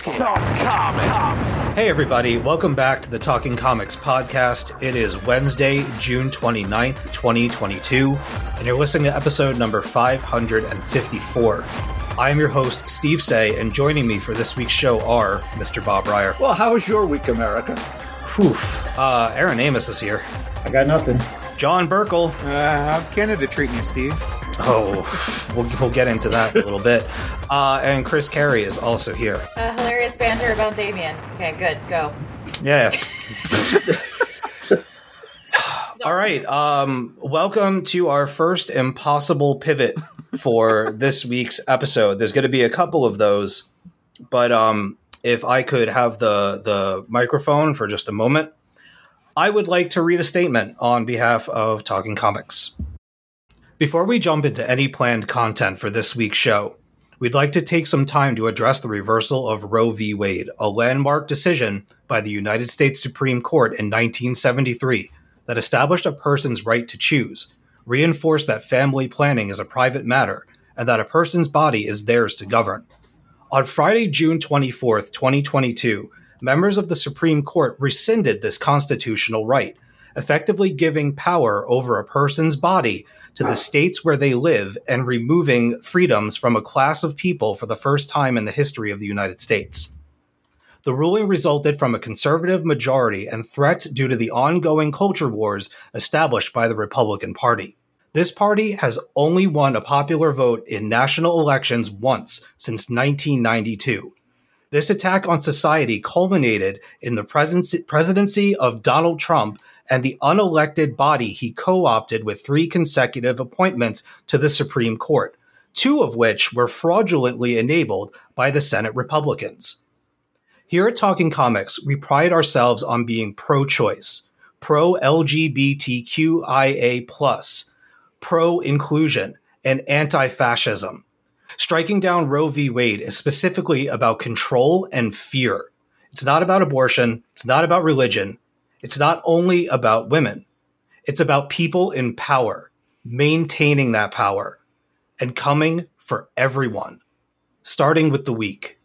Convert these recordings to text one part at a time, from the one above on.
Talking comic. Hey, everybody, welcome back to the Talking Comics podcast. It is Wednesday, June 29th, 2022, and you're listening to episode number 554. I am your host, Steve Seigh, and joining me for this week's show are Mr. Bob Reyer. Well, how was your week, America? Whew. Uh, Aaron Amos is here. I got nothing. John Burkle. Uh, how's Canada treating you, Steve? Oh, we'll, we'll get into that in a little bit. Uh, and Chris Carey is also here. Uh, hilarious banter about Damien. Okay, good. Go. Yeah. All right. Um, welcome to our first impossible pivot for this week's episode. There's going to be a couple of those, but um, if I could have the the microphone for just a moment, I would like to read a statement on behalf of Talking Comics. Before we jump into any planned content for this week's show, we'd like to take some time to address the reversal of Roe v. Wade, a landmark decision by the United States Supreme Court in 1973 that established a person's right to choose, reinforced that family planning is a private matter, and that a person's body is theirs to govern. On Friday, June 24th, 2022, members of the Supreme Court rescinded this constitutional right, effectively giving power over a person's body to the states where they live and removing freedoms from a class of people for the first time in the history of the United States. The ruling resulted from a conservative majority and threats due to the ongoing culture wars established by the Republican Party. This party has only won a popular vote in national elections once since 1992. This attack on society culminated in the presidency, of Donald Trump and the unelected body he co opted with three consecutive appointments to the Supreme Court, two of which were fraudulently enabled by the Senate Republicans. Here at Talking Comics, we pride ourselves on being pro choice, pro LGBTQIA, pro inclusion, and anti fascism. Striking down Roe v. Wade is specifically about control and fear. It's not about abortion, it's not about religion, it's not only about women. It's about people in power, maintaining that power, and coming for everyone, starting with the weak.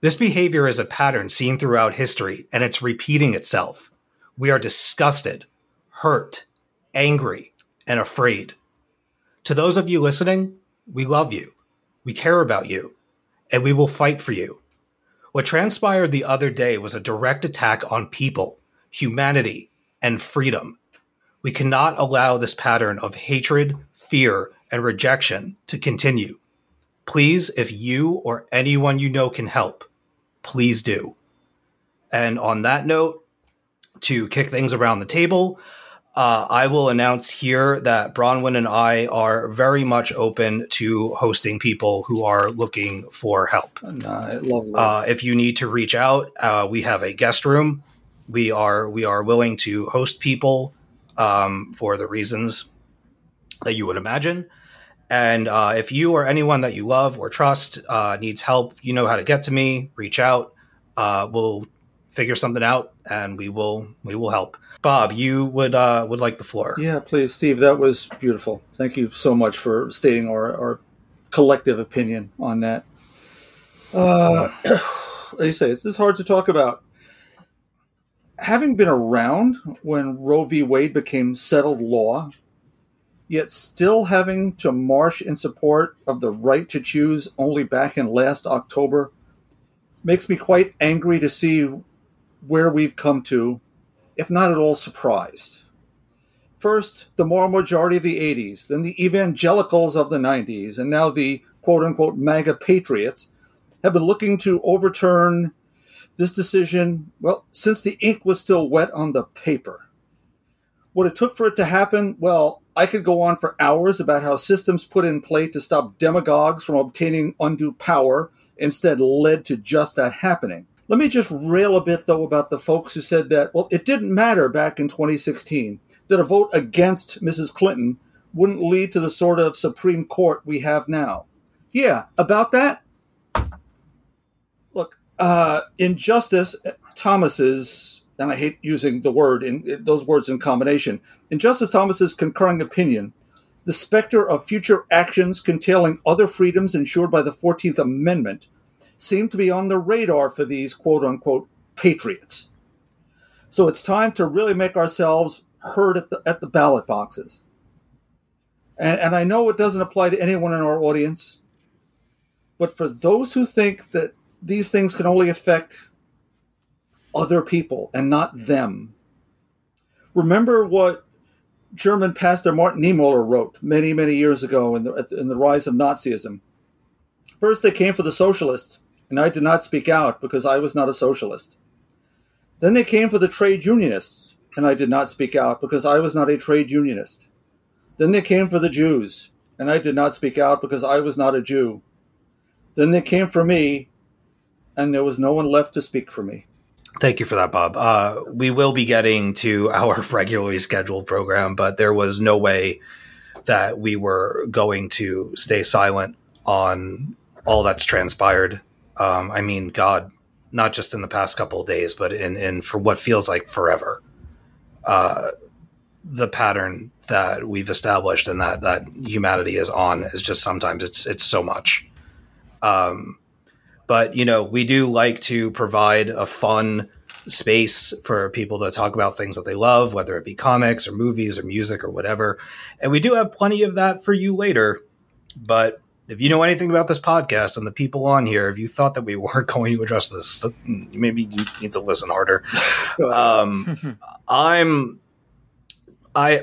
This behavior is a pattern seen throughout history, and it's repeating itself. We are disgusted, hurt, angry, and afraid. To those of you listening, we love you, we care about you, and we will fight for you. What transpired the other day was a direct attack on people, humanity, and freedom. We cannot allow this pattern of hatred, fear, and rejection to continue. Please, if you or anyone you know can help, please do. And on that note, to kick things around the table, uh, I will announce here that Bronwyn and I are very much open to hosting people who are looking for help. Uh. Uh, if you need to reach out, uh, we have a guest room. We are we are willing to host people um, for the reasons that you would imagine. And uh, if you or anyone that you love or trust uh, needs help, you know how to get to me. Reach out. Uh, we'll figure something out, and we will we will help. Bob, you would uh, would like the floor. yeah, please, Steve. That was beautiful. Thank you so much for stating our, our collective opinion on that. Uh, like you say, it's, it's hard to talk about. Having been around when Roe v. Wade became settled law, yet still having to march in support of the right to choose only back in last October, makes me quite angry to see where we've come to, if not at all surprised. First, the moral majority of the 80s, then the evangelicals of the 90s, and now the quote unquote MAGA patriots have been looking to overturn this decision, well, since the ink was still wet on the paper. What it took for it to happen, well, I could go on for hours about how systems put in place to stop demagogues from obtaining undue power instead led to just that happening. Let me just rail a bit, though, about the folks who said that, well, it didn't matter back in 2016 that a vote against Mrs. Clinton wouldn't lead to the sort of Supreme Court we have now. Yeah, about that, uh, in Justice Thomas's, and I hate using the word in those words in combination, in Justice Thomas's concurring opinion, the specter of future actions curtailing other freedoms ensured by the 14th Amendment seemed to be on the radar for these quote unquote patriots. So it's time to really make ourselves heard at the, at the ballot boxes. And, and I know it doesn't apply to anyone in our audience, but for those who think that these things can only affect other people and not them, remember what German pastor Martin Niemöller wrote many, many years ago in the, in the rise of Nazism. First, they came for the socialists, and I did not speak out because I was not a socialist. Then they came for the trade unionists, and I did not speak out because I was not a trade unionist. Then they came for the Jews, and I did not speak out because I was not a Jew. Then they came for me, and there was no one left to speak for me. Thank you for that, Bob. Uh, we will be getting to our regularly scheduled program, but there was no way that we were going to stay silent on all that's transpired. Um, I mean, God, not just in the past couple of days, but in, in for what feels like forever. Uh, the pattern that we've established and that that humanity is on is just sometimes it's it's so much. Um, but you know, we do like to provide a fun space for people to talk about things that they love, whether it be comics or movies or music or whatever. And we do have plenty of that for you later. But if you know anything about this podcast and the people on here, if you thought that we weren't going to address this, maybe you need to listen harder. Um, I'm, I,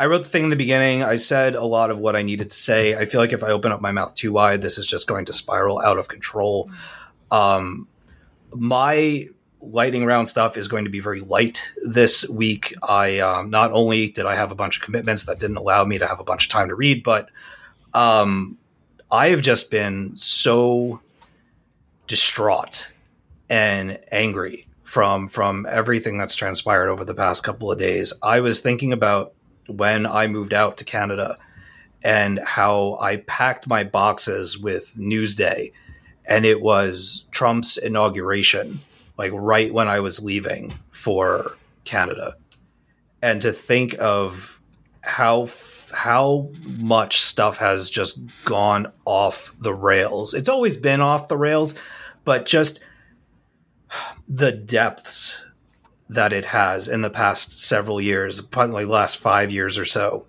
I wrote the thing in the beginning. I said a lot of what I needed to say. I feel like if I open up my mouth too wide, this is just going to spiral out of control. Um, my lighting round stuff is going to be very light this week. I um, not only did I have a bunch of commitments that didn't allow me to have a bunch of time to read, but um, I have just been so distraught and angry from from everything that's transpired over the past couple of days. I was thinking about when I moved out to Canada and how I packed my boxes with Newsday and it was Trump's inauguration like right when I was leaving for Canada. And to think of how how much stuff has just gone off the rails. It's always been off the rails, but just the depths that it has in the past several years, probably last five years or so,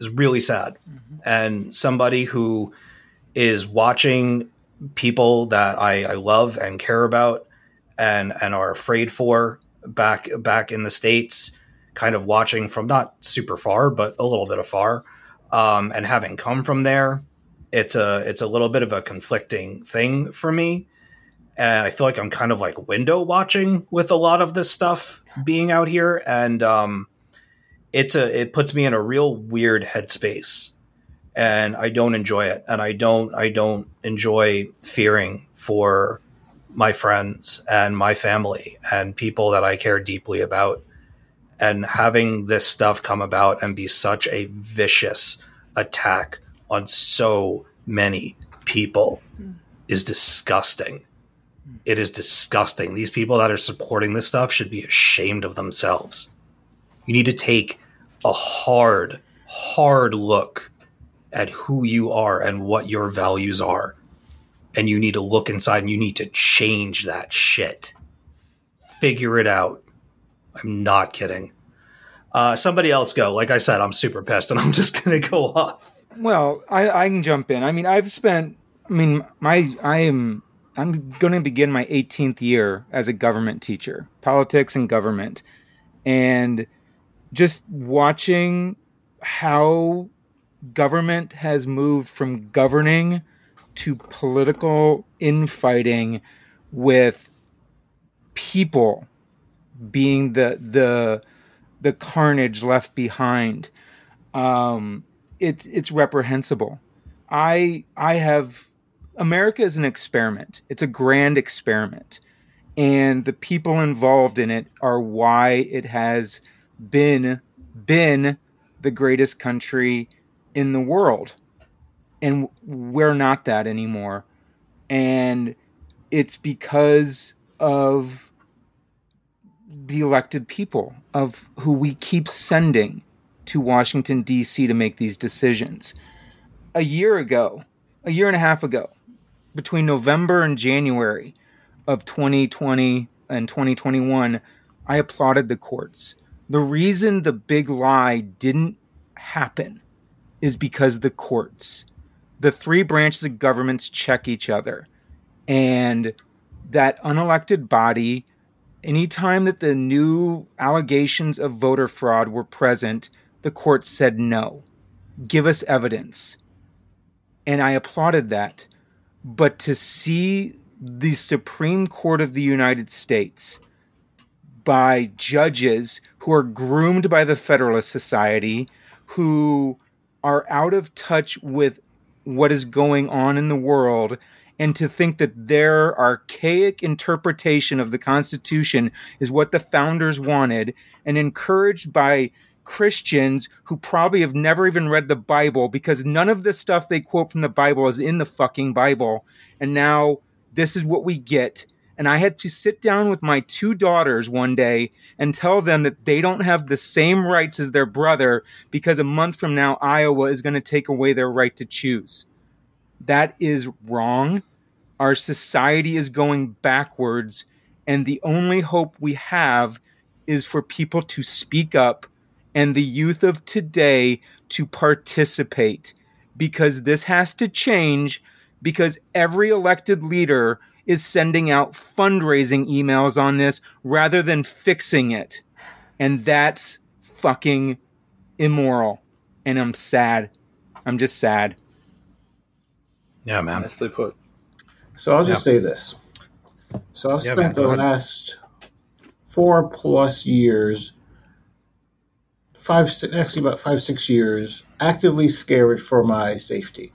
is really sad. Mm-hmm. And somebody who is watching people that I, I love and care about and and are afraid for back back in the states kind of watching from not super far, but a little bit afar, um, and having come from there, it's a it's a little bit of a conflicting thing for me, and I feel like I'm kind of like window watching with a lot of this stuff being out here, and um, it's a it puts me in a real weird headspace, and I don't enjoy it, and I don't I don't enjoy fearing for my friends and my family and people that I care deeply about. And having this stuff come about and be such a vicious attack on so many people is disgusting. It is disgusting. These people that are supporting this stuff should be ashamed of themselves. You need to take a hard, hard look at who you are and what your values are. And you need to look inside and you need to change that shit. Figure it out I'm not kidding. Uh, somebody else go. Like I said, I'm super pissed, and I'm just going to go off. Well, I, I can jump in. I mean, I've spent. I mean, my I am. I'm going to begin my 18th year as a government teacher, politics and government, and just watching how government has moved from governing to political infighting with people being the the the carnage left behind um it's it's reprehensible. I i have america is an experiment it's a grand experiment and the people involved in it are why it has been been the greatest country in the world and we're not that anymore and it's because of the elected people of who we keep sending to Washington D.C. to make these decisions. A year ago, a year and a half ago, between November and January of 2020 and 2021, I applauded the courts. The reason the big lie didn't happen is because the courts, the three branches of governments check each other. And that unelected body, anytime that the new allegations of voter fraud were present, the court said no. Give us evidence. And I applauded that. But to see the Supreme Court of the United States by judges who are groomed by the Federalist Society, who are out of touch with what is going on in the world, and to think that their archaic interpretation of the Constitution is what the founders wanted, and encouraged by Christians who probably have never even read the Bible because none of the stuff they quote from the Bible is in the fucking Bible. And now this is what we get. And I had to sit down with my two daughters one day and tell them that they don't have the same rights as their brother because a month from now, Iowa is going to take away their right to choose. That is wrong. Our society is going backwards. And the only hope we have is for people to speak up and the youth of today to participate because this has to change because every elected leader is sending out fundraising emails on this rather than fixing it. And that's fucking immoral. And I'm sad. I'm just sad. Yeah, man. Nicely put. So I'll just say this. So I've Yeah, spent man, the last four plus years, five, actually about five, six years, actively scared for my safety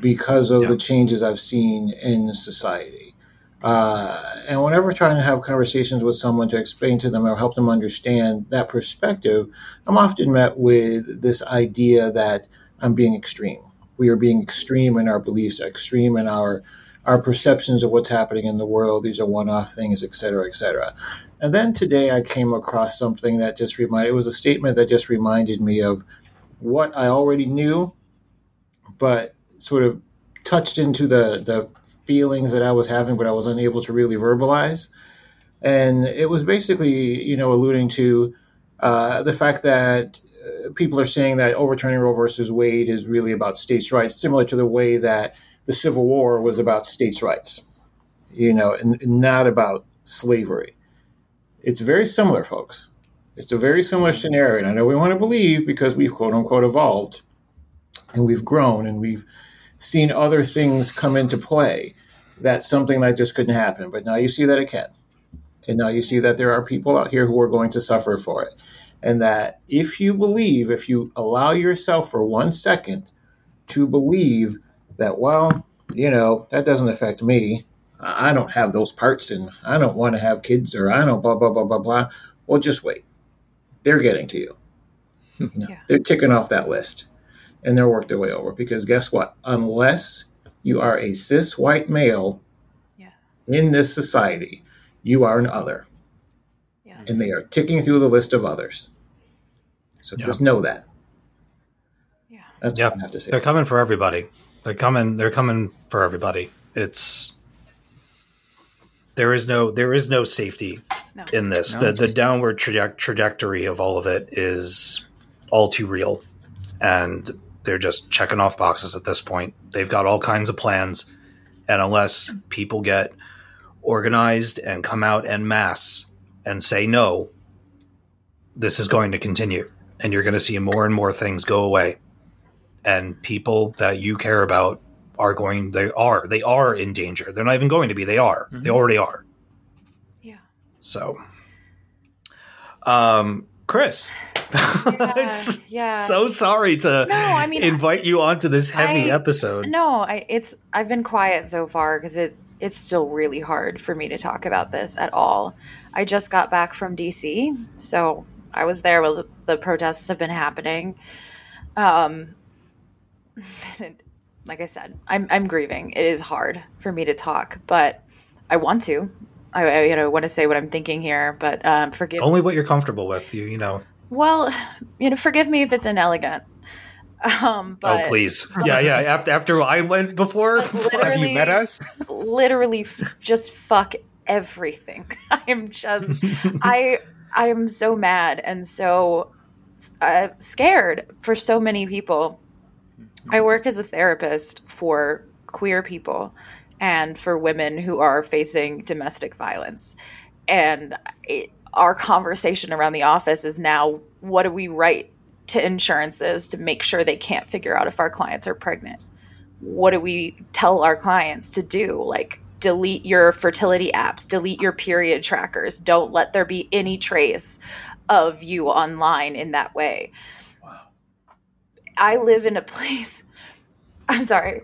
because of Yeah. the changes I've seen in society. Uh, and whenever trying to have conversations with someone to explain to them or help them understand that perspective, I'm often met with this idea that I'm being extreme. We are being extreme in our beliefs, extreme in our our perceptions of what's happening in the world. These are one-off things, et cetera, et cetera. And then today I came across something that just reminded. It was a statement that just reminded me of what I already knew, but sort of touched into the the feelings that I was having, but I was unable to really verbalize. And it was basically, you know, alluding to uh, the fact that uh, people are saying that overturning Roe versus Wade is really about states' rights, similar to the way that the Civil War was about states' rights, you know, and, not about slavery. It's very similar, folks. It's a very similar scenario. And I know we want to believe because we've quote unquote evolved and we've grown and we've seen other things come into play that something like this couldn't happen. But now you see that it can. And now you see that there are people out here who are going to suffer for it. And that if you believe, if you allow yourself for one second to believe that, well, you know, that doesn't affect me. I I don't have those parts and I don't want to have kids or I don't blah, blah, blah, blah, blah. Well, just wait. They're getting to you. Yeah. They're ticking off that list and they'll work their way over because guess what? Unless you are a cis white male Yeah. in this society, you are an other. Yeah. And they are ticking through the list of others. So Yeah. just know that. Yeah. That's Yep. what I have to say. They're coming for everybody. They're coming. They're coming for everybody. It's there is no there is no safety No. in this. No, the the downward traje- trajectory of all of it is all too real, and they're just checking off boxes at this point. They've got all kinds of plans, and unless people get organized and come out en masse and say no, this is going to continue, and you're going to see more and more things go away, and people that you care about are going. They are. They are in danger. They're not even going to be. They are. They already are. Yeah. So, um, Chris, Yeah, yeah. so sorry to No, I mean, invite you onto this heavy I- episode. No, I it's I've been quiet so far because it it's still really hard for me to talk about this at all. I just got back from DC, so I was there while the, the protests have been happening. Um, like I said, I'm I'm grieving. It is hard for me to talk, but I want to. I, I you know want to say what I'm thinking here, but um, forgive Only what you're comfortable with. You, you know. well, you know, forgive me if it's inelegant. Um, but oh, please. Yeah, yeah. After after I went before. Have you met us? literally f- just fuck everything. I'm just I I am so mad and so uh, scared for so many people. I work as a therapist for queer people and for women who are facing domestic violence. And it, our conversation around the office is now what do we write to insurances to make sure they can't figure out if our clients are pregnant? what do we tell our clients to do? Like, delete your fertility apps, delete your period trackers. Don't let there be any trace of you online in that way. I live in a place. I'm sorry.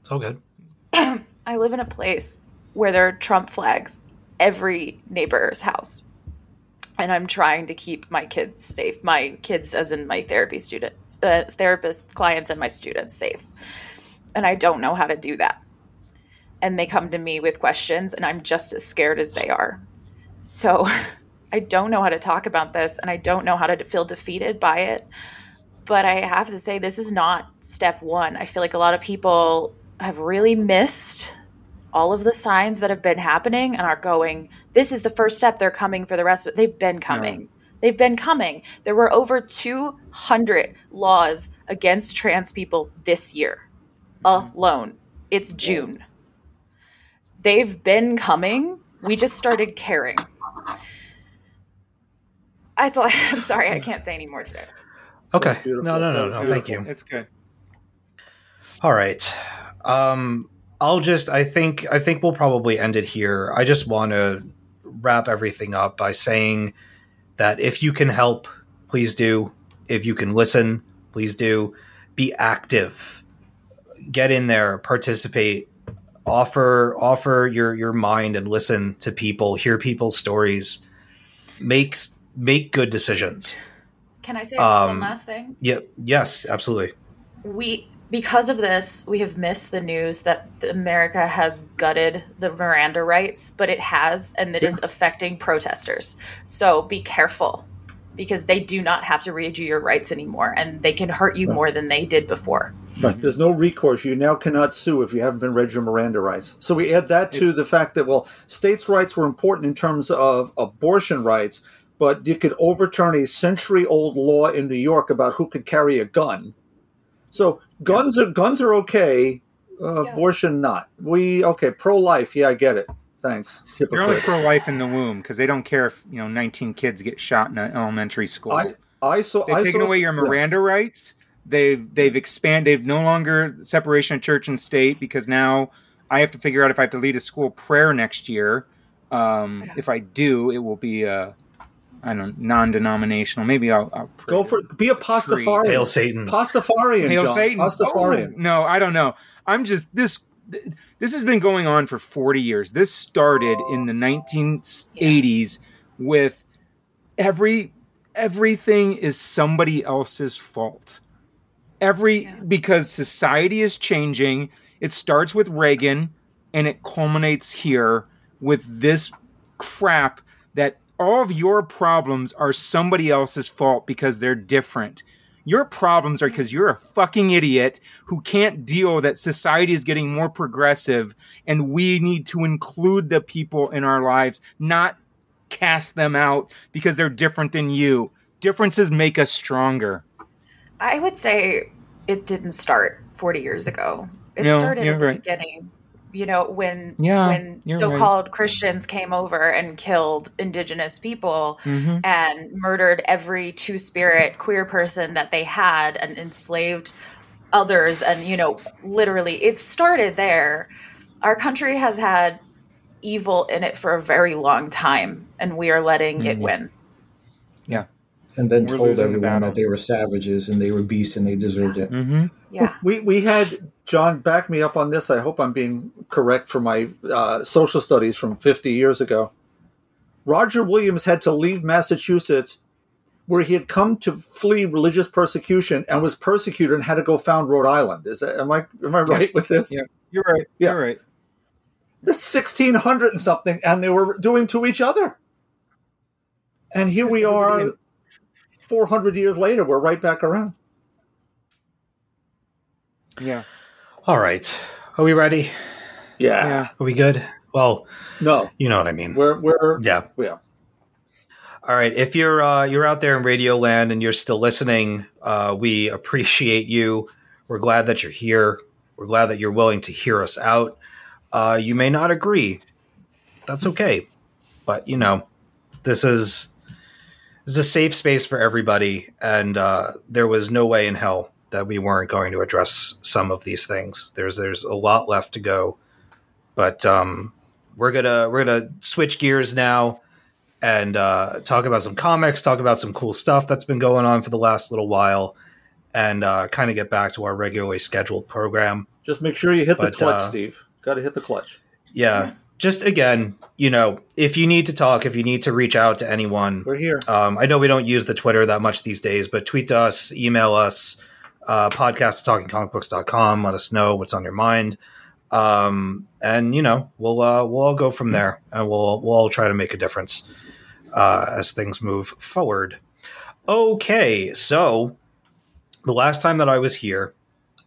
It's all good. I live in a place where there are Trump flags every neighbor's house. And I'm trying to keep my kids safe. My kids, as in my therapy students, uh, therapist clients, and my students safe. And I don't know how to do that. And they come to me with questions, and I'm just as scared as they are. So I don't know how to talk about this, and I don't know how to feel defeated by it. But I have to say, this is not step one. I feel like a lot of people have really missed all of the signs that have been happening and are going, this is the first step. They're coming for the rest of it. They've been coming. They've been coming. There were over 200 laws against trans people this year alone. It's June. They've been coming. We just started caring. I thought, I'm sorry, I can't say any more today. Okay. No, no, no, no. Thank you. It's good. All right. Um, I'll just. I think. I think we'll probably end it here. I just want to wrap everything up by saying that if you can help, please do. If you can listen, please do. Be active. Get in there. Participate. Offer offer your your mind and listen to people. Hear people's stories. Make make good decisions. Can I say Um, one last thing? Yep. Yes. Absolutely. we because of this we have missed the news that america has gutted the miranda rights but it has and it is affecting protesters so be careful because they do not have to read you your rights anymore and they can hurt you more than they did before Right. There's no recourse. You now cannot sue if you haven't been read your Miranda rights. So we add that to the fact that, well, states' rights were important in terms of abortion rights, but you could overturn a century old law in New York about who could carry a gun. So guns are guns are okay, uh, Yeah. abortion not. We okay, pro life, yeah, I get it. Thanks. They're only pro life in the womb because they don't care if you know 19 kids get shot in an elementary school. I I saw They've I taken saw- away your yeah. Miranda rights. They've they've expanded. They've no longer separation of church and state because now I have to figure out if I have to lead a school prayer next year. Um, if I do, it will be a I don't know, non-denominational. Maybe I'll, I'll pray. Go for be a Pastafarian. Hail Satan. Pastafarian, Hail John. Satan. Pastafarian. Oh, no, I don't know. I'm just this. This has been going on for 40 years. This started in the 1980s with every everything is somebody else's fault. Every because society is changing. It starts with Reagan and it culminates here with this crap that all of your problems are somebody else's fault because they're different. Your problems are because you're a fucking idiot who can't deal that society is getting more progressive and we need to include the people in our lives, not cast them out because they're different than you. Differences make us stronger. i would say it didn't start 40 years ago it No, started at the right. beginning you know when Yeah, when so-called christians came over and killed indigenous people and murdered every two-spirit queer person that they had and enslaved others and you know literally it started there. Our country has had evil in it for a very long time and we are letting it win. Yeah. and then We're told losing the everyone that they were savages and they were beasts and they deserved it. Mm-hmm. yeah. We we had John back me up on this. I hope I'm being correct for my uh, social studies from 50 years ago. Roger Williams had to leave Massachusetts, where he had come to flee religious persecution and was persecuted and had to go found Rhode Island. Is that am I am I right with this? Yeah. You're right. Yeah. You're right. It's 1600 and something, and they were doing to each other. And here we are, 400 years later. We're right back around. Yeah. All right. Are we ready? Yeah. Yeah. Are we good? Well, No, you know what I mean. we're we're Yeah. yeah. All right. If you're uh, you're out there in Radio Land and you're still listening, uh, we appreciate you. We're glad that you're here. We're glad that you're willing to hear us out. Uh, you may not agree. That's okay. But you know, this is this is a safe space for everybody, and uh, there was no way in hell that we weren't going to address some of these things. There's there's a lot left to go, but um, we're gonna we're gonna switch gears now and uh, talk about some comics, talk about some cool stuff that's been going on for the last little while, and uh, kind of get back to our regularly scheduled program. Just make sure you hit But, the clutch, uh, Steve. Got to hit the clutch. Yeah, just again, you know, if you need to talk, if you need to reach out to anyone, We're here. um, I know we don't use the Twitter that much these days, but tweet to us, email us, uh, podcast at talkingcomicbooks.com. Let us know what's on your mind. Um, and you know, we'll, uh, we'll all go from there and we'll, we'll all try to make a difference, uh, as things move forward. Okay. So the last time that I was here,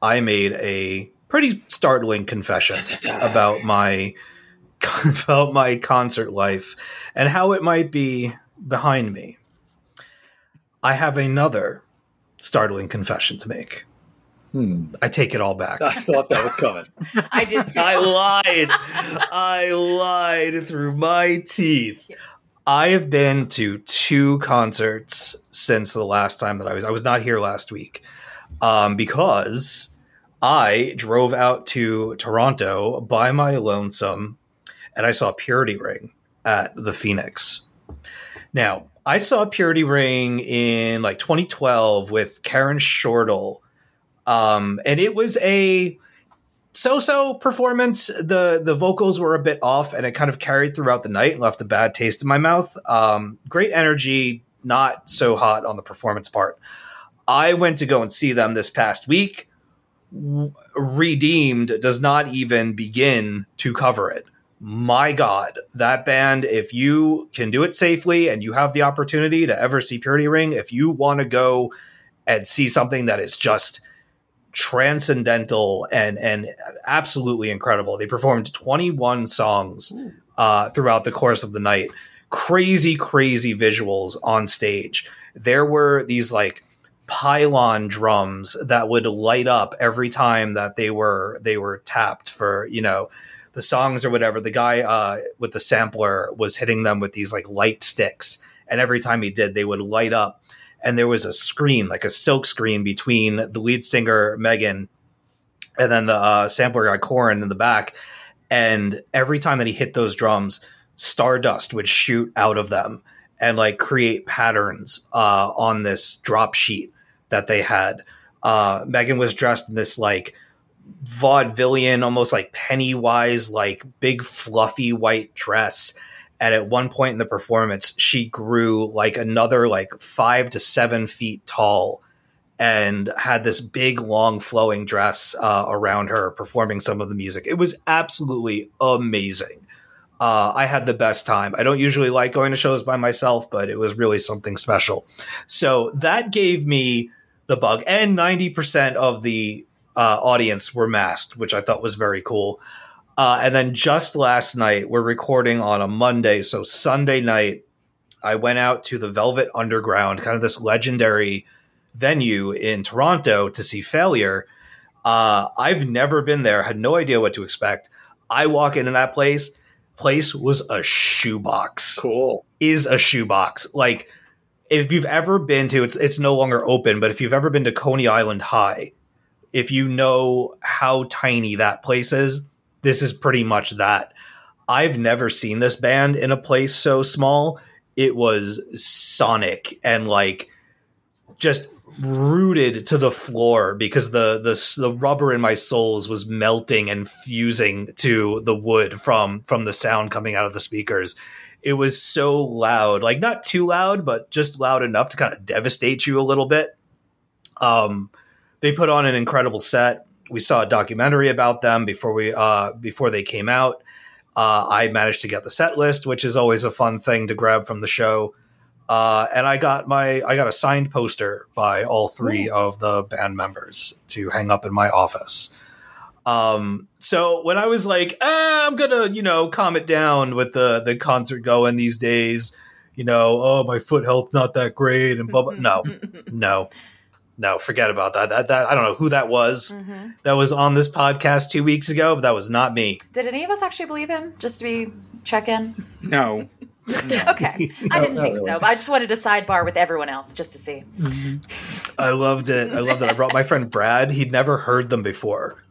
I made a pretty startling confession about my, about my concert life and how it might be behind me. I have another startling confession to make. Hmm. I take it all back. I thought that was coming. i did too I lied. I lied through my teeth. I have been to two concerts since the last time that I was. I was not here last week um, because I drove out to Toronto by my lonesome, and I saw Purity Ring at the Phoenix. Now, I saw Purity Ring in like 2012 with Karen Shortle, um, and it was a so-so performance. the The vocals were a bit off, and it kind of carried throughout the night and left a bad taste in my mouth. Um, great energy, not so hot on the performance part. I went to go and see them this past week. Redeemed does not even begin to cover it. My God, that band, if you can do it safely and you have the opportunity to ever see Purity Ring, if you want to go and see something that is just transcendental and and absolutely incredible. They performed 21 songs uh, throughout the course of the night. Crazy, crazy visuals on stage. There were these like pylon drums that would light up every time that they were they were tapped for you know the songs or whatever. The guy uh, with the sampler was hitting them with these like light sticks, and every time he did, they would light up and there was a screen, like a silk screen, between the lead singer Megan and then the uh, sampler guy Corin in the back. And every time that he hit those drums, stardust would shoot out of them and like create patterns uh, on this drop sheet that they had. Uh, Megan was dressed in this like vaudevillian, almost like Pennywise, like big fluffy white dress. And at one point in the performance she grew like another like five to seven feet tall and had this big long flowing dress uh, around her performing some of the music. It was absolutely amazing. Uh, i had the best time. I don't usually like going to shows by myself but it was really something special. So that gave me the bug. And 90% of the uh, audience were masked which i thought was very cool uh, and then just last night, we're recording on a Monday. So Sunday night, I went out to the Velvet Underground, kind of this legendary venue in Toronto to see Failure. Uh, I've never been there, had no idea what to expect. I walk into that place, place was a shoebox. Cool. Is a shoebox. Like if you've ever been to it's it's no longer open, but if you've ever been to Coney Island High, if you know how tiny that place is, this is pretty much that. I've never seen this band in a place so small. It was sonic and like just rooted to the floor because the the the rubber in my soles was melting and fusing to the wood from from the sound coming out of the speakers. It was so loud, like not too loud, but just loud enough to kind of devastate you a little bit. Um, they put on an incredible set. We saw a documentary about them before we uh, before they came out. Uh, I managed to get the set list, which is always a fun thing to grab from the show. Uh, and I got my I got a signed poster by all three of the band members to hang up in my office. Um, so when I was like, ah, I'm gonna you know calm it down with the the concert going these days, you know, oh my foot health not that great and blah blah. No, no, no, forget about that. That that I don't know who that was. Mm-hmm. That was on this podcast two weeks ago, but that was not me. Did any of us actually believe him? Just to be check in. No. Okay, I didn't think so. But I just wanted to sidebar with everyone else just to see. Mm-hmm. I loved it. I loved it. I brought my friend Brad. He'd never heard them before.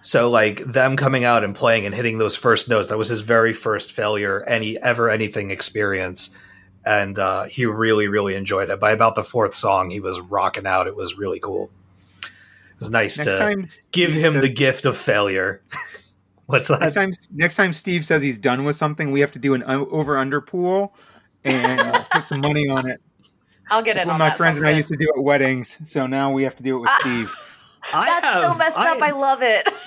So like them coming out and playing and hitting those first notes, that was his very first failure any ever anything experience. And uh, he really, really enjoyed it. By about the fourth song, he was rocking out. It was really cool. It was nice Next to give Steve him says- the gift of failure. What's Next that? time, next time Steve says he's done with something, we have to do an over under pool and put some money on it. I'll get That's in what my that. friends Sounds and I used to do at weddings. So now we have to do it with Steve. I That's so have- messed up. I love it.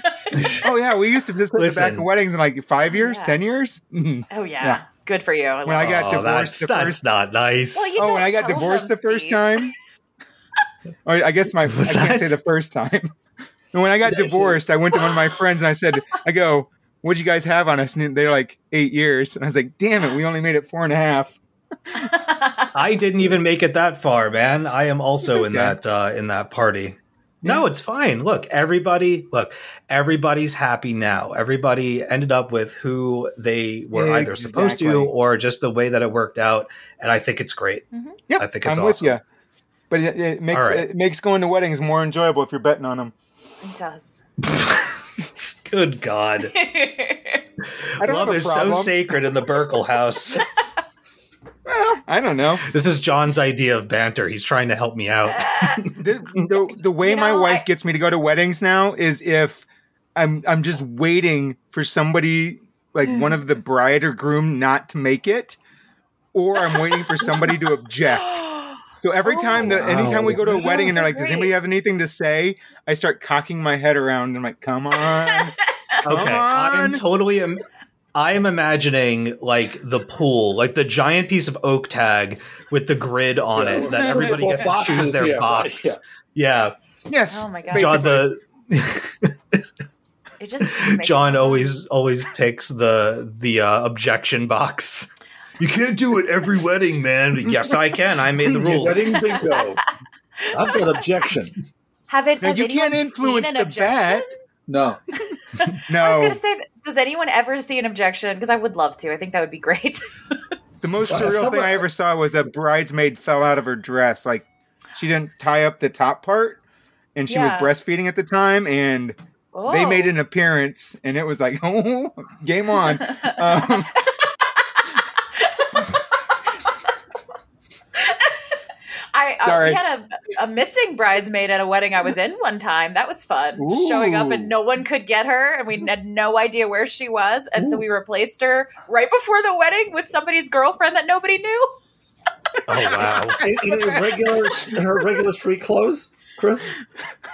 Oh yeah, we used to just at the back Listen. of weddings in like five years, Yeah. ten years. Oh yeah. Yeah. Good for you. I When I got Oh, divorced that's, the that's not nice. Well, oh, when I got divorced them, the first Steve. time. or I guess my Was I can't say the first time. And when I got divorced, I went to one of my friends and I said, I go, what'd you guys have on us? And they're like, eight years. And I was like, damn it, we only made it four and a half. I didn't even make it that far, man. I am also It's in that uh, in that party. No, it's fine. Look, everybody, look, everybody's happy now. Everybody ended up with who they were either supposed to or just the way that it worked out, and I think it's great. Mm-hmm. Yep, I think it's I'm awesome. with you. But it, it makes All right. it makes going to weddings more enjoyable if you're betting on them. It does. Good God, I don't love have a is so sacred in the Burkle house. I don't know. this is John's idea of banter. He's trying to help me out. the, the, the way You my wife I- gets me to go to weddings now is if I'm I'm just waiting for somebody like one of the bride or groom not to make it, or I'm waiting for somebody to object. So every time that oh, anytime we go to a wedding and they're like, "Does anybody have anything to say?" I start cocking my head around and I'm like, "Come on, come Okay, I am totally. Im- I am imagining like the pool, like the giant piece of oak tag with the grid on Yeah, it that everybody well, gets to choose their yeah, box. right, yeah. yes, Oh my God. John the It just John me- always always picks the the uh, objection box. You can't do it every wedding, man. yes, I can. I made the rules. Wedding bingo. I've got objection. have it. Now, has you can't anyone influence seen an the bet. objection? No. No, I was gonna say, does anyone ever see an objection? Because I would love to. I think that would be great. The most Well, surreal thing I ever saw was a bridesmaid fell out of her dress. Like she didn't tie up the top part, and she Yeah. was breastfeeding at the time, and they Oh. made an appearance, and it was like, oh, game on. Um, I uh, we had a, a missing bridesmaid at a wedding I was in one time. That was fun. Just showing up and no one could get her, and we had no idea where she was, and so we replaced her right before the wedding with somebody's girlfriend that nobody knew. Oh wow. In, in her regular, in her regular street clothes, Chris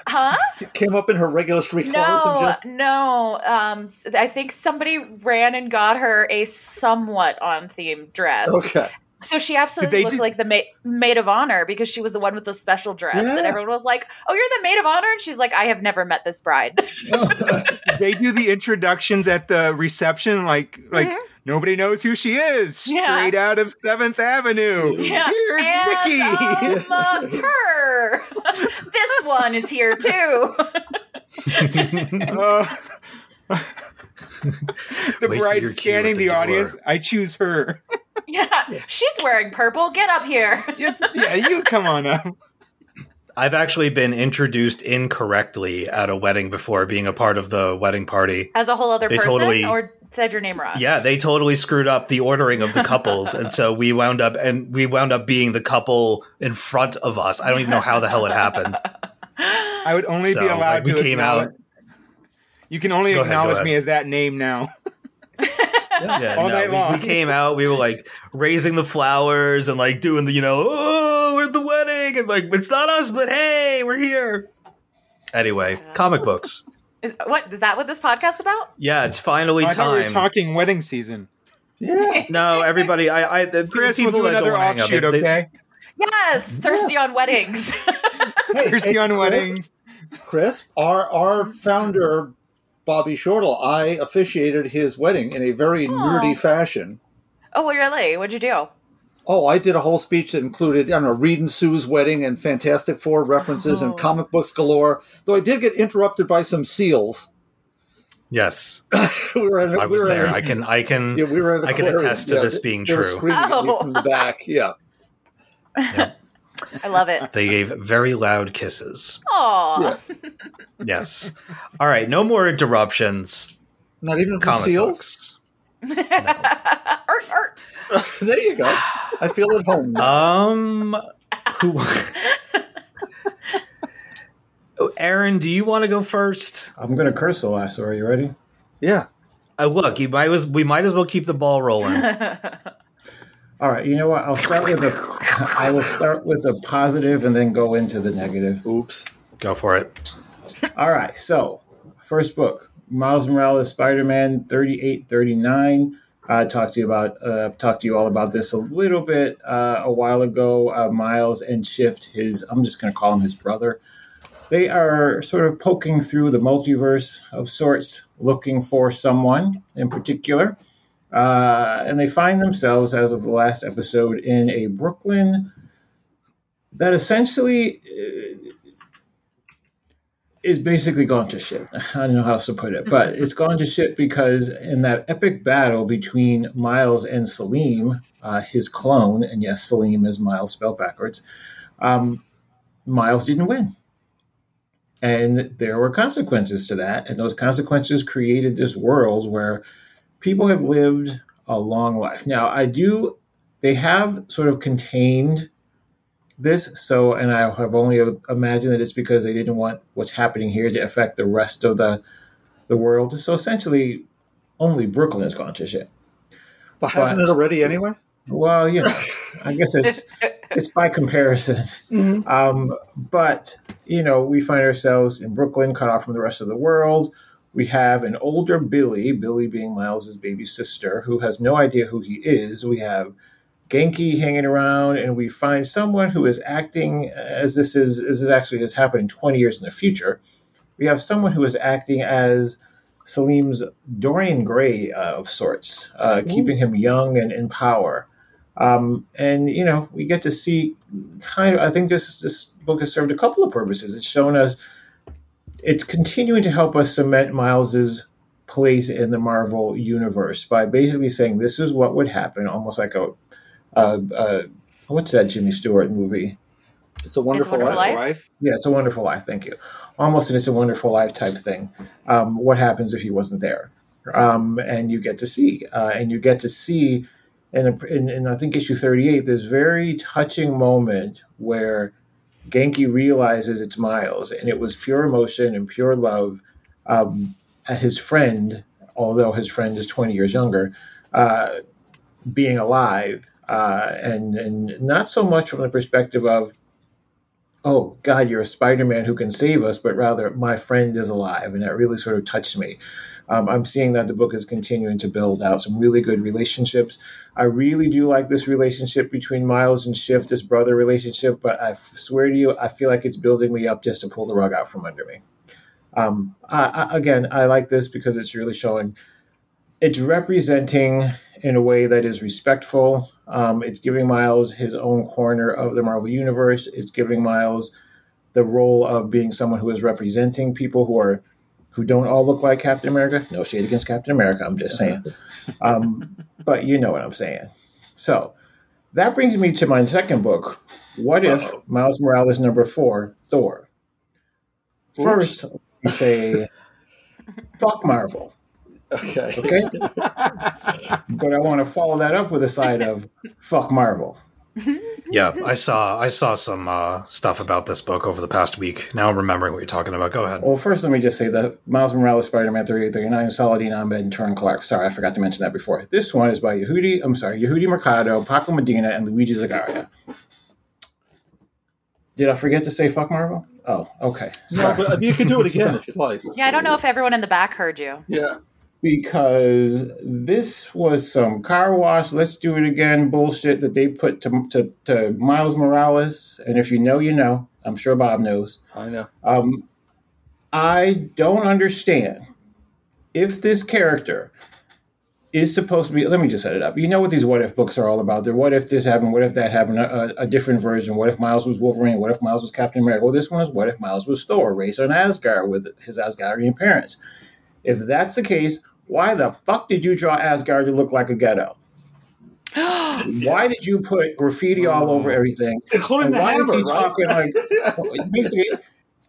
Huh? came up in her regular street clothes and No, just no. Um, s- I think somebody ran and got her a somewhat on theme dress. okay. So she absolutely they looked do- like the ma- maid of honor because she was the one with the special dress, and everyone was like, "Oh, you're the maid of honor," and she's like, "I have never met this bride." they do the introductions at the reception, like like Mhm. nobody knows who she is. Yeah. Straight out of Seventh Avenue. Yeah. Here's Nikki. um, uh, her. this one is here too. Uh, The Wait bride scanning the, the door. audience. I choose her. Yeah, she's wearing purple. Get up here. yeah, yeah, you come on up. I've actually been introduced incorrectly at a wedding before, being a part of the wedding party. As a whole other They person, totally- or said your name wrong. Yeah, they totally screwed up the ordering of the couples, and so we wound up and we wound up being the couple in front of us. I don't even know how the hell it happened. I would only So, be allowed like, we to came out. You can only go acknowledge ahead. me as that name now. Yeah, All no, night we, long. we came out. We were like raising the flowers and like doing the you know oh we're at the wedding and like it's not us but hey we're here. Anyway, comic books. Is, what is that? What this podcast about? Yeah, it's finally I thought we were time. talking wedding season. Yeah. no, everybody, I, I the Chris, people we'll do that don't another hang out, offshoot, they- they- okay? Yes, thirsty on weddings. Hey, Thirsty hey, on Chris, weddings. Chris, our our founder, Bobby Shortle, I officiated his wedding in a very oh. nerdy fashion. oh, well, you're late. What'd you do? Oh, I did a whole speech that included, I don't know, Reed and Sue's wedding and Fantastic Four references Oh. and comic books galore. Though I did get interrupted by some seals. Yes, we were at, I we was were at there. a- I can, I can. Yeah, we were at an I can aquarium. attest to Yeah, this they- being they were true. screaming at me Oh. from the back. Yeah. I love it. They gave very loud kisses. Aw. Yes. All right, no more interruptions. Not even for Comic seals. books. Art, art. there you go. I feel at home. Um, who? Oh, Aaron, do you want to go first? I'm going to curse the last. Are you ready? yeah. Uh, look, you might as we might as well keep the ball rolling. All right. You know what? I'll start with a. I will start with the positive and then go into the negative. Oops. go for it. All right. So, first book, Miles Morales, Spider-Man, thirty-eight, thirty-nine. I talked to you about uh, talked to you all about this a little bit uh, a while ago. Uh, Miles and Shift, his I'm just going to call him his brother. They are sort of poking through the multiverse of sorts, looking for someone in particular, uh, and they find themselves, as of the last episode, in a Brooklyn that essentially uh, is basically gone to shit. I don't know how else to put it, but it's gone to shit because in that epic battle between Miles and Selim, uh, his clone, and yes, Selim is Miles spelled backwards, um, Miles didn't win. And there were consequences to that. And those consequences created this world where people have lived a long life. Now, I do, they have sort of contained this. So, and I have only imagined that it's because they didn't want what's happening here to affect the rest of the the world. So essentially, only Brooklyn has gone to shit. But hasn't it already anyway? Well, you know, I guess it's it's by comparison. Um, but you know, we find ourselves in Brooklyn, cut off from the rest of the world. We have an older Billy, Billy being Miles's baby sister, who has no idea who he is. We have Ganke hanging around, and we find someone who is acting as this is as this actually has happened 20 years in the future. We have someone who is acting as Selim's Dorian Gray uh, of sorts, uh, keeping him young and in power. Um, and you know, we get to see kind of. I think this this book has served a couple of purposes. It's shown us. It's continuing to help us cement Miles's place in the Marvel universe by basically saying this is what would happen, almost like a, uh, uh, what's that Jimmy Stewart movie? It's a wonderful, Wonderful life. Life? Yeah, it's a wonderful life. Thank you. Almost an It's a Wonderful Life type thing. Um, what happens if he wasn't there? Um, and you get to see, uh, and you get to see, in, in, in I think issue thirty-eight, this very touching moment where Ganke realizes it's Miles, and it was pure emotion and pure love um, at his friend, although his friend is twenty years younger, uh, being alive, uh, and and not so much from the perspective of oh god you're a spider-man who can save us but rather my friend is alive and that really sort of touched me um, i'm seeing that the book is continuing to build out some really good relationships i really do like this relationship between miles and shift this brother relationship but i swear to you i feel like it's building me up just to pull the rug out from under me um, I, I, again i like this because it's really showing it's representing in a way that is respectful. Um, it's giving Miles his own corner of the Marvel Universe. It's giving Miles the role of being someone who is representing people who are who don't all look like Captain America. No shade against Captain America. I'm just saying. Um, but you know what I'm saying. So that brings me to my second book. What if Uh-oh. Miles Morales number four, Thor? First, we say, fuck Marvel. Okay. Okay. but I want to follow that up with a side of fuck Marvel. Yeah, I saw I saw some uh, stuff about this book over the past week. Now I'm remembering what you're talking about. Go ahead. Well, first, let me just say that Miles Morales, Spider-Man 3839, Saladin Ahmed, and Taurin Clarke. Sorry, I forgot to mention that before. This one is by Yehudi, I'm sorry, Yehudi Mercado, Paco Medina, and Luigi Zagaria. Did I forget to say fuck Marvel? Oh, okay. No, but you can do it again if you'd like. Yeah, I don't know if everyone in the back heard you. Yeah. Because this was some car wash, let's do it again bullshit that they put to, to, to Miles Morales. And if you know, you know. I'm sure Bob knows. I know. Um, I don't understand if this character is supposed to be. Let me just set it up. You know what these what if books are all about. They're what if this happened, what if that happened, a, a different version. What if Miles was Wolverine? What if Miles was Captain America? Well, this one is what if Miles was Thor, raised on Asgard with his Asgardian parents. If that's the case, why the fuck did you draw Asgard to look like a ghetto? Why did you put graffiti all over oh. everything? Including And the why is he right? talking like basically?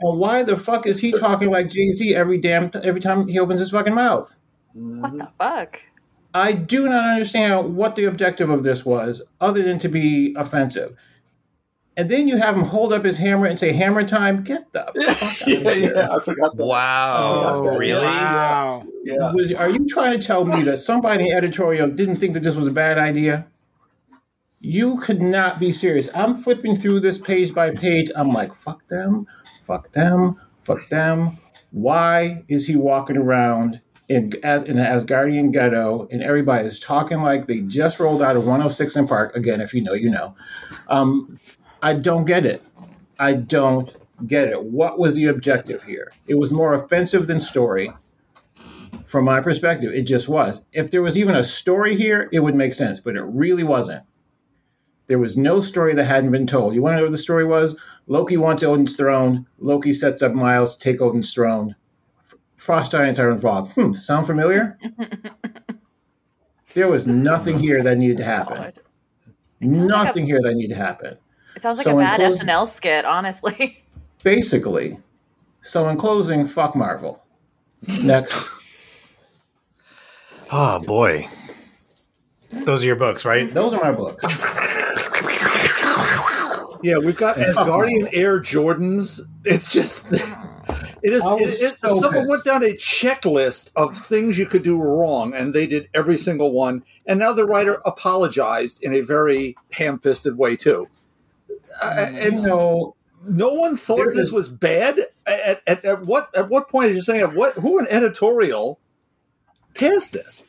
And why the fuck is he talking like Jay Z every damn every time he opens his fucking mouth? What the fuck? I do not understand what the objective of this was, other than to be offensive. And then you have him hold up his hammer and say "Hammer time." Get the fuck out yeah, of here! yeah, I forgot that. Wow, Oh, really? Wow. Yeah. Was, are you trying to tell me that somebody in editorial didn't think that this was a bad idea? You could not be serious. I'm flipping through this page by page. I'm like, fuck them, fuck them, fuck them. Why is he walking around in, as- in an Asgardian ghetto and everybody is talking like they just rolled out of 106 in Park? Again, if you know, you know. Um, I don't get it. I don't get it. What was the objective here? It was more offensive than story from my perspective. It just was. If there was even a story here, it would make sense, but it really wasn't. There was no story that hadn't been told. You want to know what the story was? Loki wants Odin's throne. Loki sets up Miles to take Odin's throne. Frost giants are involved. Hmm, sound familiar? there was nothing here that needed to happen. Sounds like a- Nothing here that needed to happen. It sounds like So a bad closing- SNL skit, honestly. Basically. So in closing, fuck Marvel. Next. Oh ah, boy, those are your books, right? Those are my books. Yeah, we've got Asgardian Air Jordans. It's just, it is. It, it, so someone pissed. went down a checklist of things you could do wrong, and they did every single one. And now the writer apologized in a very ham-fisted way too. Uh, it's you know, no one thought this is- was bad. At, at, at what at what point are you saying at what who an editorial passed this?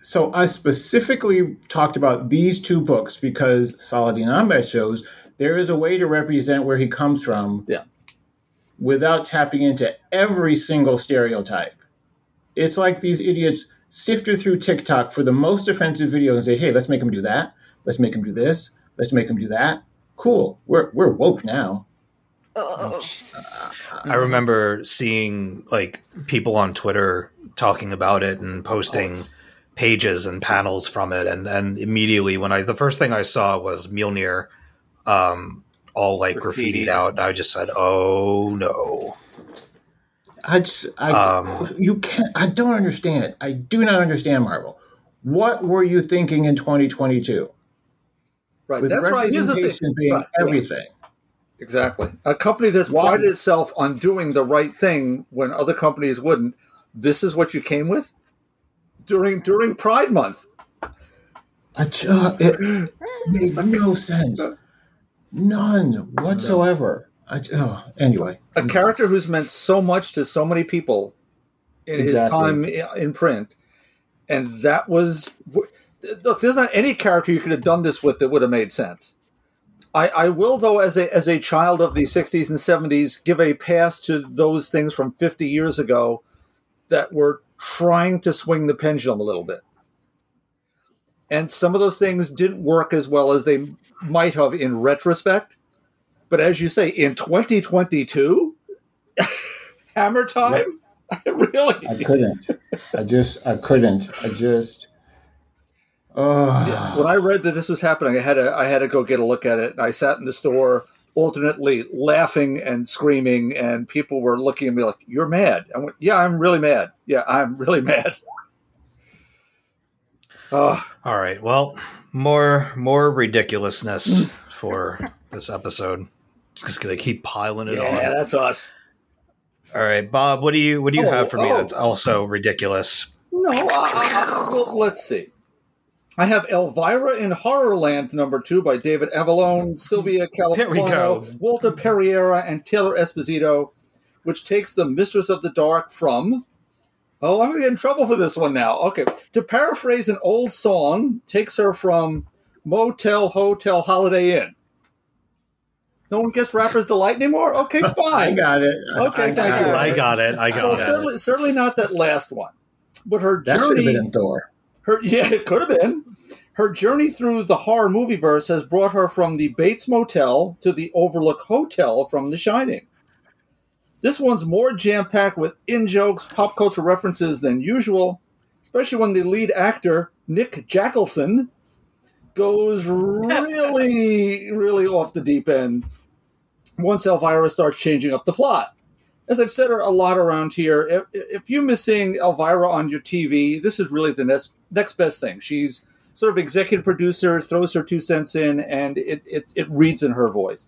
So I specifically talked about these two books because Saladin Ahmed shows there is a way to represent where he comes from Yeah. without tapping into every single stereotype. It's like these idiots sifted through TikTok for the most offensive video and say, hey, let's make him do that. Let's make him do this. Let's make him do that. Cool. We're, we're woke now. Oh, I remember seeing like people on Twitter talking about it and posting pages and panels from it, and and immediately when I the first thing I saw was Mjolnir, um, all like Graffitied. graffitied out. And I just said, "Oh no!" I, just, I Um, you can't. I don't understand. I do not understand Marvel. What were you thinking in 2022? Right. With That's right. Representation thing. being Right, everything. Exactly. A company that's Why? prided itself on doing the right thing when other companies wouldn't. This is what you came with during during Pride Month. I ju- it made no sense. None whatsoever. I, oh, anyway, A character who's meant so much to so many people in his time in print, and that was look. There's not any character you could have done this with that would have made sense. I, I will, though, as a as a child of the '60s and '70s, give a pass to those things from 50 years ago that were trying to swing the pendulum a little bit. And some of those things didn't work as well as they might have in retrospect. But as you say, in 2022, hammer time? really? I couldn't. I just, I couldn't. I just. Oh, when I read that this was happening, I had to I had to go get a look at it. And I sat in the store alternately laughing and screaming, and people were looking at me like, "You're mad." I went, "Yeah, I'm really mad. Yeah, I'm really mad." Oh, All right. Well, more more ridiculousness for this episode. Just gonna keep piling it yeah, on. Yeah, that's us. All right, Bob. What do you what do you Oh, have for me oh. that's also ridiculous? No, I, I, well, let's see. I have Elvira in Horrorland number two by David Avallone, mm-hmm. Silvia There. Califano, Walter mm-hmm. Pereyra, and Taylor Esposito, which takes the Mistress of the Dark from. Oh, I'm going to get in trouble for this one now. Okay. To paraphrase an old song, takes her from Motel, Hotel, Holiday Inn. No one gets Rapper's Delight anymore? Okay, fine. I got it. Okay, I thank got you. it. I got it. I got well, it. certainly, certainly not that last one. But her That should have been in Thor. her yeah, it could have been. Her journey through the horror movie verse has brought her from the Bates Motel to the Overlook Hotel from The Shining. This one's more jam packed with in jokes, pop culture references than usual, especially when the lead actor, Nick Jackelson, goes really, really off the deep end once Elvira starts changing up the plot. As I've said a lot around here, if, if you're missing Elvira on your TV, this is really the next, next best thing. She's sort of executive producer, throws her two cents in, and it, it, it reads in her voice.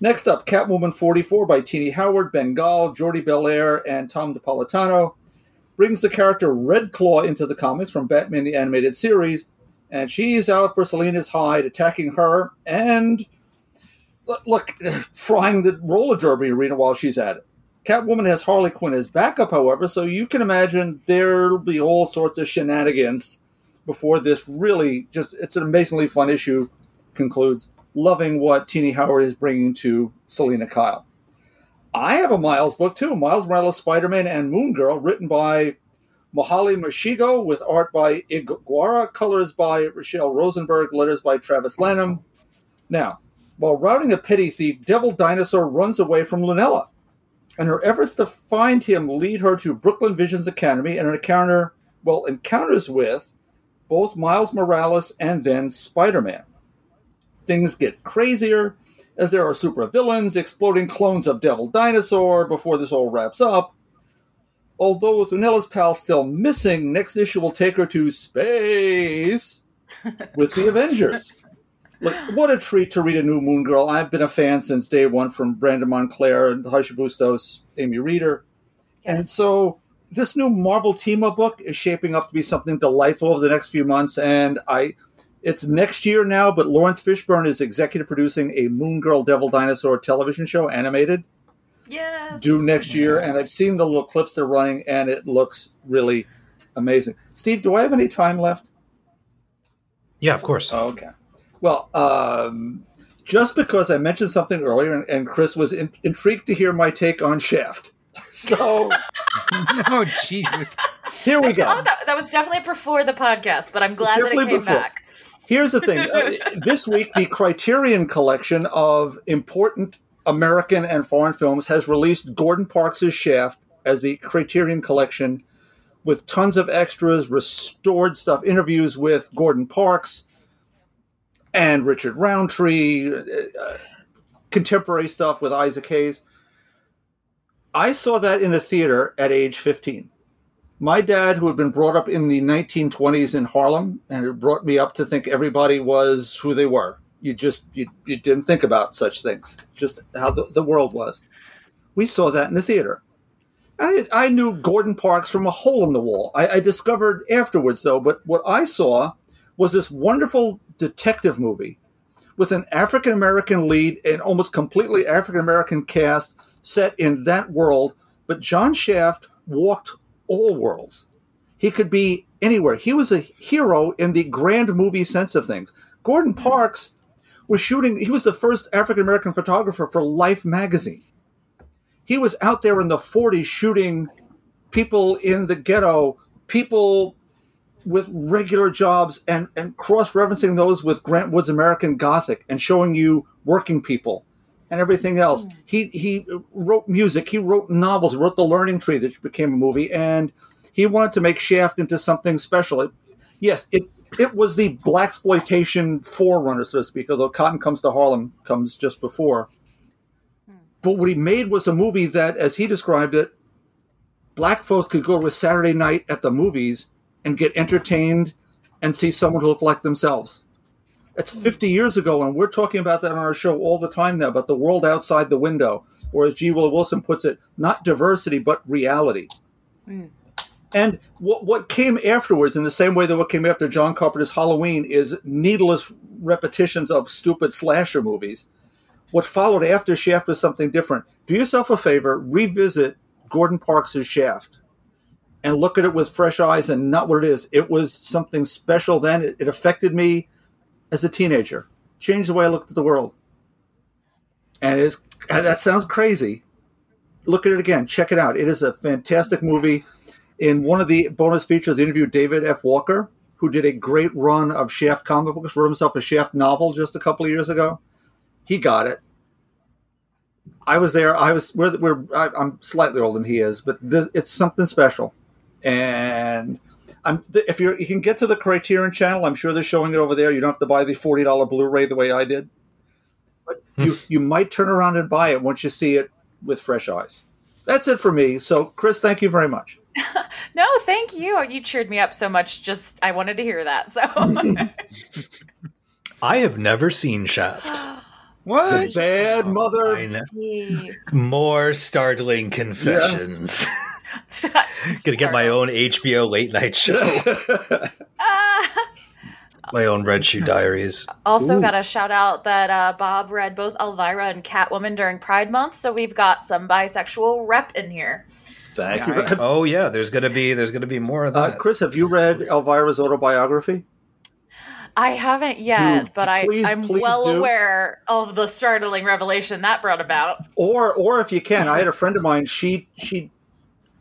Next up, Catwoman 44 by Tini Howard, Ben Gall, Jordie Bellaire, and Tom Napolitano brings the character Red Claw into the comics from Batman the Animated Series, and she's out for Selina's hide, attacking her and look frying the roller derby arena while she's at it. Catwoman has Harley Quinn as backup, however, so you can imagine there'll be all sorts of shenanigans before this really just it's an amazingly fun issue concludes. Loving what Tini Howard is bringing to Selina Kyle. I have a Miles book too, Miles Morales Spider-Man and Moon Girl, written by Mohale Mashigo with art by Ig Guara, colors by Rachelle Rosenberg, letters by Travis Lanham. Now, while routing a petty thief, Devil Dinosaur runs away from Lunella, and her efforts to find him lead her to Brooklyn Visions Academy and an encounter, well, encounters with both Miles Morales and then Spider-Man. Things get crazier as there are supervillains, exploding clones of Devil Dinosaur before this all wraps up. Although with Lunella's pal still missing, next issue will take her to space with the Avengers. Look, what a treat to read a new Moon Girl. I've been a fan since day one from Brandon Montclare and Harsha Bustos, Amy Reeder. And so this new Marvel team up book is shaping up to be something delightful over the next few months. And I it's next year now, but Laurence Fishburne is executive producing a Moon Girl Devil Dinosaur television show, animated, Yes. due next year. And I've seen the little clips they're running, and it looks really amazing. Steve, do I have any time left? Yeah, of course. Oh, okay. Well, um, just because I mentioned something earlier, and, and Chris was in, intrigued to hear my take on Shaft. So oh Jesus! here we go. Oh, that, that was definitely before the podcast, but I'm glad that it came before. back. Here's the thing. Uh, this week, the Criterion Collection of important American and foreign films has released Gordon Parks' Shaft as the Criterion Collection with tons of extras, restored stuff, interviews with Gordon Parks and Richard Roundtree, uh, uh, contemporary stuff with Isaac Hayes. I saw that in a theater at age 15 my dad, who had been brought up in the 1920s in Harlem, and it brought me up to think everybody was who they were. You just you, you didn't think about such things, just how the, the world was. We saw that in the theater. I, I knew Gordon Parks from a hole in the wall. I, I discovered afterwards, though, but what I saw was this wonderful detective movie with an African American lead and almost completely African American cast set in that world. But John Shaft walked all worlds. He could be anywhere. He was a hero in the grand movie sense of things. Gordon Parks was shooting, he was the first African American photographer for Life magazine. He was out there in the 40s shooting people in the ghetto, people with regular jobs, and, and cross referencing those with Grant Wood's American Gothic and showing you working people and everything else. Hmm. He he wrote music. He wrote novels. He wrote The Learning Tree, that became a movie, and he wanted to make Shaft into something special. It, yes, it it was the black exploitation forerunner, so to speak. Although Cotton Comes to Harlem comes just before. Hmm. But what he made was a movie that, as he described it, black folks could go to a Saturday night at the movies and get entertained and see someone who looked like themselves. It's 50 years ago, and we're talking about that on our show all the time now about the world outside the window, or as G. Willow Wilson puts it, not diversity, but reality. Hmm. And what, what came afterwards, in the same way that what came after John Carpenter's Halloween, is needless repetitions of stupid slasher movies. What followed after Shaft was something different. Do yourself a favor, revisit Gordon Parks' Shaft and look at it with fresh eyes and not what it is. It was something special then. It, it affected me as a teenager, changed the way I looked at the world. And it's, that sounds crazy. Look at it again. Check it out. It is a fantastic movie. In one of the bonus features, they interviewed David F. Walker, who did a great run of Shaft comic books, wrote himself a Shaft novel just a couple of years ago. He got it. I was there. I was. We're. we're I, I'm slightly older than he is, but this, it's something special. And I'm. If you you can get to the Criterion channel, I'm sure they're showing it over there. You don't have to buy the forty dollar Blu-ray the way I did. But hmm. you you might turn around and buy it once you see it with fresh eyes. That's it for me. So, Chris, thank you very much. No, thank you. You cheered me up so much. Just I wanted to hear that. So I have never seen Shaft. What? A bad mother. More startling confessions. Gonna get my own HBO late night show. my own Red Shoe Diaries. Also, got a shout out that uh, Bob read both Elvira and Catwoman during Pride Month, so we've got some bisexual rep in here. Thank you. Oh yeah, there's gonna be there's gonna be more of Uh, that. Chris, have you read Elvira's autobiography? I haven't yet, Dude, but I, I'm please well do. aware of the startling revelation that brought about. Or, or if you can, I had a friend of mine. She she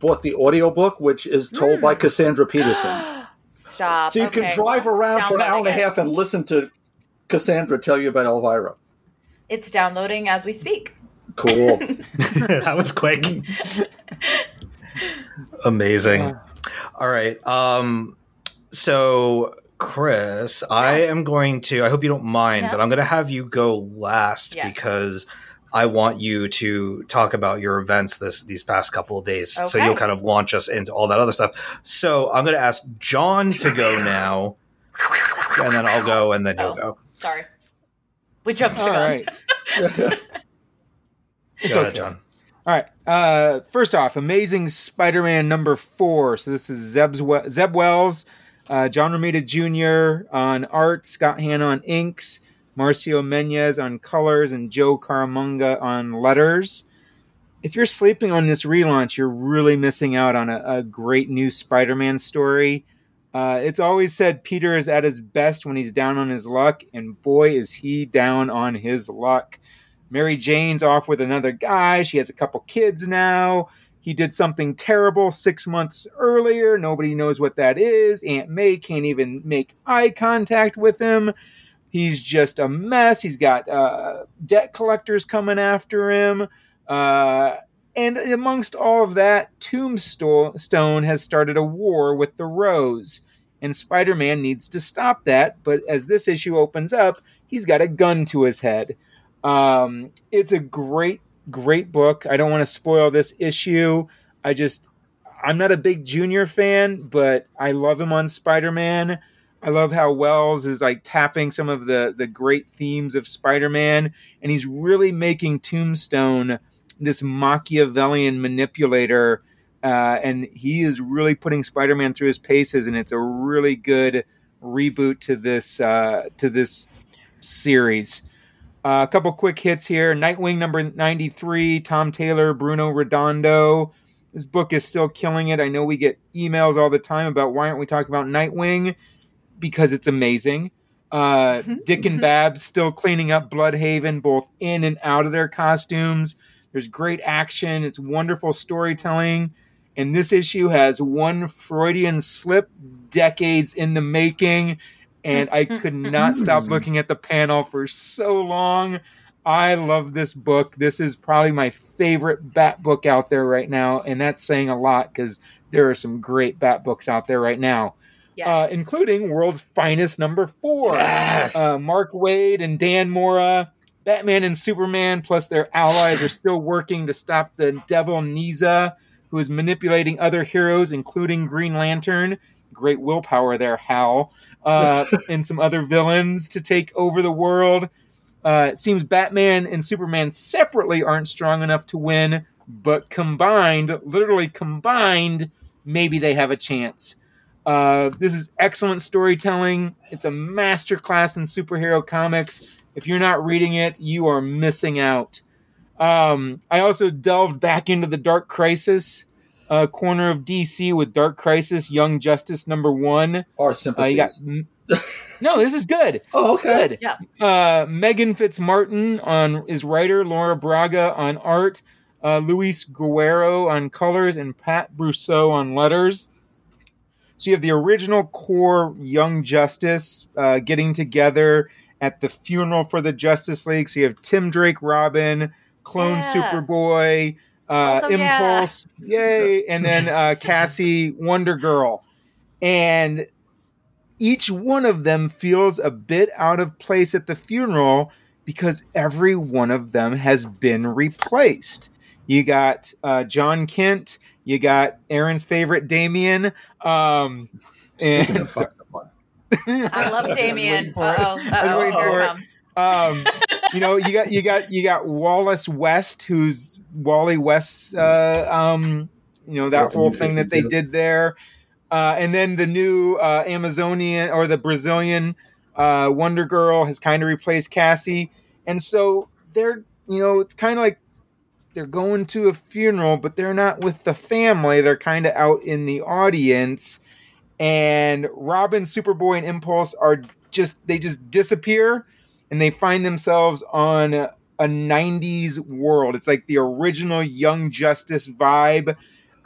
bought the audiobook, which is told by Cassandra Peterson. Stop. So you Okay. can drive around for an hour and a half and listen to Cassandra tell you about Elvira. It's downloading as we speak. Cool. that was quick. Amazing. All right. Um so Chris, I am going to I hope you don't mind, Yeah. but I'm going to have you go last Yes. because I want you to talk about your events this these past couple of days. So you'll kind of launch us into all that other stuff. So I'm going to ask John to go now and then I'll go and then you'll Oh. go. Sorry. We jumped the All gun. right. It's Go ahead. John. All right. Uh, first off, Amazing Spider-Man number four. So this is Zeb's we- Zeb Wells, uh, John Romita Jr. on art, Scott Hanna on inks, Marcio Menyz on colors, and Joe Caramagna on letters. If you're sleeping on this relaunch, you're really missing out on a, a great new Spider-Man story. Uh, it's always said Peter is at his best when he's down on his luck, and boy, is he down on his luck. Mary Jane's off with another guy. She has a couple kids now. He did something terrible six months earlier. Nobody knows what that is. Aunt May can't even make eye contact with him. He's just a mess. He's got uh, debt collectors coming after him. Uh, and amongst all of that, Tombstone has started a war with the Rose. And Spider Man needs to stop that. But as this issue opens up, he's got a gun to his head. Um, it's a great, great book. I don't want to spoil this issue. I just, I'm not a big Junior fan, but I love him on Spider Man. I love how Wells is like tapping some of the the great themes of Spider Man, and he's really making Tombstone this Machiavellian manipulator. Uh, and he is really putting Spider-Man through his paces, and it's a really good reboot to this uh, to this series. Uh, a couple quick hits here. Nightwing number 93, Tom Taylor, Bruno Redondo. This book is still killing it. I know we get emails all the time about why aren't we talking about Nightwing? Because it's amazing. Uh, mm-hmm, Dick and mm-hmm. Babs still cleaning up Blüdhaven, both in and out of their costumes. There's great action. It's wonderful storytelling. And this issue has one Freudian slip decades in the making and I could not stop hmm. looking at the panel for so long. I love this book. This is probably my favorite Bat book out there right now, and that's saying a lot because there are some great Bat books out there right now, Yes. uh, including World's Finest number four. Yes. Uh, Mark Waid and Dan Mora, Batman and Superman, plus their allies, are still working to stop the devil Nezha, who is manipulating other heroes, including Green Lantern. Great willpower there, Hal, uh, and some other villains to take over the world. Uh, it seems Batman and Superman separately aren't strong enough to win, but combined, literally combined, maybe they have a chance. Uh, this is excellent storytelling. It's a masterclass in superhero comics. If you're not reading it, you are missing out. Um, I also delved back into the Dark Crisis uh, corner of DC with Dark Crisis Young Justice number one. Our Uh, sympathies. you got no, this is good. oh, okay. good. Yeah. Uh, Meghan Fitzmartin on is writer, Laura Braga on art, uh, Luis Guerrero on colors, and Pat Brousseau on letters. So you have the original core Young Justice uh, getting together at the funeral for the Justice League. So you have Tim Drake, Robin, Clone Yeah. Superboy, uh, Also, yeah. Impulse, yay, and then uh, Cassie, Wonder Girl, and each one of them feels a bit out of place at the funeral because every one of them has been replaced. You got uh, Jon Kent, you got Aaron's favorite Damian, um, and of fucked up one. I love Damian. waiting for it. Uh oh. I was waiting Uh oh. Here it. it comes. um, you know, you got you got you got Wallace West, who's Wally West's, uh, um, you know, that whole thing that they did there, uh, and then the new uh, Amazonian or the Brazilian uh, Wonder Girl has kind of replaced Cassie, and so they're you know it's kind of like they're going to a funeral, but they're not with the family. They're kind of out in the audience, and Robin, Superboy, and Impulse are just they just disappear and they find themselves on a, a 90s world. It's like the original Young Justice vibe.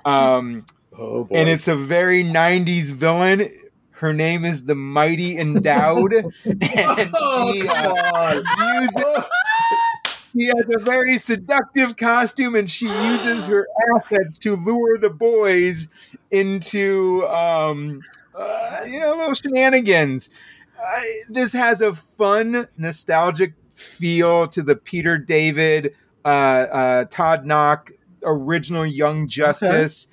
Um, Oh boy. and it's a very 90s villain. Her name is the Mighty Endowed. and oh, she, uh, uses, she has a very seductive costume and she uses her assets to lure the boys into, um, uh, you know, little shenanigans. Uh, this has a fun, nostalgic feel to the Peter David, uh, uh, Todd Nauck original Young Justice.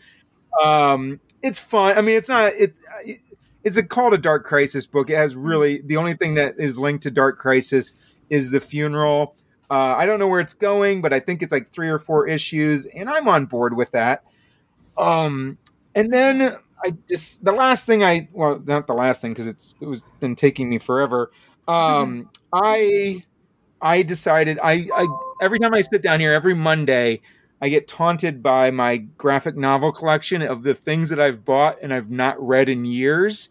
Um, it's fun. I mean, it's not it. it it's a called a Dark Crisis book. It has really the only thing that is linked to Dark Crisis is the funeral. Uh, I don't know where it's going, but I think it's like three or four issues, and I'm on board with that. Um, and then I just the last thing I well not the last thing because it's it was been taking me forever. Um, I I decided I I every time I sit down here every Monday I get taunted by my graphic novel collection of the things that I've bought and I've not read in years.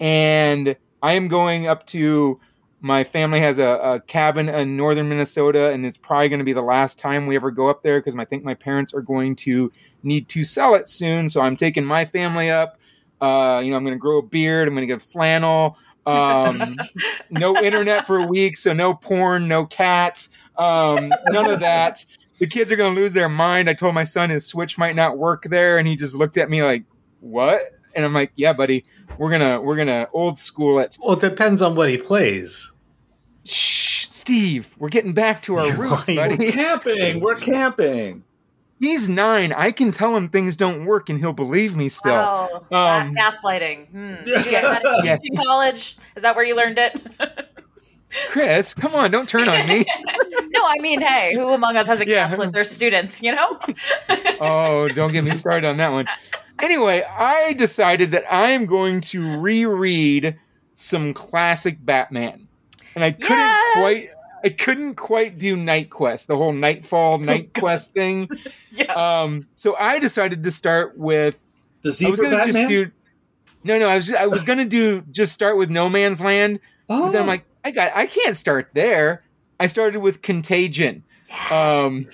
And I am going up to my family has a, a cabin in northern Minnesota, and it's probably going to be the last time we ever go up there because I think my parents are going to need to sell it soon. So I'm taking my family up. Uh, you know, I'm going to grow a beard. I'm going to get flannel. Um, no internet for a week, so no porn, no cats, um, none of that the kids are going to lose their mind. I told my son his Switch might not work there, and he just looked at me like, "What?" And I'm like, "Yeah, buddy, we're gonna we're gonna old school it." Well, it depends on what he plays. Shh, Steve, we're getting back to our roots, right. buddy. We're camping. We're camping. He's nine. I can tell him things don't work, and he'll believe me still. Oh, ga- Um, gaslighting. Hmm. Yes. You guys Yes. in college? Is that where you learned it? Chris, come on, don't turn on me. no, I mean, hey, who among us hasn't Yeah. gaslit their students? You know? oh, don't get me started on that one. Anyway, I decided that I am going to reread some classic Batman, and I couldn't Yes! quite. I couldn't quite do Knightquest, the whole Knightfall Knightquest thing. yeah. Um, so I decided to start with. The I was zebra gonna just Batman. do. No, no, I was I was gonna do just start with No Man's Land, oh, but then I'm like, I got I can't start there. I started with Contagion Yes. um,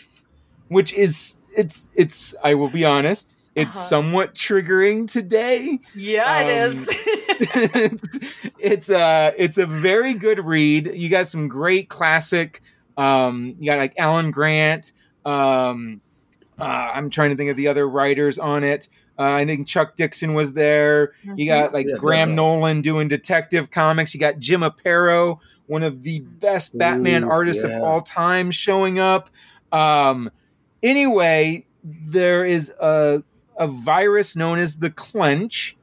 which is it's it's I will be honest, it's Uh-huh. somewhat triggering today. yeah, um, is. it's it's uh it's a very good read. You got some great classic Um, you got like Alan Grant. Um, uh, I'm trying to think of the other writers on it. Uh, I think Chuck Dixon was there. You got like Yeah, Graham definitely. Nolan doing detective comics. You got Jim Aparo, one of the best Batman Ooh, artists yeah. of all time, showing up. Um, anyway, there is a a virus known as the Clench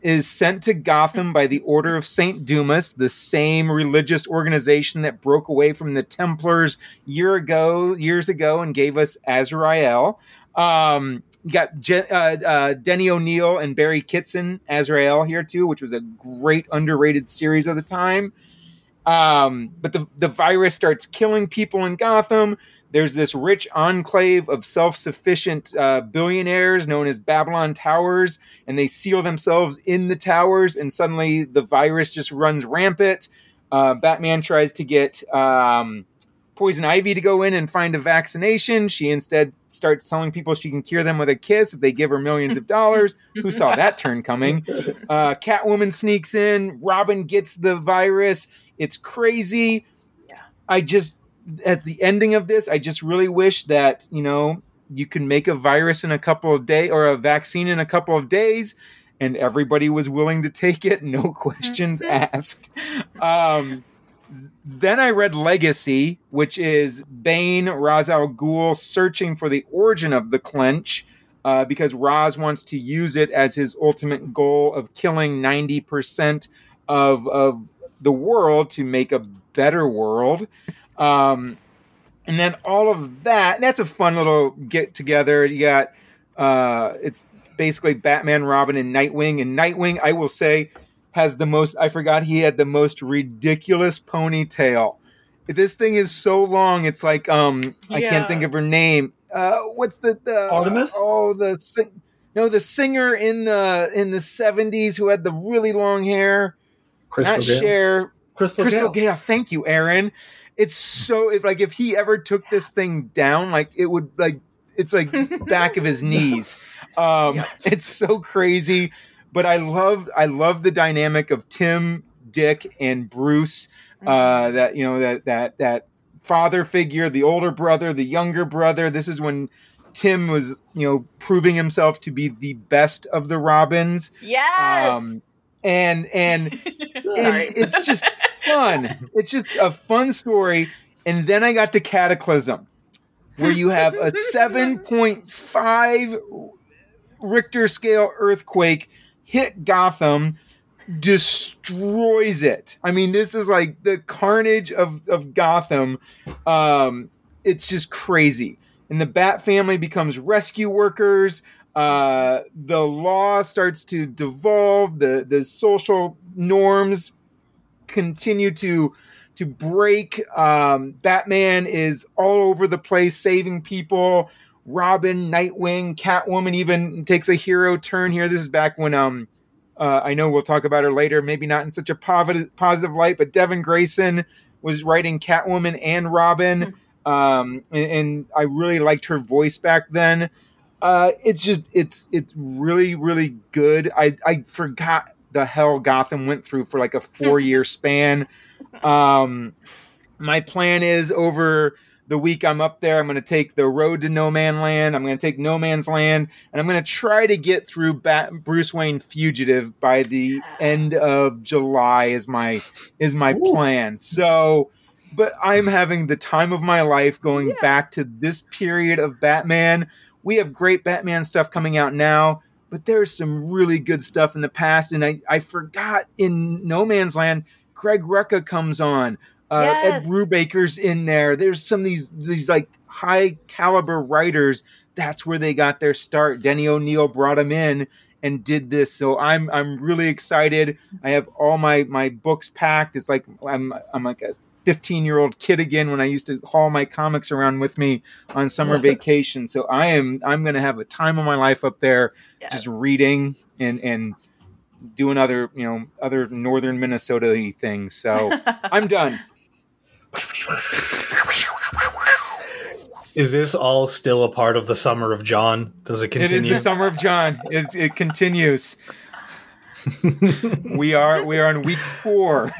is sent to Gotham by the Order of Saint Dumas, the same religious organization that broke away from the Templars year ago, years ago, and gave us Azrael. Um, you got Je- uh, uh, Denny O'Neil and Barry Kitson, Azrael here too, which was a great underrated series of the time. Um, but the the virus starts killing people in Gotham. There's this rich enclave of self sufficient uh, billionaires known as Babylon Towers, and they seal themselves in the towers, and suddenly the virus just runs rampant. Uh, Batman tries to get um, Poison Ivy to go in and find a vaccination. She instead starts telling people she can cure them with a kiss if they give her millions of dollars. Who saw that turn coming? Uh, Catwoman sneaks in. Robin gets the virus. It's crazy. Yeah. I just at the ending of this, I just really wish that you know you can make a virus in a couple of days or a vaccine in a couple of days, and everybody was willing to take it, no questions asked. Um, then I read Legacy, which is Bane, Ra's al Ghul searching for the origin of the clench. Uh, because Ra's wants to use it as his ultimate goal of killing 90% of, of the world to make a better world. Um, and then all of that, that's a fun little get together. You got, uh, it's basically Batman, Robin, and Nightwing. And Nightwing, I will say, has the most, I forgot he had the most ridiculous ponytail. This thing is so long, it's like, um, I can't think of her name. Uh, what's the, the Artemis? Oh, the sing- no, the singer in the in the seventies who had the really long hair. Crystal not Gayle. Cher, Crystal, Crystal Gayle. Gayle. Thank you, Aaron. It's so if like if he ever took this thing down, like it would like it's like back of his knees. Um, it's so crazy, but I love I love the dynamic of Tim, Dick, and Bruce. Uh, that you know that that that father figure, the older brother, the younger brother. This is when Tim was you know proving himself to be the best of the Robins Yes. Um, and and Sorry. and it's just fun. It's just a fun story. And then I got to Cataclysm, where you have a 7.5 Richter scale earthquake hit Gotham, destroys it. I mean, this is like the carnage of, of Gotham. Um, it's just crazy. And the Bat family becomes rescue workers. Uh, the law starts to devolve. The the social norms continue to to break. Um, Batman is all over the place, saving people. Robin, Nightwing, Catwoman even takes a hero turn here. This is back when um, uh, I know we'll talk about her later. Maybe not in such a positive positive light, but Devin Grayson was writing Catwoman and Robin, um, and, and I really liked her voice back then. Uh, it's just it's it's really really good. I I forgot the hell Gotham went through for like a four year span. Um, my plan is over the week I'm up there, I'm going to take the road to No Man Land. I'm going to take No Man's Land, and I'm going to try to get through Bat- Bruce Wayne Fugitive by the end of July. Is my is my plan. So, but I'm having the time of my life going back to this period of Batman. We have great Batman stuff coming out now, but there's some really good stuff in the past, and I I forgot in No Man's Land. Greg Rucka comes on. Uh, Yes. Ed Brubaker's in there. There's some of these these like high caliber writers. That's where they got their start. Denny O'Neil brought them in and did this. So I'm I'm really excited. I have all my my books packed. It's like I'm I'm like a 15 year old kid again when I used to haul my comics around with me on summer vacation. So I am I'm gonna have a time of my life up there just reading and and doing other you know other northern Minnesota things. So I'm done. Is this all still a part of the summer of John? Does it It continue? is the summer of John. It, it continues. we are we are on week four.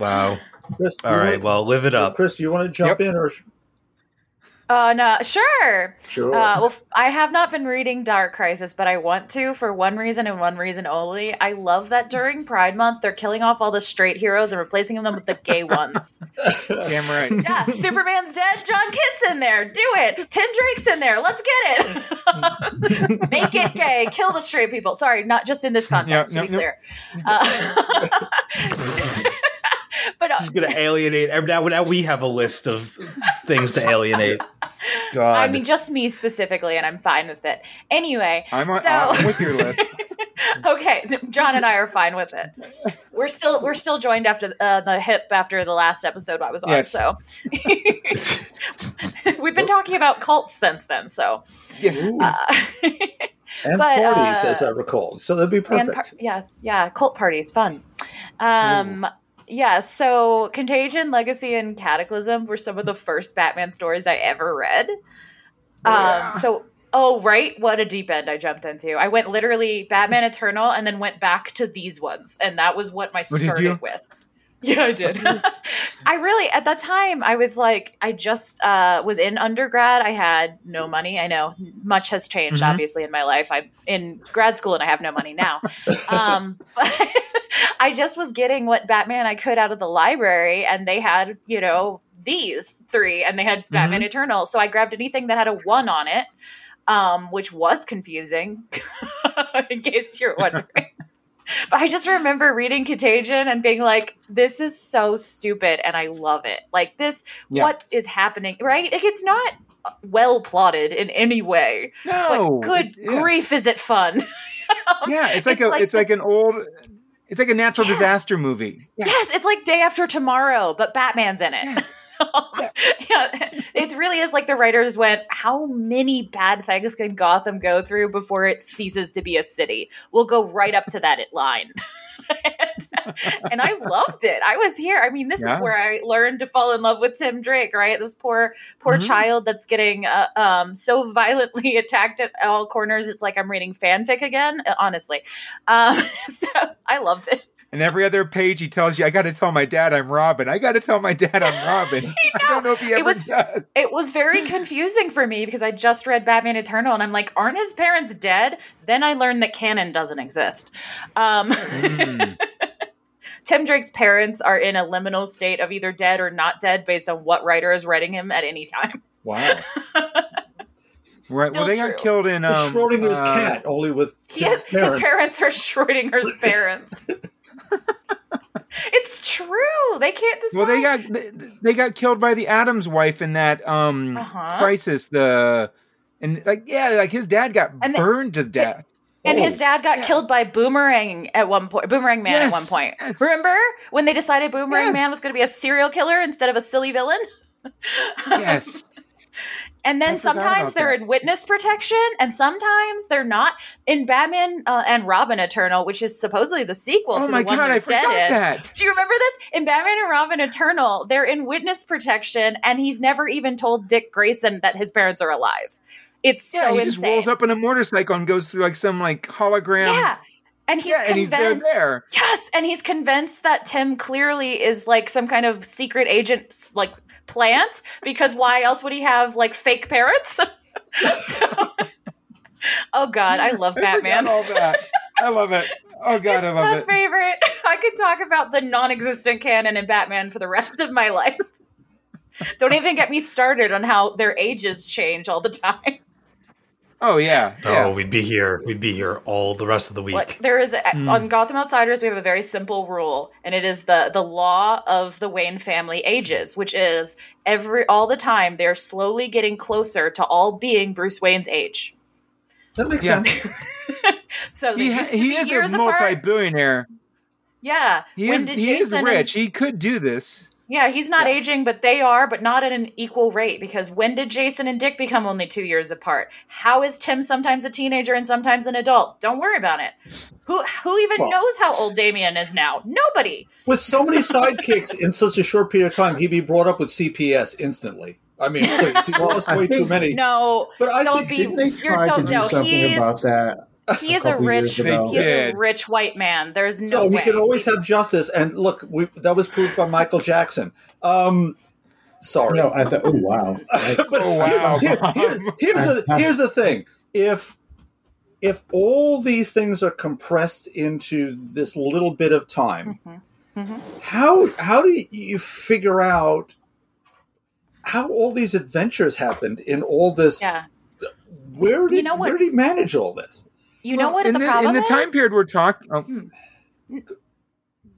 Wow. Chris, do All you right, wanna- well, live it up. Chris, do you want to jump in or Uh, no, sure. sure? Uh, well, f- I have not been reading Dark Crisis, but I want to for one reason and one reason only. I love that during Pride Month, they're killing off all the straight heroes and replacing them with the gay ones. Damn right. yeah, Superman's dead. Jon Kent's in there. Do it. Tim Drake's in there. Let's get it. Make it gay. Kill the straight people. Sorry, not just in this context, Yeah, to be no, no. clear. Uh, but uh, Just gonna alienate. every- Now, now we have a list of things to alienate. God, I mean, just me specifically, and I'm fine with it. Anyway, I'm, on, so I'm with your list. okay, so John and I are fine with it. We're still we're still joined after uh, the hip after the last episode I was on. Yes. So we've been talking about cults since then. So Yes. Uh, and but, parties, uh, as I recall. So that'd be perfect. par- yes, yeah, cult parties, fun. Um, yeah, so Contagion, Legacy, and Cataclysm were some of the first Batman stories I ever read. Um, so oh right, what a deep end I jumped into. I went literally Batman Eternal and then went back to these ones, and that was what my Oh, started with. Yeah, I did. I really at that time I was like I just uh, was in undergrad. I had no money. I know much has changed Mhm. obviously in my life. I'm in grad school and I have no money now. um, but I just was getting what Batman I could out of the library, and they had you know these three, and they had Batman Eternal. So I grabbed anything that had a one on it, um, which was confusing, in case you're wondering. But I just remember reading Contagion and being like, this is so stupid and I love it. Like, this, Yeah. what is happening, right? Like, it's not uh, well plotted in any way. No. but good grief, is it fun? Yeah, it's like It's a like it's the- like an old it's like a natural Yeah. disaster movie. Yes, it's like Day After Tomorrow, but Batman's in it. Yeah. it really is like the writers went, How many bad things can Gotham go through before it ceases to be a city? We'll go right up to that line. and, and I loved it. I was here. I mean, this Yeah. is where I learned to fall in love with Tim Drake, right? This poor, poor Mhm. child that's getting uh, um, so violently attacked at all corners. It's like I'm reading fanfic again, honestly. Um, so I loved it. And every other page he tells you, I got to tell my dad I'm Robin. I got to tell my dad I'm Robin. I don't know if he ever was- does. It was very confusing for me because I just read Batman Eternal and I'm like, aren't his parents dead? Then I learned that canon doesn't exist. Um, Mm. Tim Drake's parents are in a liminal state of either dead or not dead based on what writer is writing him at any time. Wow. Right. Still well, they got killed in um, Schrodinger's uh, cat, only with Yes, Tim's his parents are Schrodinger's parents. it's true. They can't decide. Well, they got they, they got killed by the Atom's wife in that um Uh-huh. crisis. The and like yeah, like his dad got And the- burned to death. And Oh, his dad got yeah. killed by Boomerang at one point. Boomerang Man at one point. yes. Remember when they decided Boomerang Yes. Man was going to be a serial killer instead of a silly villain? yes. And then sometimes they're that. in witness protection, and sometimes they're not. In Batman uh, and Robin Eternal, which is supposedly the sequel oh to my the one god, I dead forgot in. that. Do you remember this? In Batman and Robin Eternal, they're in witness protection, and he's never even told Dick Grayson that his parents are alive. It's Yeah, so he insane. just rolls up in a motorcycle and goes through like some like hologram. Yeah. And he's yeah, and he's there convinced. there. Yes, and he's convinced that Tim clearly is like some kind of secret agent, like plant, because why else would he have like fake parents? so, oh God, I love I Batman. all that. I love it. Oh god, it's I my love it. favorite. I could talk about the non-existent canon in Batman for the rest of my life. Don't even get me started on how their ages change all the time. Oh yeah. yeah. Oh, we'd be here. We'd be here all the rest of the week. Like there is a, Hmm. on Gotham Outsiders, we have a very simple rule, and it is the the law of the Wayne family ages, which is every all the time they're slowly getting closer to all being Bruce Wayne's age. That makes Yeah. sense. So he, ha- he is a multi-billionaire. Yeah, He when is did he is Jason and- rich. he could do this. Yeah, he's not Yeah. aging, but they are, but not at an equal rate. Because when did Jason and Dick become only two years apart? How is Tim sometimes a teenager and sometimes an adult? Don't worry about it. Who who even Well- knows how old Damian is now? Nobody. With so many sidekicks in such a short period of time, he'd be brought up with CPS instantly. I mean, please, he lost I way too many. No, But I don't think- be. Didn't they you're to don't do know. something about that? He is a couple rich. years He is a rich white man. There's no so he way. can always have justice. And look, we, that was proved by Michael Jackson. Um, sorry. No, I thought, oh wow, But Oh, wow, here- here- here's the here's the thing. If if all these things are compressed into this little bit of time, Mm-hmm. how how do you figure out how all these adventures happened in all this? Yeah. Where did You know what- where did he manage all this? You know what in the, the, problem in the time is? period we're talking. Oh. Hmm.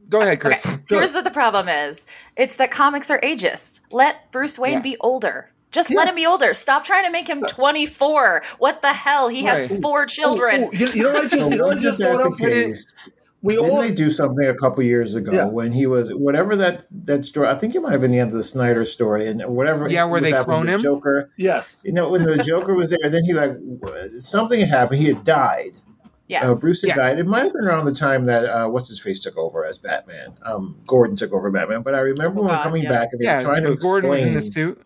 Go ahead, Chris. Okay. Here's what the problem is. It's that comics are ageist. Let Bruce Wayne Yeah. be older. Just let him be older. Stop trying to make him 24. What the hell? He has four oh, children. Oh, oh, you, you know what I just you know I just thought the of? case? We Didn't all they do something a couple years ago Yeah. when he was whatever that that story? I think it might have been the end of the Snyder story and whatever. Yeah, where they happening, clone the him? Joker. yes. You know, when the Joker was there, then he like something had happened. He had died. Yes. Uh, Bruce had Yeah. died. It might have been around the time that uh, what's his face took over as Batman. Um, Gordon took over Batman. But I remember Oh, when God, coming yeah. back and they Yeah, were trying to Gordon was in explain. the suit.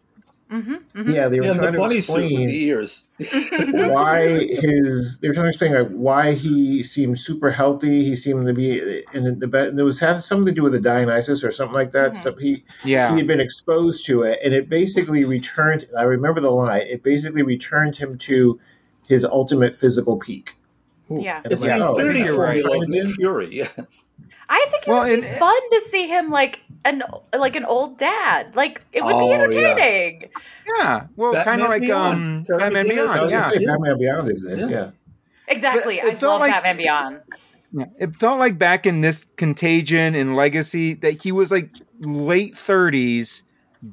Mm-hmm, Yeah, they were Yeah, trying the to bunny suit explain the ears. why his they were trying to explain like why he seemed super healthy. He seemed to be and the the there was had something to do with the Dionysium or something like that. Mhm. So he Yeah. he had been exposed to it, and it basically returned. I remember the line. It basically returned him to his ultimate physical peak. Yeah. It's like, the oh, I Infinity right. Formula of Nick Fury. Yes. I think it Well, would be and- fun to see him like an like an old dad. Like it would Oh, be entertaining. Yeah. Well, Batman kind of like Beyond. um, Terry Batman McGinnis. I Beyond. was Yeah. gonna say Batman Beyond exists. Yeah. Yeah. Exactly. I it felt love like- Batman Beyond. Yeah, it felt like back in this contagion and legacy that he was like late 30s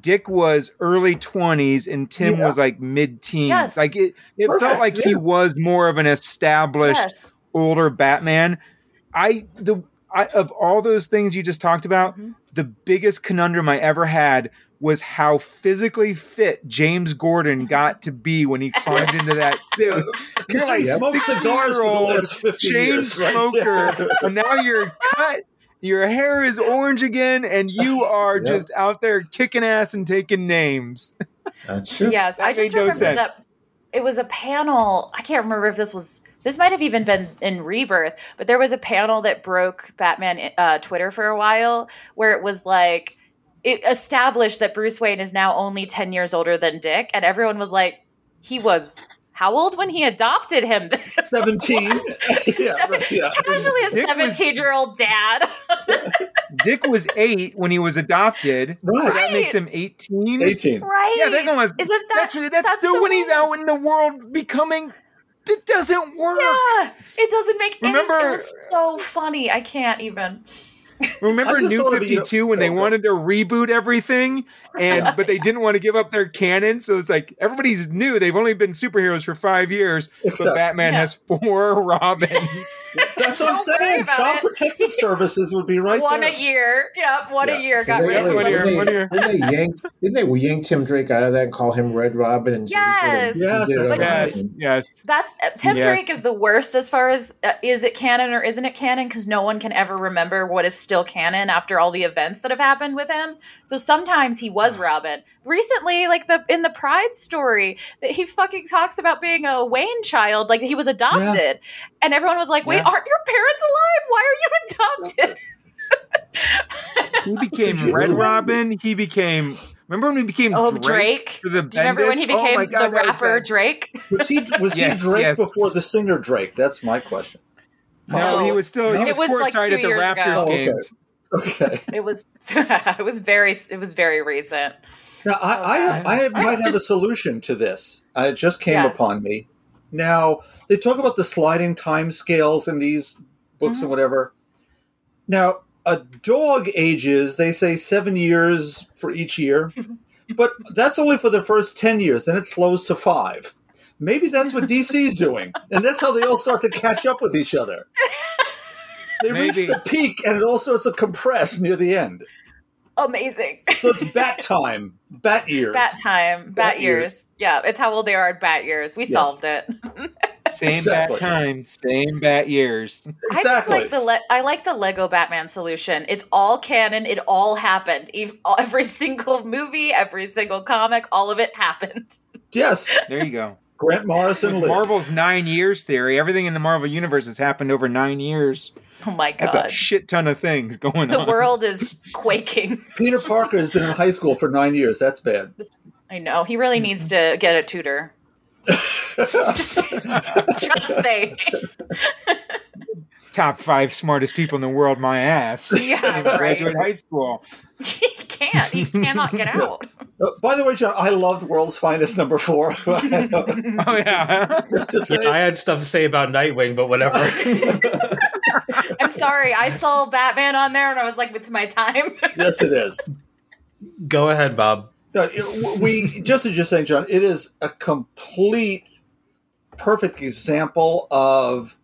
dick was early 20s and tim Yeah. was like mid-teens Yes. like it, it Perfect, felt like he was more of an established Yes. older batman i the I, of all those things you just talked about Mhm. the biggest conundrum i ever had was how physically fit James Gordon got to be when he climbed into that suit. Because he smoked cigars for the 60-year-old last 50 chain years. right? smoker, and now you're cut. Your hair is orange again, and you are Yep. just out there kicking ass and taking names. That's true. Yes, I just made no remember sense. that it was a panel. I can't remember if this was this might have even been in Rebirth, but there was a panel that broke Batman uh, Twitter for a while where it was like it established that Bruce Wayne is now only ten years older than Dick, and everyone was like, he was how old when he adopted him? 17. yeah, right, yeah. Especially a seventeen-year-old dad. Dick was eight when he was adopted. So Right. that makes him 18. 18. right? Yeah, they're gonna. Isn't that that's, that's, still the when he's way- out in the world becoming. It doesn't work. Yeah, it doesn't make any. Remember- It was so funny. I can't even. Remember New thought of it, you know- 52 when they wanted to reboot everything and but they didn't want to give up their canon so it's like everybody's new they've only been superheroes for 5 years Except- but Batman Yeah. has four Robins. That's what I'm saying. Child it. Protective Services would be right one there. a year. Yep, one Yeah. a year. Got Didn't rid of One them. year, didn't one year. didn't they yank? Didn't they yank Tim Drake out of that and call him Red Robin? And Yes. Yes, did it that's on yes, yes. That's uh, Tim Yeah. Drake is the worst as far as uh, is it canon or isn't it canon because no one can ever remember what is still canon after all the events that have happened with him. So sometimes he was Robin. Recently, like the in the Pride story, that he fucking talks about being a Wayne child, like he was adopted, and everyone was like, "Wait, Yeah. aren't your parents alive? Why are you adopted?" He became Red? Robin, he became Remember when he became Oh, Drake, Drake. for the Do you remember when he Bendis? Oh became God, the that was rapper. Drake? Was he was Yes, he Drake yes. before the singer Drake? That's my question. No, No. he was still he It was, was like two at the years ago. Raptors Oh, okay. Okay. It was it was very it was very recent. Now I, I have I have, might have a solution to this. Uh, It just came Yeah. upon me. Now they talk about the sliding time scales in these books Mm-hmm. and whatever. Now a dog ages, they say seven years for each year, but that's only for the first ten years. Then it slows to five. Maybe that's what DC's doing, and that's how they all start to catch up with each other. They reach the peak, and it all starts to compress near the end. Amazing. So it's bat time, bat years. Bat time, bat, Bat years. years. Yeah, it's how old they are at bat years. We Yes. solved it. Same Exactly. bat time, same bat years. I just Exactly. like the le- I like the Lego Batman solution. It's all canon. It all happened. Every single movie, every single comic, all of it happened. Yes. There you go. Grant Morrison lives. Marvel's nine years theory, everything in the Marvel universe has happened over nine years. Oh my god. That's a shit ton of things going the on. The world is quaking. Peter Parker has been in high school for nine years. That's bad. I know. He really hmm. needs to get a tutor. just, just saying. Top five smartest people in the world, my ass. Yeah, Didn't right. Graduate high school. he can't. He cannot get out. Uh, by the way, John, I loved World's Finest number four. Oh yeah. Just to say, I had stuff to say about Nightwing, but whatever. I'm sorry. I saw Batman on there and I was like, it's my time. yes, it is. Go ahead, Bob. No, it- we just as you're saying, John, it is a complete, perfect example of,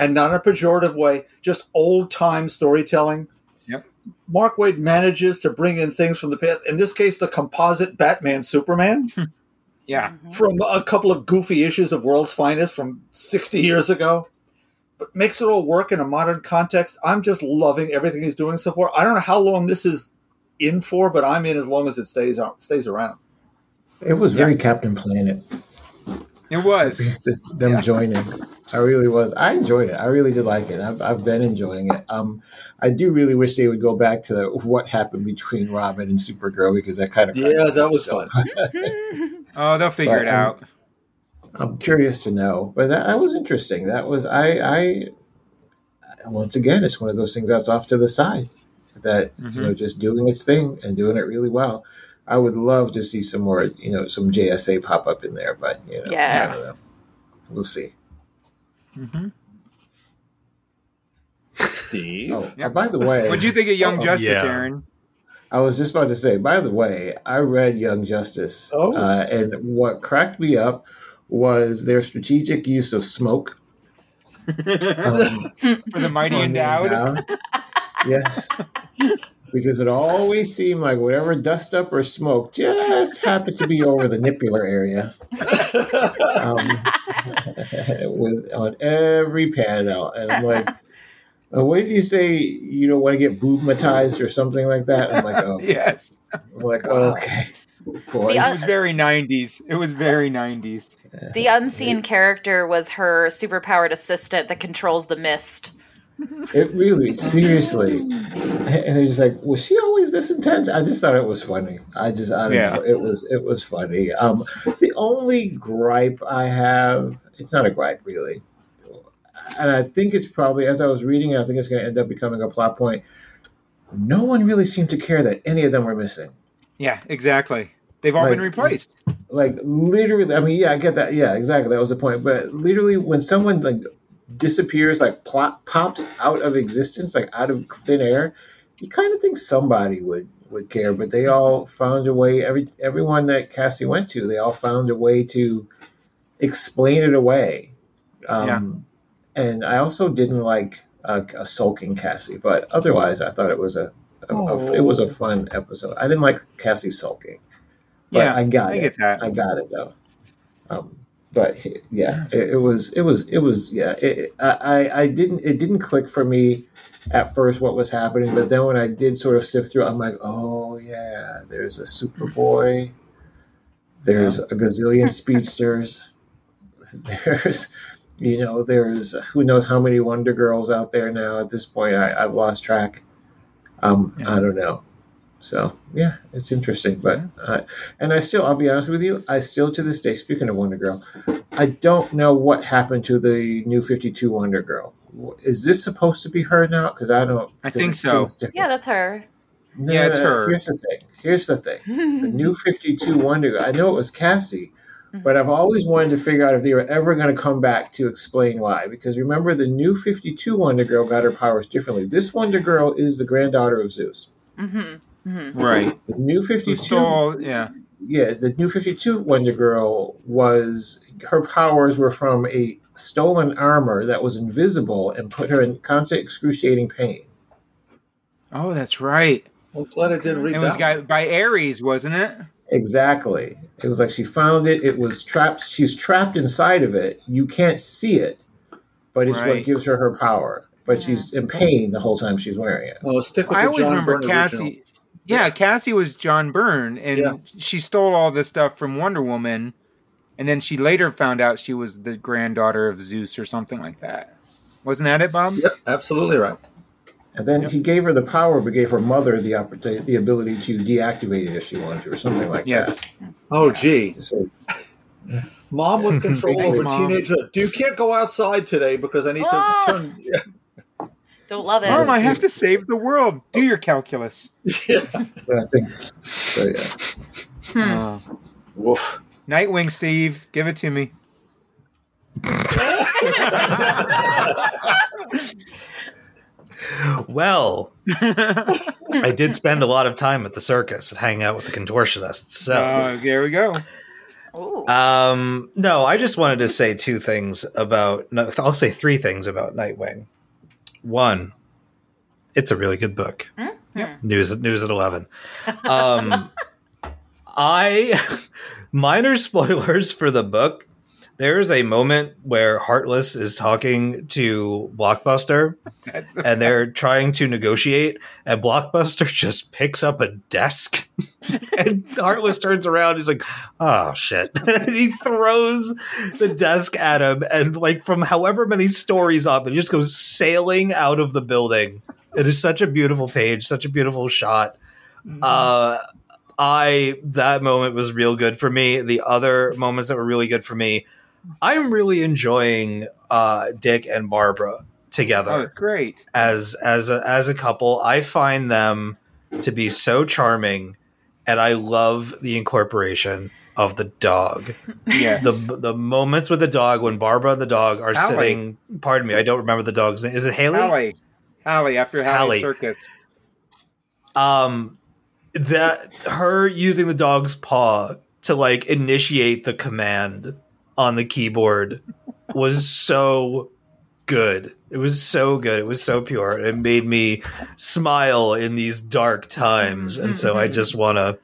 and not in a pejorative way, just old time storytelling. Yep. Mark Waid manages to bring in things from the past. In this case, the composite Batman Superman Yeah. Mm-hmm. from a couple of goofy issues of World's Finest from 60 years ago. But makes it all work in a modern context. I'm just loving everything he's doing so far. I don't know how long this is in for, but I'm in as long as it stays uh, stays around. It was very Captain Planet. It was. them joining. I really was. I enjoyed it. I really did like it. I've, I've been enjoying it. Um, I do really wish they would go back to what happened between Robin and Supergirl because that kind of Yeah, that was fun. Oh, they'll figure But, it um, out. I'm curious to know, but that, that was interesting. That was I. I once again, it's one of those things that's off to the side that you know just doing its thing and doing it really well. I would love to see some more, you know, some JSA pop up in there, but you know, I Yes. don't know. We'll see. Steve. Oh, Yep. uh, by the way, what do you think of Young Oh, Justice, yeah. Aaron? I was just about to say, by the way, I read Young Justice. Oh. Uh, and what cracked me up was their strategic use of smoke. Um, For the mighty on the endowed. endowed. yes. Because it always seemed like whatever dust up or smoke just happened to be over the nipular area. Um, with on every panel. And I'm like, oh, what did you say? You don't want to get boobmatized or something like that? I'm like, oh, Yes. I'm like, okay. Boys. The It was very 90s. It was very 90s. The unseen character was her superpowered assistant that controls the mist. It really, seriously. And they're just like, was she always this intense? I just thought it was funny. I just, I don't Yeah. know. It was, it was funny. Um, the only gripe I have, it's not a gripe really. And I think it's probably, as I was reading it, I think it's going to end up becoming a plot point. No one really seemed to care that any of them were missing. Yeah, exactly. They've all Like- been replaced. like literally i mean yeah i get that yeah exactly that was the point but literally when someone like disappears like plot pops out of existence like out of thin air you kind of think somebody would would care but they all found a way every everyone that cassie went to they all found a way to explain it away. Um and i also didn't like a, a sulking cassie but otherwise i thought it was a, a, a it was a fun episode. I didn't like cassie sulking but Yeah, i got I it. get that. I got it though. Um, but yeah, it, it was it was it was yeah. It, I I- I didn't it didn't click for me at first what was happening, but then when I did sort of sift through, I'm like, oh yeah, there's a Superboy, there's a gazillion speedsters, there's you know there's who knows how many Wonder Girls out there now at this point. I, I've lost track. Um, Yeah. I don't know. So yeah, it's interesting, but uh, and I still, I'll be honest with you, I still to this day, speaking of Wonder Girl, I don't know what happened to the new Fifty Two Wonder Girl. Is this supposed to be her now? Because I don't. I think so. Yeah, that's her. No, Yeah, it's no, no, her. Here's the thing. Here's the thing. The new Fifty Two Wonder Girl. I know it was Cassie, but I've always wanted to figure out if they were ever going to come back to explain why. Because remember, the new Fifty Two Wonder Girl got her powers differently. This Wonder Girl is the granddaughter of Zeus. hmm hmm Right. The new Fifty Two. stole, yeah. yeah, the new 52 Wonder Girl was her powers were from a stolen armor that was invisible and put her in constant excruciating pain. Oh, that's right. Well, glad didn't read It was guy, by Ares, wasn't it? Exactly. It was like she found it, it was trapped, she's trapped inside of it. You can't see it, but it's what gives her her power. But she's in pain the whole time she's wearing it. Well, stick with I the always John remember Byrne Cassie. original. Yeah, Cassie was John Byrne, and Yeah. she stole all this stuff from Wonder Woman, and then she later found out she was the granddaughter of Zeus or something like that. Wasn't that it, Bob? Yep, absolutely right. And then he gave her the power, but gave her mother the opportunity, the ability to deactivate it if she wanted to, or something like that. Yes. Oh, gee. Mom with control over Mom. teenager. You can't go outside today because I need to Oh! turn. Don't love it. Mom, I have to save the world. Do your calculus. Yeah. I think, so yeah. Uh, Woof. Nightwing, Steve, give it to me. Well, I did spend a lot of time at the circus and hang out with the contortionists. So, Uh, there we go. Ooh. um, no, I just wanted to say two things about. No, I'll say three things about Nightwing. One, it's a really good book. News at news at eleven. Um, I minor spoilers for the book. There is a moment where Heartless is talking to Blockbuster the and they're trying to negotiate, and Blockbuster just picks up a desk, and Heartless turns around. He's like, "Oh shit!" and he throws the desk at him, and like from however many stories up, it just goes sailing out of the building. It is such a beautiful page, such a beautiful shot. Uh, I that moment was real good for me. The other moments that were really good for me, I'm really enjoying uh, Dick and Barbara together oh, great. as as a, as a couple. I find them to be so charming, and I love the incorporation of the dog. Yes. the The moments with the dog when Barbara and the dog are Hallie. sitting. Pardon me, I don't remember the dog's name. Is it Haley? Hallie. Hallie after Hallie, Hallie. Circus. um that her using the dog's paw to like initiate the command on the keyboard was so good. It was so good. It was so pure. It made me smile in these dark times. And so i just want to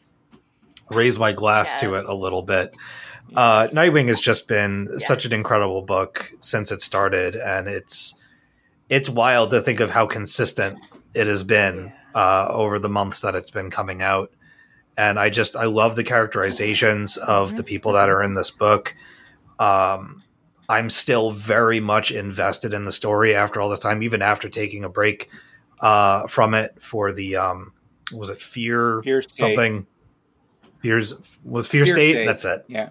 raise my glass to it a little bit. Uh nightwing has just been such an incredible book since it started and it's it's wild to think of how consistent it has been uh, over the months that it's been coming out. And I just I love the characterizations of the people that are in this book. Um, I'm still very much invested in the story after all this time, even after taking a break uh, from it for the um, was it fear, Fear something fears was fear, Fear state? State. That's it. Yeah.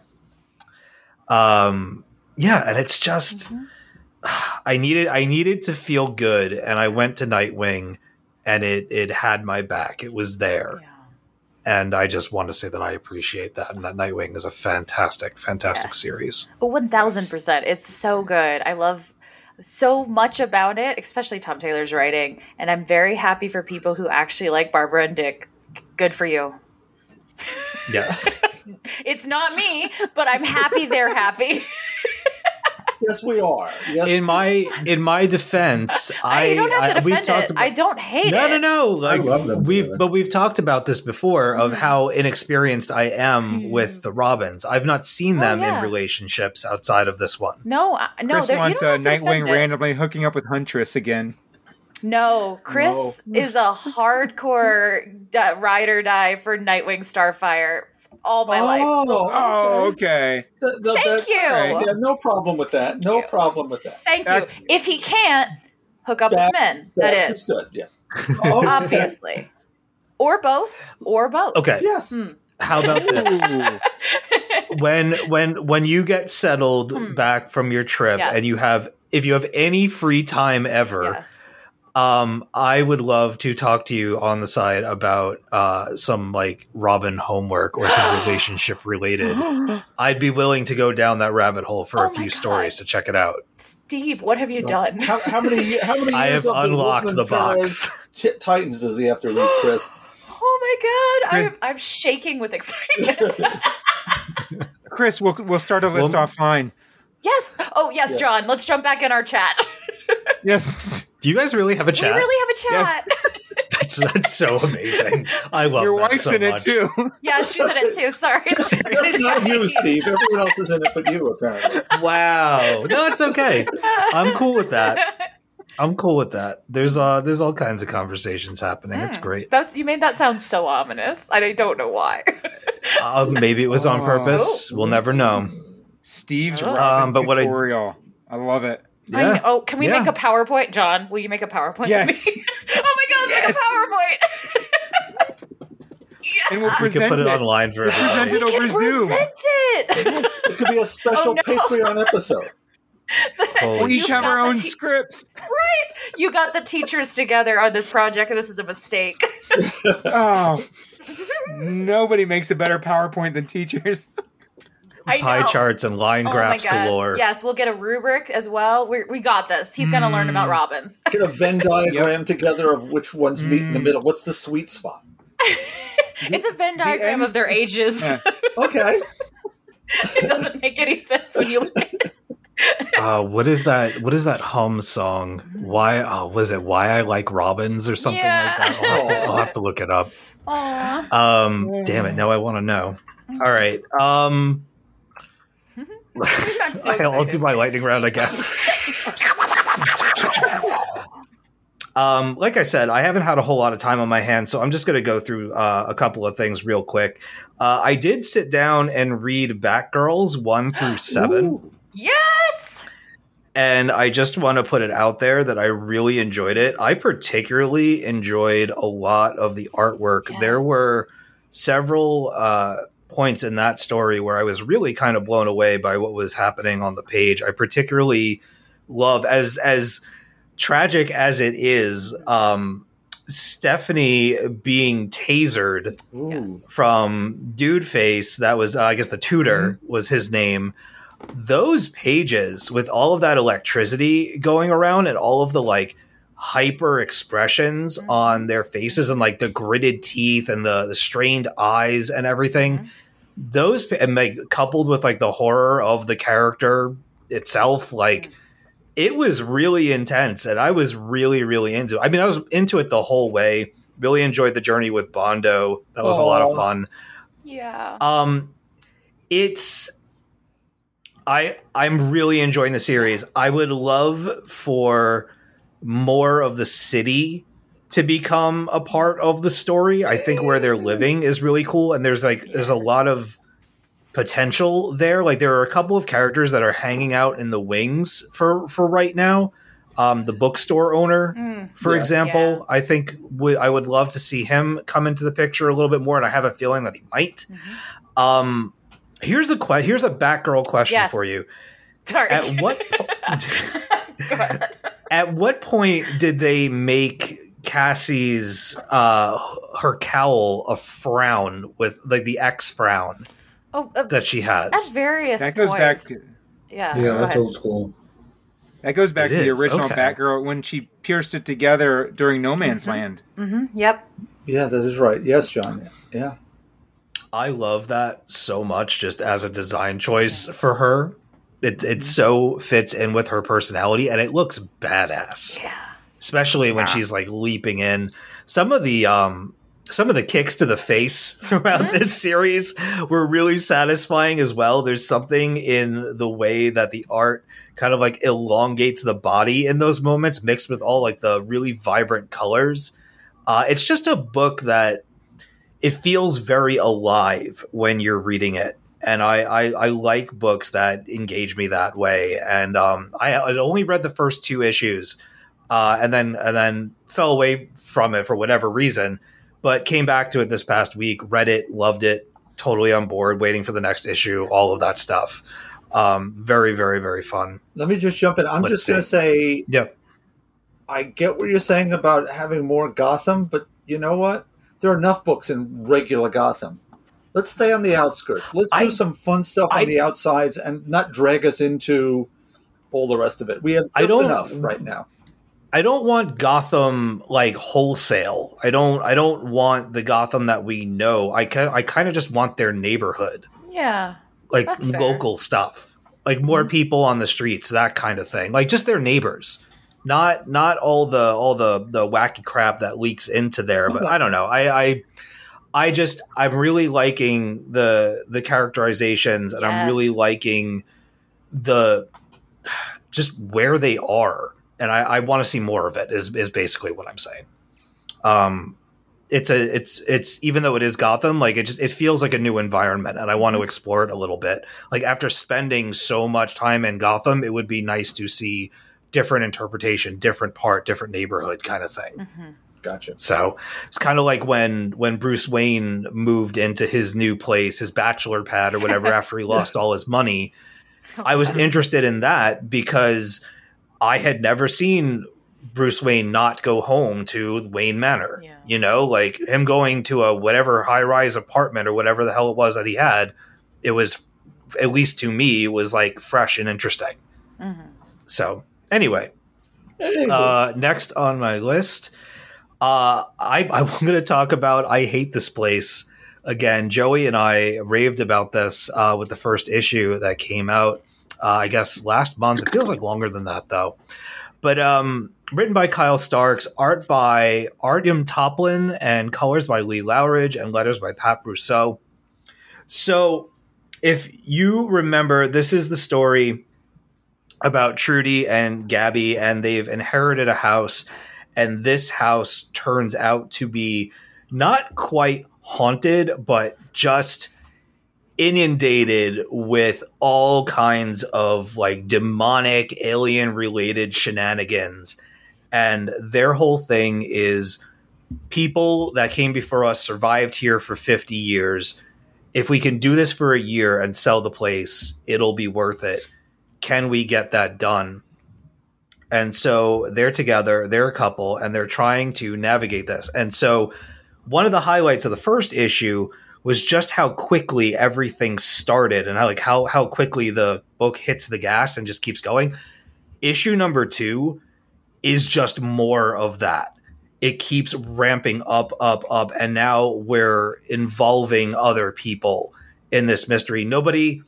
Um, yeah, and it's just Mm-hmm. I needed I needed to feel good, and I went to Nightwing, and it it had my back. It was there, Yeah. And I just want to say that I appreciate that, and that Nightwing is a fantastic, fantastic Yes. series. Oh, one thousand percent. It's so good. I love so much about it, especially Tom Taylor's writing, and I'm very happy for people who actually like Barbara and Dick. Good for you. Yes, It's not me, but I'm happy they're happy. Yes, we are. Yes, in my in my defense, I, you don't have to I- we've defend talked it. about I don't hate no, it. no, no. Like love them we've, together. but we've talked about this before of Mm-hmm. how inexperienced I am with the Robins. I've not seen Oh, them yeah. in relationships outside of this one. No, I- no. Chris there- you wants don't uh, to defend Nightwing randomly hooking up with Huntress again. No, Chris is a hardcore ride or die for Nightwing Starfire all my life. oh, Oh, okay. okay. Th- th- Thank that- you. Yeah, no problem with that. No problem with that. Thank That- you. If he can't hook up That- with men, that That's good. Yeah. Oh, obviously, or both, or both. Okay, Yes. Hmm. how about this? When when when you get settled back from your trip Hmm. Yes. and you have if you have any free time ever Yes. Um i would love to talk to you on the side about uh some like robin homework or some relationship related i'd be willing to go down that rabbit hole for Oh a few God. stories to check it out Steve, what have you done? How, how many? How many? i have of the unlocked the box T- Titans does he have to read, Chris? Oh my god, I'm, I'm shaking with excitement. Chris, we'll we'll start a list Well- offline. yes. Oh yes, Yeah. John. Let's jump back in our chat. Yes, do you guys really have a We chat really have a chat. that's, that's so amazing i love your that wife's so in it too. yeah, she's in it too. Sorry. Just not you, Steve. Everyone else is in it, but you apparently. wow no it's okay i'm cool with that i'm cool with that there's uh there's all kinds of conversations happening it's great That's you made that sound so ominous. I don't know why. Uh, maybe it was on Oh. purpose. We'll never know. Steve's Oh. Um, but what I- tutorial. I, love it. I know. Oh, can we Yeah. make a PowerPoint, John? Will you make a PowerPoint? Yes. For me? oh my God, Yes. make a PowerPoint. And we'll We present can put it it. online for present everybody. it over can Zoom. present it. It could be a special Oh, no. Patreon episode. We each have our own te- scripts. Right. You got the teachers together on this project, and this is a mistake. Oh, nobody makes a better PowerPoint than teachers. I pie know. charts and line Oh graphs galore. Yes, we'll get a rubric as well. We we got this. He's gonna learn Mm. about robins. Get a Venn diagram together of which ones meet in the Mm. middle. What's the sweet spot? It's a Venn diagram end- of their ages. Yeah. Okay. it doesn't make any sense when you look at it. Uh, what is that? What is that hum song? Why? Oh, was it "Why I Like Robins" or something Yeah. like that? I'll have, to, I'll have to look it up. Aw. Um, damn it! Now I want to know. All right. Um, I'm so I'll do my lightning round, I guess. um, like I said, I haven't had a whole lot of time on my hands, so I'm just going to go through uh, a couple of things real quick. Uh, I did sit down and read Batgirls one through seven. Ooh. Yes. and I just want to put it out there that I really enjoyed it. I particularly enjoyed a lot of the artwork. Yes. There were several uh, points in that story where I was really kind of blown away by what was happening on the page. I particularly love as as tragic as it is. Um, Stephanie being tasered. Yes. from Dude Face, that was, uh, I guess, the tutor was his name. Those pages with all of that electricity going around and all of the like hyper expressions Mhm. on their faces and like the gritted teeth and the, the strained eyes and everything, Mhm. those and like coupled with like the horror of the character itself, like it was really intense and I was really, really into it. I mean, I was into it the whole way. Really enjoyed the journey with Bondo. That was a lot of fun. Yeah. Um, it's I I'm really enjoying the series. I would love for more of the city to become a part of the story. I think where they're living is really cool, and there's like there's a lot of potential there. Like there are a couple of characters that are hanging out in the wings for for right now. Um, the bookstore owner, Mm. for Yes. example, Yeah. I think would I would love to see him come into the picture a little bit more, and I have a feeling that he might. Mhm. Um, here's a que- here's a Batgirl question Yes. for you. Sorry. At what po- Go ahead. At what point did they make Cassie's uh her cowl a frown with like the X frown Oh, uh, that she has? at various That goes back. points. Yeah. Yeah, that's ahead. old school. That goes back It to the is, original okay. Batgirl when she pierced it together during No Man's Mhm. Land. Mm-hmm. Yep. Yeah, that is right. Yes, John. Yeah. I love that so much just as a design choice for her. It it so fits in with her personality and it looks badass. Yeah. especially when Yeah. she's like leaping in. Some of the um some of the kicks to the face throughout this series were really satisfying as well. There's something in the way that the art kind of like elongates the body in those moments mixed with all like the really vibrant colors. Uh, it's just a book that it feels very alive when you're reading it. And I, I, I like books that engage me that way. And um, I had only read the first two issues, uh, and then and then fell away from it for whatever reason. But came back to it this past week, read it, loved it, totally on board, waiting for the next issue, all of that stuff. Um, very, very, very fun. Let me just jump in. I'm Let's just going to say Yep. I get what you're saying about having more Gotham, but you know what? There are enough books in regular Gotham. Let's stay on the outskirts. Let's do I- some fun stuff on I- the outsides and not drag us into all the rest of it. We have I just don't- enough right now. I don't want Gotham like wholesale. I don't. I don't want the Gotham that we know. I can. I kind of just want their neighborhood. Yeah. like That's fair. local stuff like more mm-hmm. people on the streets that kind of thing like just their neighbors not not all the all the the wacky crap that leaks into there but i don't know i i i just i'm really liking the the characterizations and i'm really liking the just where they are. And i i want to see more of it is is basically what i'm saying. Um it's a it's it's even though it is Gotham, like it just it feels like a new environment, and I want to explore it a little bit. Like after spending so much time in Gotham, it would be nice to see different interpretation, different part, different neighborhood kind of thing. Gotcha. So it's kind of like when when Bruce Wayne moved into his new place, his bachelor pad or whatever, after he lost all his money. I was interested in that because I had never seen Bruce Wayne not go home to Wayne Manor. Yeah. You know, like him going to a whatever high rise apartment or whatever the hell it was that he had. It was, at least to me, was like fresh and interesting. So anyway, uh, next on my list, uh, I, I'm going to talk about I Hate This Place. Again, Joey and I raved about this uh, with the first issue that came out, uh, I guess, last month. It feels like longer than that, though. But um, written by Kyle Starks, art by Artyom Topilin, and colors by Lee Loughridge, and letters by Pat Brousseau. So, if you remember, this is the story about Trudy and Gabby, and they've inherited a house, and this house turns out to be not quite haunted, but just inundated with all kinds of like demonic alien related shenanigans. And their whole thing is people that came before us survived here for 50 years. If we can do this for a year and sell the place, it'll be worth it. Can we get that done? And so they're together, they're a couple, and they're trying to navigate this. And so one of the highlights of the first issue was just how quickly everything started and how like how how quickly the book hits the gas and just keeps going. Issue number 2 is just more of that. It keeps ramping up up up and now we're involving other people in this mystery. Nobody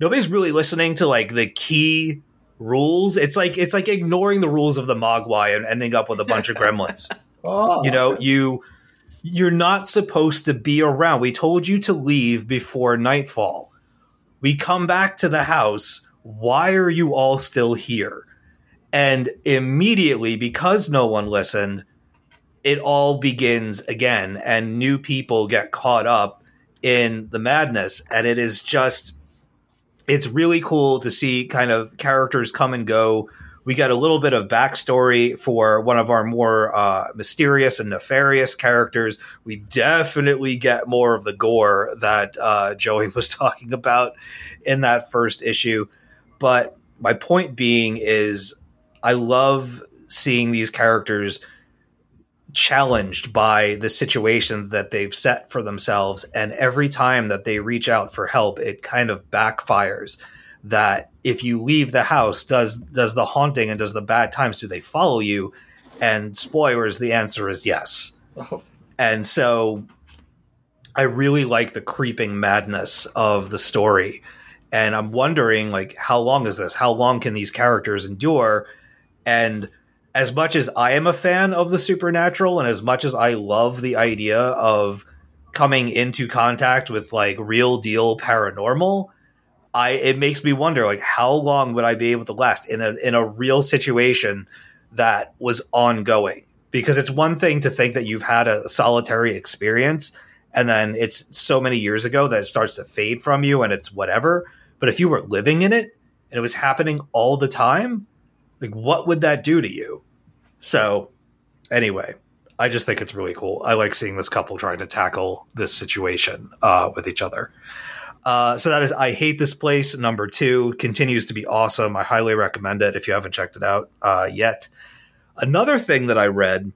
nobody's really listening to like the key rules. It's like it's like ignoring the rules of the Mogwai and ending up with a bunch of gremlins. Oh, You know, you you're not supposed to be around. We told you to leave before nightfall. We come back to the house. Why are you all still here? And immediately, because no one listened, it all begins again, and new people get caught up in the madness. And it is just, it's really cool to see kind of characters come and go. We got a little bit of backstory for one of our more uh, mysterious and nefarious characters. We definitely get more of the gore that uh, Joey was talking about in that first issue. But my point being is, I love seeing these characters challenged by the situation that they've set for themselves. And every time that they reach out for help, it kind of backfires. That if you leave the house, does does the haunting and does the bad times do they follow you? And spoilers, the answer is yes. Oh. And so I really like the creeping madness of the story. And I'm wondering like how long is this? How long can these characters endure? And as much as I am a fan of the supernatural and as much as I love the idea of coming into contact with like real deal paranormal, I it makes me wonder like how long would I be able to last in a in a real situation that was ongoing? Because it's one thing to think that you've had a solitary experience and then it's so many years ago that it starts to fade from you and it's whatever. But if you were living in it and it was happening all the time, like what would that do to you? So anyway, I just think it's really cool. I like seeing this couple trying to tackle this situation uh, with each other. Uh, so that is I Hate This Place, number two. Continues to be awesome. I highly recommend it if you haven't checked it out uh, yet. Another thing that I read,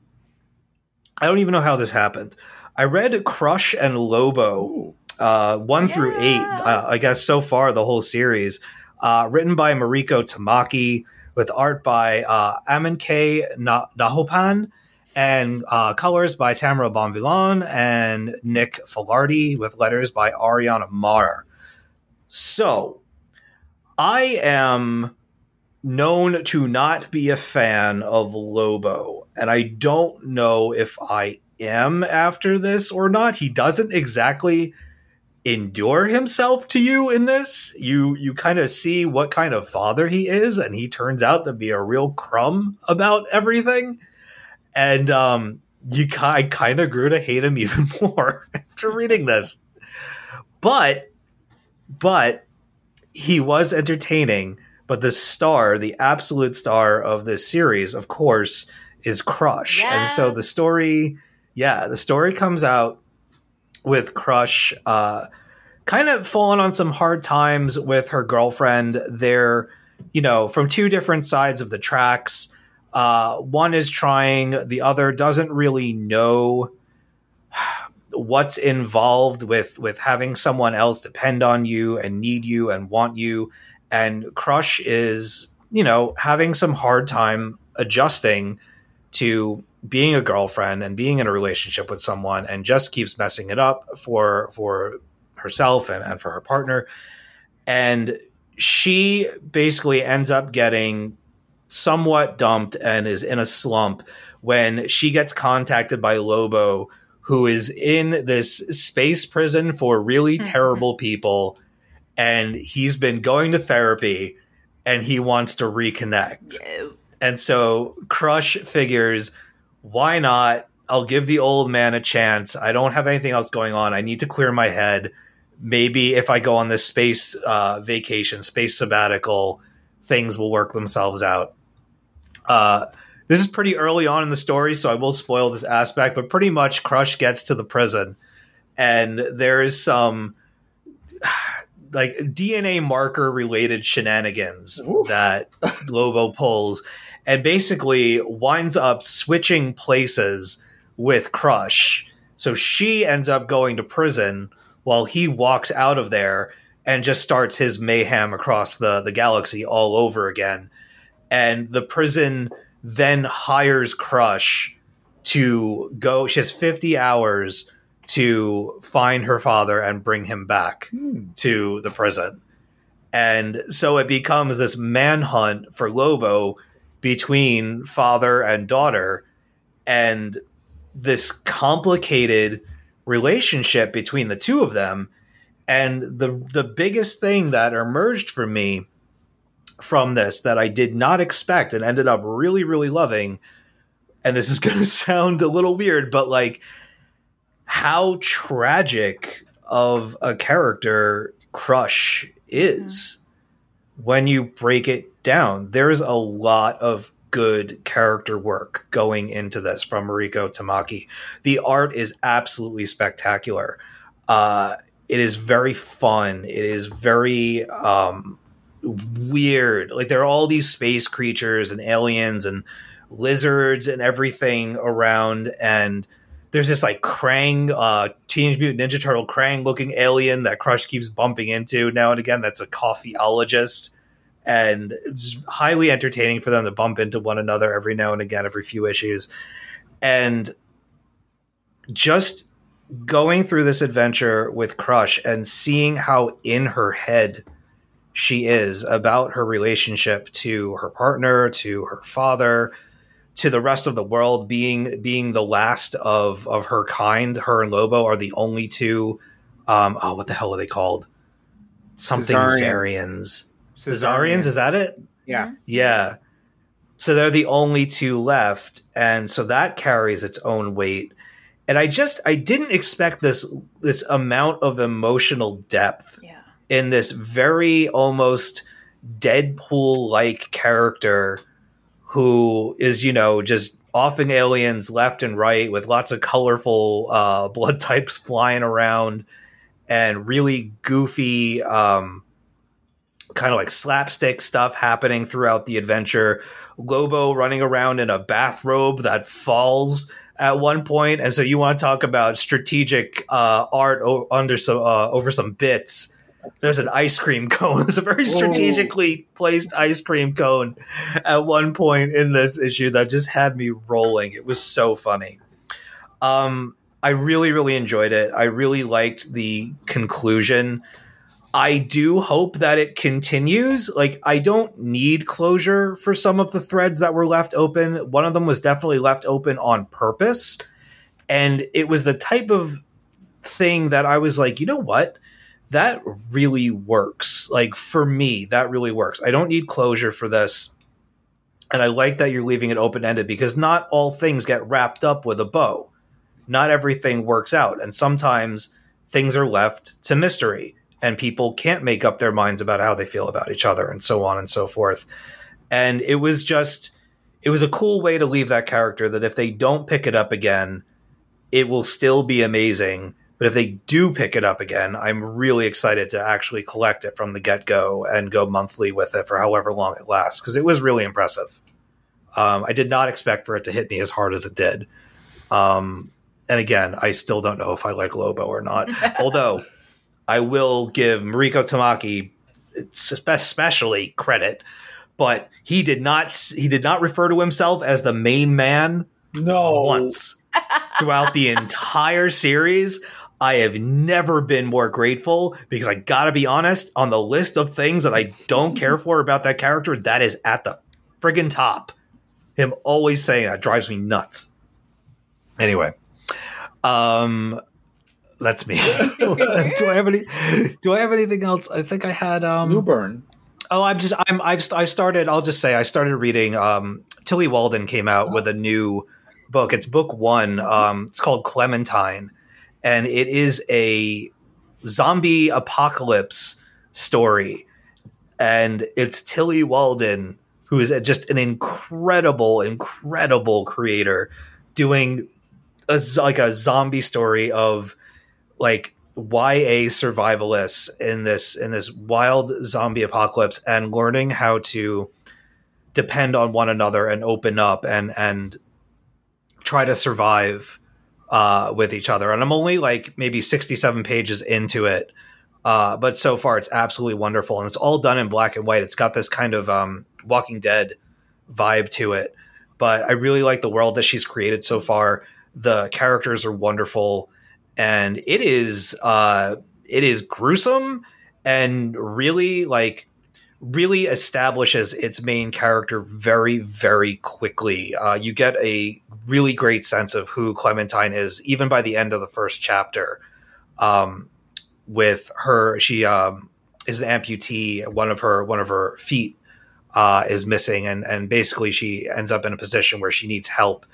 I don't even know how this happened. I read Crush and Lobo, uh, one through eight, uh, I guess so far, the whole series, uh, written by Mariko Tamaki, with art by uh, K. Nahuelpan, and uh, colors by Tamra Bonvillain and Nick Filardi, with letters by Ariana Maher. So, I am known to not be a fan of Lobo, and I don't know if I am after this or not. He doesn't exactly endure himself to you in this. You you kind of see what kind of father he is, and he turns out to be a real crumb about everything. And um, you I kind of grew to hate him even more after reading this. But but he was entertaining, but the star, the absolute star of this series, of course, is Crush. And so the story, yeah, the story comes out with Crush uh kind of falling on some hard times with her girlfriend. They're, you know, from two different sides of the tracks. Uh, one is trying, the other doesn't really know what's involved with with having someone else depend on you and need you and want you. And Crush is, you know, having some hard time adjusting to being a girlfriend and being in a relationship with someone and just keeps messing it up for for herself and, and for her partner. And she basically ends up getting somewhat dumped and is in a slump when she gets contacted by Lobo, who is in this space prison for really mm-hmm. terrible people. And he's been going to therapy and he wants to reconnect. Yes. And so Crush figures, why not? I'll give the old man a chance. I don't have anything else going on. I need to clear my head. Maybe if I go on this space uh, vacation, space sabbatical, things will work themselves out. Uh, this is pretty early on in the story, so I will spoil this aspect, but pretty much Crush gets to the prison and there is some like DNA marker related shenanigans Oof. that Lobo pulls and basically winds up switching places with Crush. So she ends up going to prison while he walks out of there and just starts his mayhem across the, the galaxy all over again. And the prison then hires Crush to go. She has 50 hours to find her father and bring him back hmm. to the prison. And so it becomes this manhunt for Lobo between father and daughter and this complicated relationship between the two of them. And the the biggest thing that emerged for me from this that I did not expect and ended up really, really loving, and this is gonna sound a little weird, but like how tragic of a character Crush is mm-hmm. When you break it down. There's a lot of good character work going into this from Mariko Tamaki. The art is absolutely spectacular. Uh, it is very fun. It is very um, weird. Like there are all these space creatures and aliens and lizards and everything around and there's this like Krang, uh, Teenage Mutant Ninja Turtle Krang looking alien that Crush keeps bumping into now and again. That's a coffeeologist. And it's highly entertaining for them to bump into one another every now and again, every few issues. And just going through this adventure with Crush and seeing how in her head she is about her relationship to her partner, to her father, to the rest of the world being being the last of of her kind. Her and Lobo are the only two. Um, oh, what the hell are they called? Something Caesarians. Zarians. Caesarians, is that it? Yeah. Yeah. So they're the only two left, and so that carries its own weight. And I just I didn't expect this this amount of emotional depth Yeah. in this very almost Deadpool like character who is, you know, just offing aliens left and right with lots of colorful uh, blood types flying around and really goofy, um, kind of like slapstick stuff happening throughout the adventure. Lobo running around in a bathrobe that falls at one point, and so you want to talk about strategic uh, art o- under some uh, over some bits. There's an ice cream cone. There's a very strategically placed ice cream cone at one point in this issue that just had me rolling. It was so funny. Um, I really, really enjoyed it. I really liked the conclusion. I do hope that it continues. Like, I don't need closure for some of the threads that were left open. One of them was definitely left open on purpose. And it was the type of thing that I was like, you know what? That really works. Like, for me, that really works. I don't need closure for this. And I like that you're leaving it open ended because not all things get wrapped up with a bow. Not everything works out. And sometimes things are left to mystery and people can't make up their minds about how they feel about each other and so on and so forth. And it was just, it was a cool way to leave that character that if they don't pick it up again, it will still be amazing. But if they do pick it up again, I'm really excited to actually collect it from the get go and go monthly with it for however long it lasts because it was really impressive. Um, I did not expect for it to hit me as hard as it did. Um, and again, I still don't know if I like Lobo or not. Although I will give Mariko Tamaki especially credit, but he did not he did not refer to himself as the main man No. once throughout the entire series. I have never been more grateful because I gotta be honest, on the list of things that I don't care for about that character, that is at the friggin' top. Him always saying that drives me nuts. Anyway, um, that's me. do I have any? Do I have anything else? I think I had um. Newburn. Oh, I'm just I'm I've I started. I'll just say I started reading. Um, Tilly Walden came out with a new book. It's book one. Um, it's called Clementine, and it is a zombie apocalypse story, and it's Tilly Walden who is just an incredible, incredible creator, doing a like a zombie story of like YA survivalists in this in this wild zombie apocalypse and learning how to depend on one another and open up and and try to survive uh, with each other. And I'm only like maybe 67 pages into it. Uh, but so far it's absolutely wonderful and it's all done in black and white. It's got this kind of um, Walking Dead vibe to it. But I really like the world that she's created so far. The characters are wonderful and it is uh it is gruesome and really like really establishes its main character very very quickly. Uh, you get a really great sense of who clementine is even by the end of the first chapter. Um, with her she um, is an amputee. One of her one of her feet uh, is missing and and basically she ends up in a position where she needs help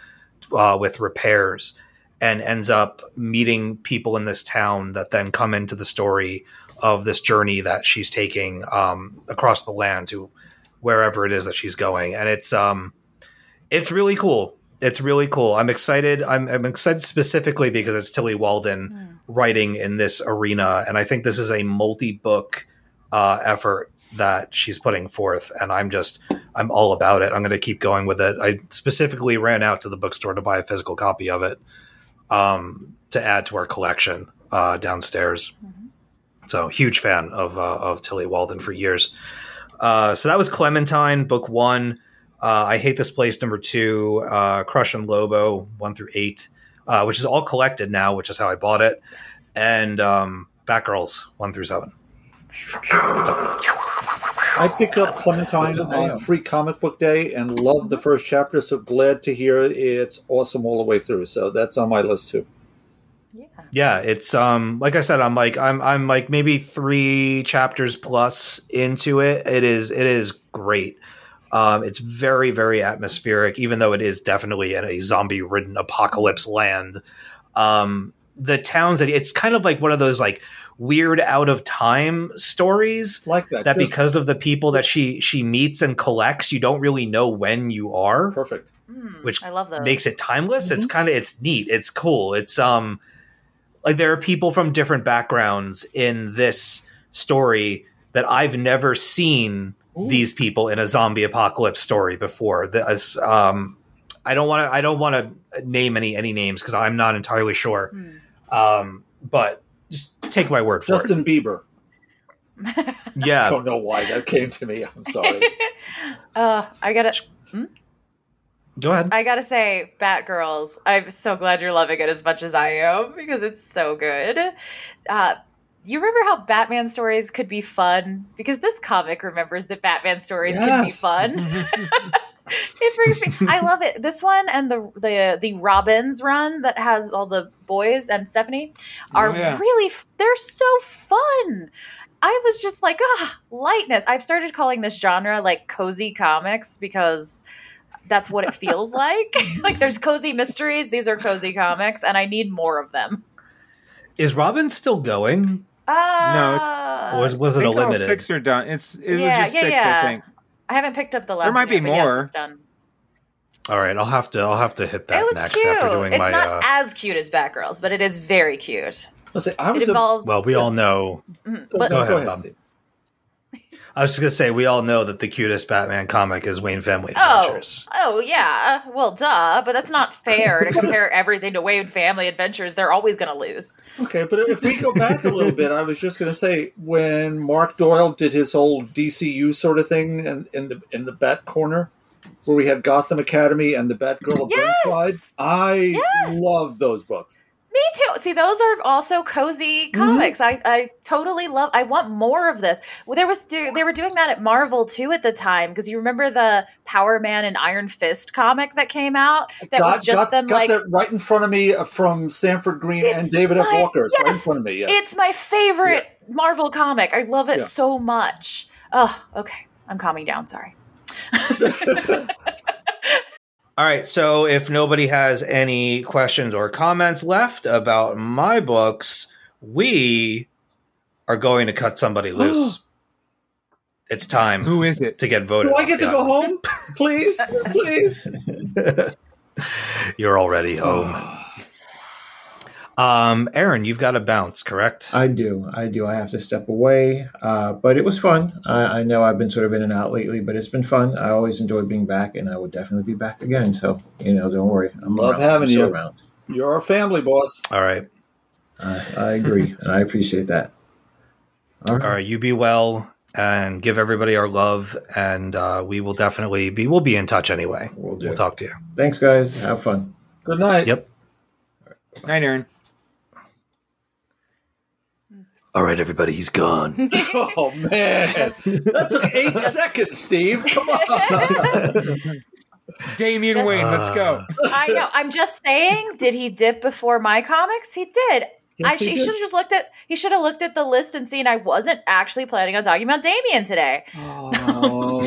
uh, with repairs and ends up meeting people in this town that then come into the story of this journey that she's taking um, across the land to wherever it is that she's going, and it's um, it's really cool. It's really cool. I'm excited. I'm, I'm excited specifically because it's Tilly Walden writing in this arena, and I think this is a multi-book uh, effort that she's putting forth, and I'm just I'm all about it. I'm going to keep going with it. I specifically ran out to the bookstore to buy a physical copy of it um, to add to our collection uh, downstairs. So huge fan of uh, of Tilly Walden for years. Uh, so that was Clementine, book one. Uh, I hate this place, number two. Uh, Crush and Lobo, one through eight, uh, which is all collected now, which is how I bought it. And um, Batgirls, one through seven. I picked up Clementine on Free Comic Book Day and loved the first chapter. So glad to hear it's awesome all the way through. So that's on my list too. Yeah. Yeah, it's um like I said, I'm like I'm I'm like maybe three chapters plus into it. It is it is great. Um, it's very very atmospheric, even though it is definitely in a zombie ridden apocalypse land. Um, the towns that it's kind of like one of those like weird out of time stories Like that. that Just because of the people that she she meets and collects, you don't really know when you are perfect. Which I love those. makes it timeless. It's kind of it's neat. It's cool. It's um like there are people from different backgrounds in this story that I've never seen these people in a zombie apocalypse story before. This um I don't want to I don't want to name any any names because I'm not entirely sure. Hmm. Um but just take my word for it. Justin Bieber. yeah, I Don't know why that came to me. I'm sorry. Uh, I gotta, Go ahead. I gotta say, Batgirls. I'm so glad you're loving it as much as I am because it's so good. Uh, you remember how Batman stories could be fun? Because this comic remembers that Batman stories can be fun. it brings me. I love it. This one and the the the Robins run that has all the boys and Stephanie are Oh, yeah. really. They're so fun. I was just like, ah, lightness. I've started calling this genre like cozy comics because that's what it feels like. like there's cozy mysteries, these are cozy comics, and I need more of them. Is Robin still going? Uh, Or was, was I it a think all limited? six are done. It's it was Yeah, just yeah, six, yeah. I think. I haven't picked up the last. There might one be yet, but yes, more. done. All right, I'll have to I'll have to hit that it next cute. after doing It's my. not Uh, as cute as Batgirls, but it is very cute. Let's say I It was a, well, we all know. Mhm, but Go ahead, ahead, Bob. Steve. I was just gonna say we all know that the cutest Batman comic is Wayne Family Oh, Adventures. oh yeah. Well, duh. But that's not fair to compare everything to Wayne Family Adventures. They're always going to lose. Okay, but if we go back a little bit, I was just going to say when Mark Doyle did his whole DCU sort of thing in, in the in the Bat Corner, where we had Gotham Academy and the Batgirl of Yes! Burnside, I Yes! love those books. Me too. See, those are also cozy comics. I, I totally love. I want more of this. Well, there was they were doing that at Marvel too at the time because you remember the Power Man and Iron Fist comic that came out that was just got, them got like that right in front of me uh, from Sanford Greene and David F. Walker. It's right in yes! front of me. Yes. It's my favorite Marvel comic. I love it Yeah. so much. Oh, okay. I'm calming down. Sorry. All right, so if nobody has any questions or comments left about my books, we are going to cut somebody loose. it's time Who is it? to get voted. Do I get to go home, please, please? You're already home. Um, Aaron, you've got to bounce, correct? I do. I do. I have to step away. Uh, but it was fun. I, I know I've been sort of in and out lately, but it's been fun. I always enjoy being back, and I would definitely be back again. So, you know, don't worry. I'm Love around. having I'm you. around. You're our family boss. All right. I, I agree, and I appreciate that. All right. All right, you be well and give everybody our love and uh, we will definitely be we'll be in touch anyway. We'll do. We'll talk to you. Thanks, guys. Have fun. Good night. Yep. Night, Aaron. All right, everybody, he's gone. Oh man, that took eight seconds, Steve. Come on. Damian Just- Wayne, let's go. Uh, I know. I'm just saying. Did he dip before my comics? He did. I he he should have just looked at. He should have looked at the list and seen I wasn't actually planning on talking about Damian today. Oh,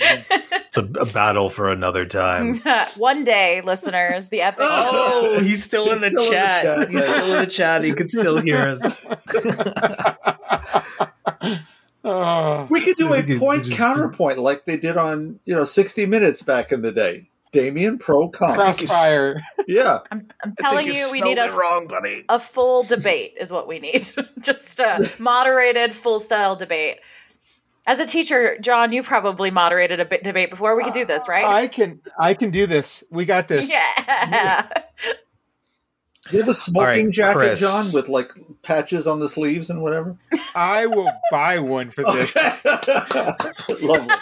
it's a, a battle for another time. One day, listeners, the epic. Oh, he's still He's in the still in the chat. chat. He's still in the chat. He could still hear us. Oh. we could do a point just- counterpoint like they did on you know 60 Minutes back in the day. Damian pro con. Crossfire. Yeah, I'm, I'm telling you, we need a wrong, buddy. a full debate is what we need. Just a moderated, full style debate. As a teacher, John, you've probably moderated a bit debate before. We could do this, right? I can I can do this. We got this. yeah. you have a smoking All right, jacket, Chris. John, with like patches on the sleeves and whatever. I will buy one for this. Lovely.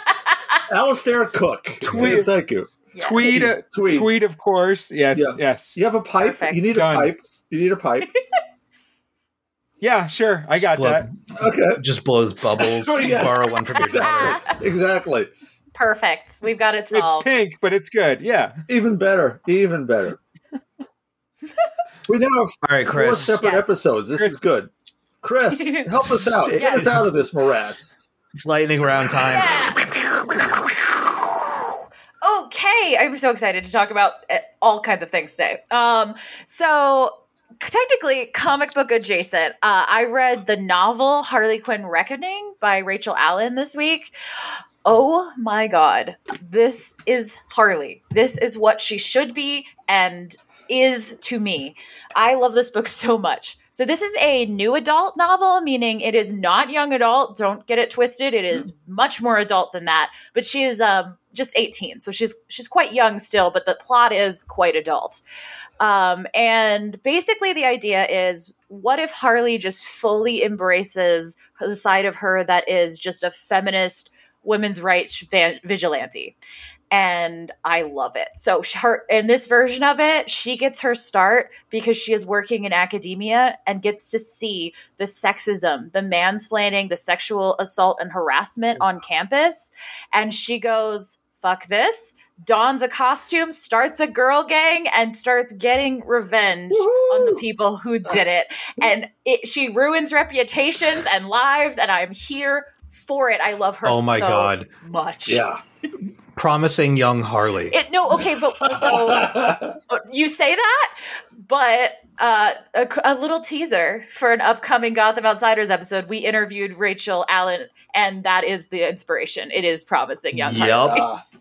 Alistair Cooke. Tweet- Thank you. Yes. Tweet, Tweet. tweet, of course. Yes, Yeah. yes. You have a pipe. Perfect. You need Done. a pipe. You need a pipe. Yeah, sure. I got Blow- that. Okay. Just blows bubbles. Oh, yeah. Borrow one from your dad. Exactly. exactly. Perfect. We've got it It's solved. pink, but it's good. Yeah. Even better. Even better. we now have All right, four separate Yes. episodes. This Chris. is good. Chris, help us out. Get us out of this morass. It's lightning round time. okay, I'm so excited to talk about uh, all kinds of things today. Um, so technically comic book adjacent. Uh, I read the novel Harley Quinn Reckoning by Rachael Allen this week. Oh my god, this is Harley. This is what she should be and is to me. I love this book so much. So this is a new adult novel, meaning it is not young adult. Don't get it twisted. It is much more adult than that. But she is um, just 18, so she's she's quite young still. But the plot is quite adult. Um, and basically, the idea is: what if Harley just fully embraces the side of her that is just a feminist, women's rights van- vigilante? And I love it. So her in this version of it, she gets her start because she is working in academia and gets to see the sexism, the mansplaining, the sexual assault and harassment on campus, and she goes fuck this, dons a costume, starts a girl gang, and starts getting revenge on the people who did it. And it, she ruins reputations and lives, and I'm here for it. I love her Oh my so God. much. Yeah. Promising young Harley. It, no, okay, but so you say that, but uh, a, a little teaser for an upcoming Gotham Outsiders episode. We interviewed Rachael Allen, and that is the inspiration. It is promising young. Harley.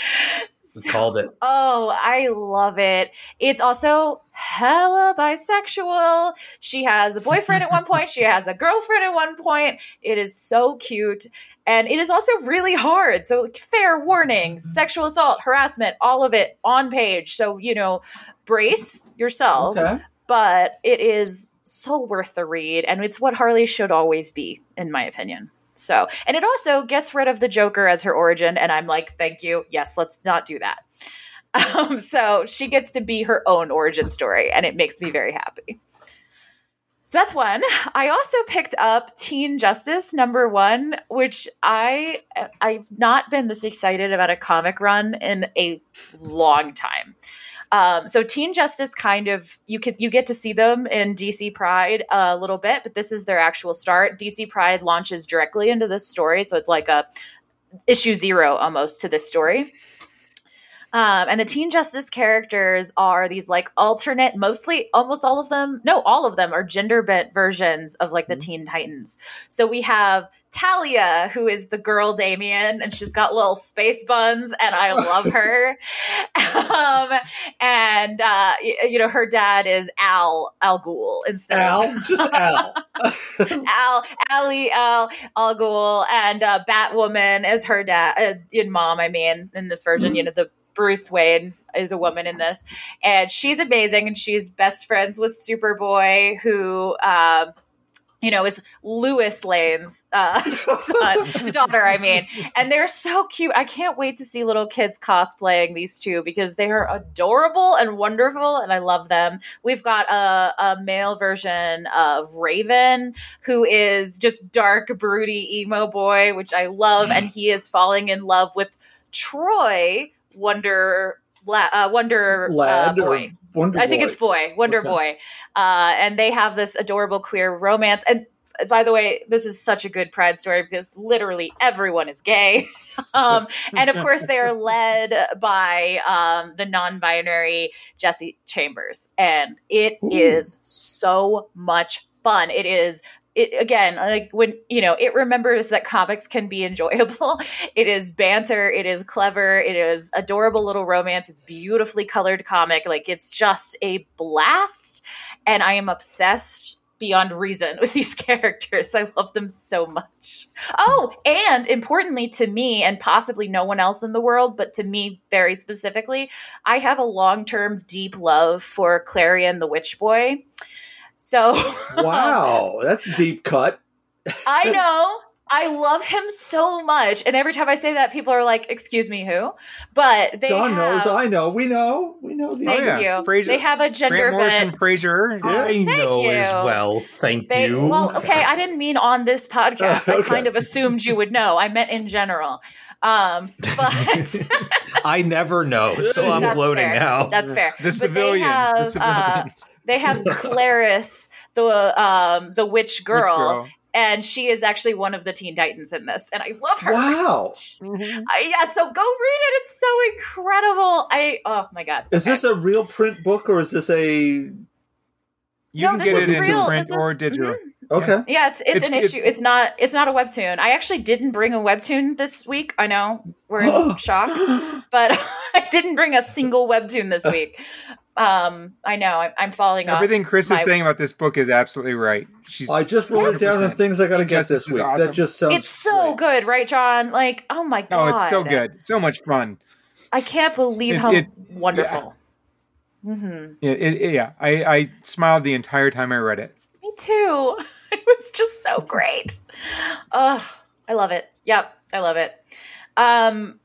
So- Called it. Oh, I love it. It's also hella bisexual. She has a boyfriend at one point. She has a girlfriend at one point. It is so cute. And it is also really hard. So, like, fair warning sexual assault, harassment, all of it on page. So, you know, brace yourself. Okay. But it is so worth the read. And it's what Harley should always be, in my opinion. So, and it also gets rid of the Joker as her origin. And I'm like, thank you. Yes, let's not do that. Um, so she gets to be her own origin story, and it makes me very happy. So that's one. I also picked up Teen Justice number one, which I I've not been this excited about a comic run in a long time. Um, so Teen Justice kind of you could you get to see them in DC Pride a little bit, but this is their actual start. DC Pride launches directly into this story, so it's like a issue zero almost to this story. Um, and the Teen Justice characters are these like alternate, mostly almost all of them, no, all of them are gender bent versions of like the Teen Titans. So we have Talia, who is the girl Damian, and she's got little space buns, and I love her. um, and uh, y- you know, her dad is Al Al Ghul instead. Al, just Al. Al, Ali, Al, Al Ghul, and uh, Batwoman is her dad, uh, in mom, I mean, in this version, you know, the Bruce Wayne is a woman in this. And she's amazing, and she's best friends with Superboy, who, uh, you know, is Lewis Lane's uh, son, daughter, I mean. And they're so cute. I can't wait to see little kids cosplaying these two because they are adorable and wonderful, and I love them. We've got a, a male version of Raven who is just dark, broody emo boy, which I love, and he is falling in love with Troy Wonder uh, Wonder uh, Boy. Wonder I think Boy. it's Boy, Wonder Okay. Boy, uh, and they have this adorable queer romance. And by the way, this is such a good Pride story because literally everyone is gay, um, and of course they are led by um, the non-binary Jesse Chambers, and it is Ooh. so much fun. It is. It, again, like when you know, it remembers that comics can be enjoyable. It is banter. It is clever. It is adorable little romance. It's beautifully colored comic. Like it's just a blast, and I am obsessed beyond reason with these characters. I love them so much. Oh, and importantly to me, and possibly no one else in the world, but to me very specifically, I have a long term deep love for Clarion the Witch Boy. So Wow, that's a deep cut. I know. I love him so much. And every time I say that, people are like, excuse me, who? But they John have, knows. I know. We know. We know these. Thank Oh, yeah. you. Fraser- They have a gender Grant Morrison, bent. Fraser. Oh, I thank know you. as well. Thank They, you. well, okay, I didn't mean on this podcast. I Okay. kind of assumed you would know. I meant in general. Um, but I never know, so I'm gloating fair. now. That's fair. The But civilians. They have, the uh, civilians. They have Claris, the um, the witch girl, girl. and she is actually one of the Teen Titans in this, and I love her. Wow. I, yeah, so go read it. It's so incredible. I oh my god. Is Okay. this a real print book or is this a You No, can this get is it in real. print This or is- digital. mhm. okay? Yeah, it's it's, It's- an it- issue. It's not it's not a webtoon. I actually didn't bring a webtoon this week. I know we're in shock, but I didn't bring a single webtoon this week. Um, I know I'm, I'm falling off. Everything Chris my- is saying about this book is absolutely right. She's I just wrote it down on 100%. things I got to get this week. awesome. That just sounds. It's so great. good, right, John? Like, oh my god! No, it's so good. So much fun. I can't believe It- how it- wonderful. Yeah, it, it- yeah. I, I smiled the entire time I read it. Me too. It was just so great. Oh, I love it. Yep, I love it. Um,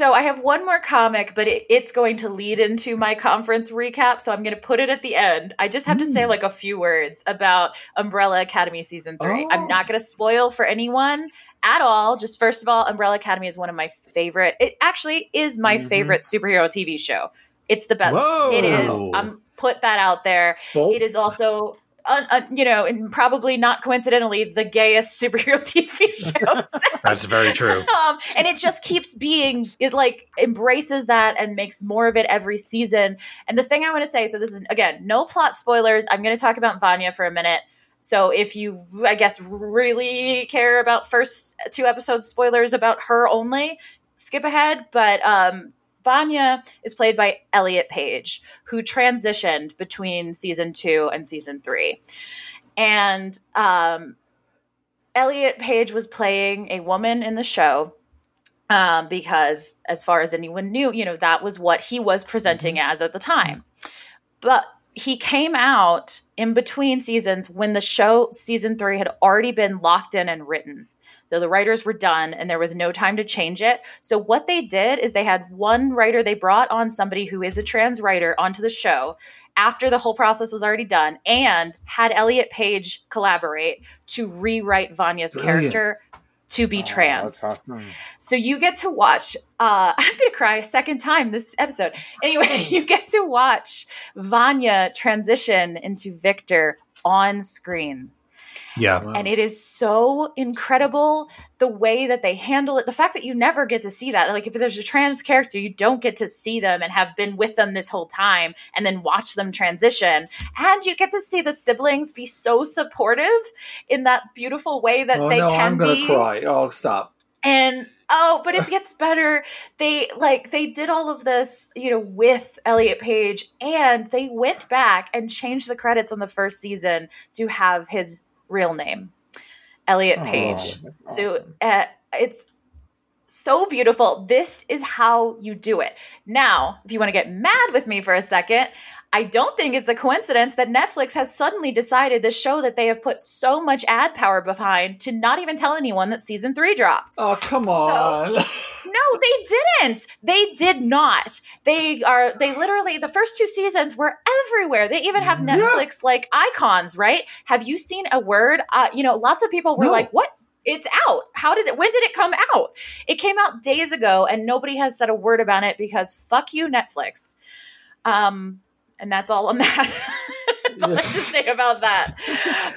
So I have one more comic, but it, it's going to lead into my conference recap. So I'm going to put it at the end. I just have to say mm. like a few words about Umbrella Academy season three. I'm not oh. going to spoil for anyone at all. Just first of all, Umbrella Academy is one of my favorite. It actually is my mm-hmm. favorite superhero TV show. It's the best. Whoa. It is. I'm um, put that out there. Bold. It is also. Uh, uh, you know, and probably not coincidentally, the gayest superhero TV show. That's very true. um, and it just keeps being it like embraces that and makes more of it every season and the thing i want to say so this is again no plot spoilers i'm going to talk about vanya for a minute so if you i guess really care about first two episodes spoilers about her only skip ahead but um Vanya is played by Elliot Page, who transitioned between season two and season three. And um, Elliot Page was playing a woman in the show um, because, as far as anyone knew, you know, that was what he was presenting as at the time. But he came out in between seasons when the show season three had already been locked in and written. The, the writers were done and there was no time to change it. So, what they did is they had one writer, they brought on somebody who is a trans writer onto the show after the whole process was already done and had Elliot Page collaborate to rewrite Vanya's Brilliant. character to be trans. Awesome. So you get to watch. Uh, I'm gonna cry a second time this episode. Anyway, you get to watch Vanya transition into Victor on screen, Yeah. and it is so incredible the way that they handle it. The fact that you never get to see that, like if there's a trans character, you don't get to see them and have been with them this whole time, and then watch them transition, and you get to see the siblings be so supportive in that beautiful way that oh they no, can I'm gonna be cry. Oh, stop. and oh but it gets better they like they did all of this you know with elliot page and they went back and changed the credits on the first season to have his real name elliot Oh, page. so uh, it's so beautiful this is how you do it now if you want to get mad with me for a second I don't think it's a coincidence that Netflix has suddenly decided the show that they have put so much ad power behind to not even tell anyone that season three dropped. Oh, come on. No, they didn't. They did not. They are they literally the first two seasons were everywhere. They even have Yeah. Netflix like icons, right? Have you seen a word? Uh, you know, lots of people were No. like, "What? It's out. How did it when did it come out?" It came out days ago and nobody has said a word about it because fuck you Netflix. Um and that's all on that. that's all I have to say about that.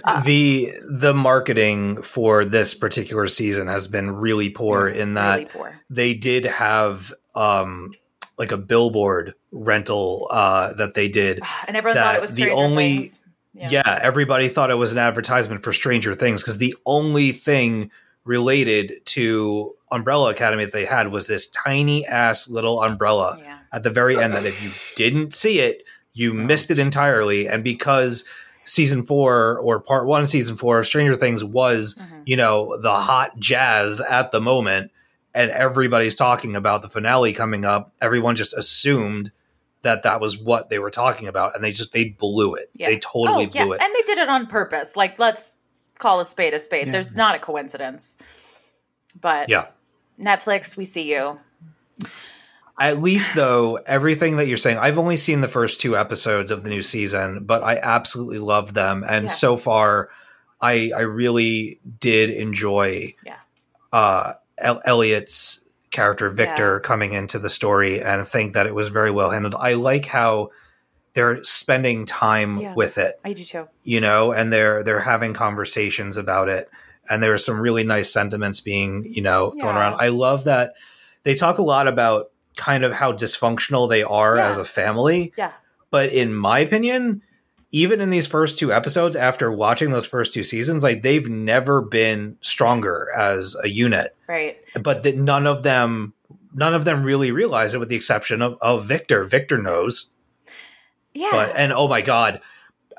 Uh, the the marketing for this particular season has been really poor in that really poor. they did have um like a billboard rental uh that they did And everyone thought it was the only- Things. yeah. everybody thought it was an advertisement for stranger things because the only thing related to umbrella academy that they had was this tiny ass little umbrella Yeah. at the very end that if you didn't see it, you missed it entirely. And because season four or part one of season four of Stranger Things was, Mhm. you know, the hot jazz at the moment, and everybody's talking about the finale coming up, everyone just assumed that that was what they were talking about, and they just they blew it. Yeah. They totally oh, yeah. blew it. And they did it on purpose. Like, let's call a spade a spade. Yeah. There's not a coincidence. But yeah. Netflix, we see you. At least, though, everything that you're saying, I've only seen the first two episodes of the new season, but I absolutely love them, and Yes. so far, I I really did enjoy Yeah. uh, El- Elliot's character Victor coming into the story, and think that it was very well handled. I like how they're spending time Yeah. with it, I do too. you know, and they're they're having conversations about it, and there are some really nice sentiments being you know thrown Yeah. around. I love that they talk a lot about kind of how dysfunctional they are Yeah. as a family, Yeah. but in my opinion, even in these first two episodes, after watching those first two seasons, like they've never been stronger as a unit. Right. But that none of them, none of them really realize it, with the exception of, of Victor. Victor knows, Yeah. but and oh my god,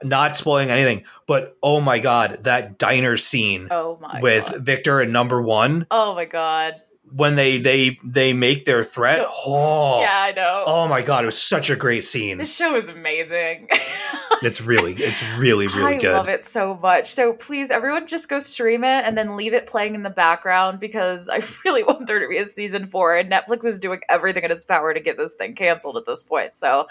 not spoiling anything, but oh my god, that diner scene oh my with God. Victor and Number One, Oh my God. When they they they make their threat. Oh, Yeah, I know. oh my god, it was such a great scene. This show is amazing. It's really, it's really, really I good. I love it so much. So please, everyone, just go stream it and then leave it playing in the background because I really want there to be a season four. And Netflix is doing everything in its power to get this thing canceled at this point. So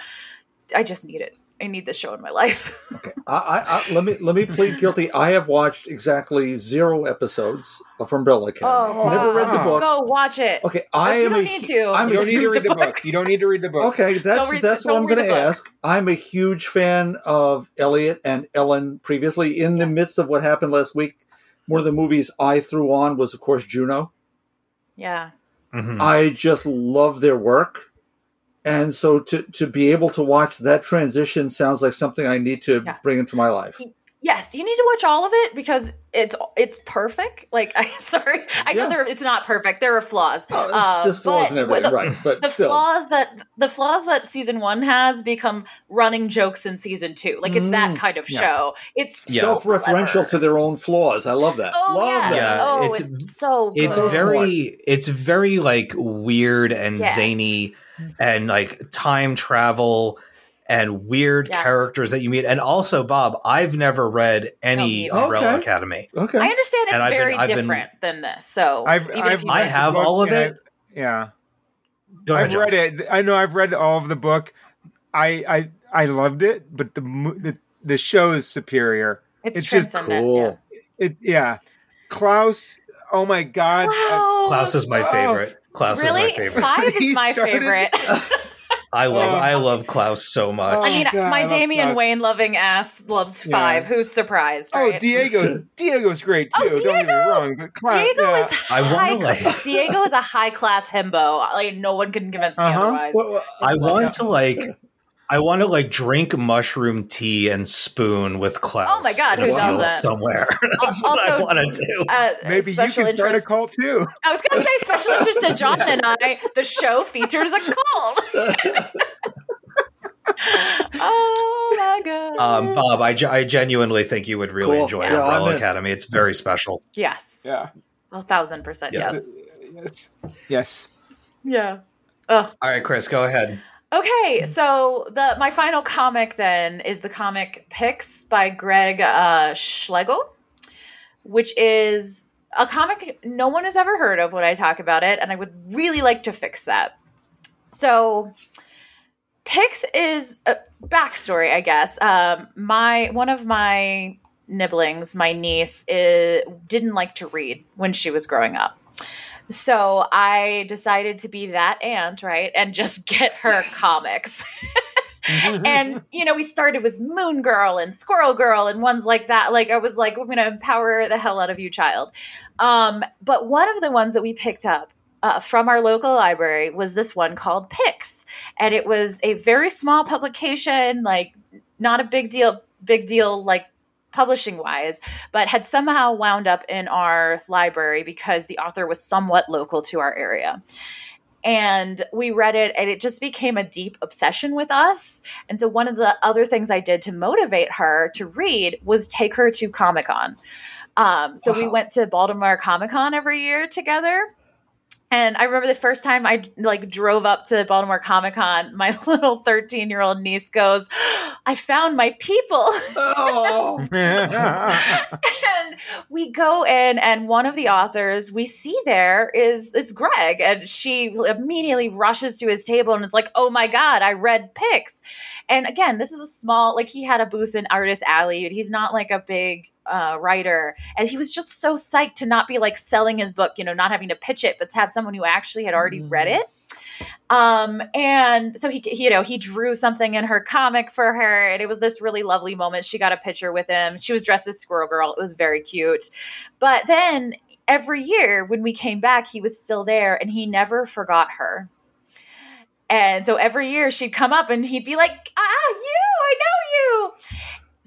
I just need it. I need this show in my life. I, I, I, let me let me plead guilty. I have watched exactly zero episodes of Umbrella Academy. Oh, Never read the book. Go watch it. Okay, I you am don't a need to. I'm You don't need to read the the book. book. You don't need to read the book. Okay, that's read- that's what I'm going to ask. I'm a huge fan of Elliot and Ellen. Previously, in the midst of what happened last week, one of the movies I threw on was, of course, Juno. Yeah. Mhm. I just love their work. And so to, to be able to watch that transition sounds like something I need to Yeah. bring into my life. Yes, you need to watch all of it because it's it's perfect. Like I'm sorry, I know Yeah. there it's not perfect. There are flaws. Uh, Uh, There's flaws but and everything, the- right? But the still, flaws that the flaws that season one has become running jokes in season two. Like it's that Mm, kind of yeah. show. It's Yeah. so self-referential clever. to their own flaws. I love that. Oh love yeah. that. Yeah, oh, it's- it's, so. it's good. So very it's very like weird and Yeah. zany and like time travel and weird Yeah. characters that you meet and also bob i've never read any Oh, umbrella Okay. academy Okay. I understand it's And I've been- very I've been- different than this. So I've, even I've if I have all of it. I- yeah, Go ahead, I've John. read it. I know I've read all of the book. I I I loved it, but the the, the show is superior. it's, it's just transcendent. Cool. It yeah, Klaus. Oh my god. Yeah. uh, klaus is my Oh, favorite klaus really? is my favorite Five is my started- favorite. i love Oh. i love klaus so much Oh, I mean, God, my love Damian Wayne loving ass loves Yeah. five. Who's surprised? oh, Right? Diego. Diego's great Oh, too. Don't get me wrong, but Klaus, Diego yeah. is I wanna, high. like- Diego is a high class himbo. Like no one can convince me Uh-huh. otherwise. Well, well, i Yeah. want to like i want to like drink mushroom tea and spoon with klaus Oh my God, in a who doesn't? somewhere that's what i Also- want to do Uh, Maybe you special can start a cult too. I was going to say special interest in John and I. The show features a cult. oh my god! um, Bob, I, I genuinely think you would really Cool. enjoy Yeah, I'm Umbrella in. Academy. It's very special. yes, Yeah. a thousand percent. Yeah. Yes, Yes. Yes. yeah. Ugh. All right, Chris, go ahead. Okay, so the my final comic then is the comic Pix by Greg uh, Schigiel, which is a comic no one has ever heard of when I talk about it, and I would really like to fix that. So, Pix is a backstory, I guess. Um, my one of my nibblings, my niece, i didn't like to read when she was growing up. So I decided to be that aunt, right? And just get her comics. and, you know, we started with Moon Girl and Squirrel Girl and ones like that. Like, I was like, I'm going to empower the hell out of you, child. Um, but one of the ones that we picked up uh, from our local library was this one called Pix. And it was a very small publication, like, not a big deal, big deal, like, publishing wise, but had somehow wound up in our library because the author was somewhat local to our area. And we read it, and it just became a deep obsession with us. And so, one of the other things I did to motivate her to read was take her to Comic Con. Um, so, we went to Baltimore Comic Con every year together. And I remember the first time I like drove up to Baltimore Comic Con, my little 13 year old niece goes, I found my people. oh, and we go in and one of the authors we see there is is greg and she immediately rushes to his table and is like oh my god i read Pix. and again this is a small like he had a booth in artist alley he's not like a big uh, writer and he was just so psyched to not be like selling his book you know not having to pitch it but to have someone who actually had already read it. Um and so he, he you know he drew something in her comic for her and it was this really lovely moment. She got a picture with him. She was dressed as squirrel girl. It was very cute. But then every year when we came back he was still there and he never forgot her. And so every year she'd come up and he'd be like ah you! I know you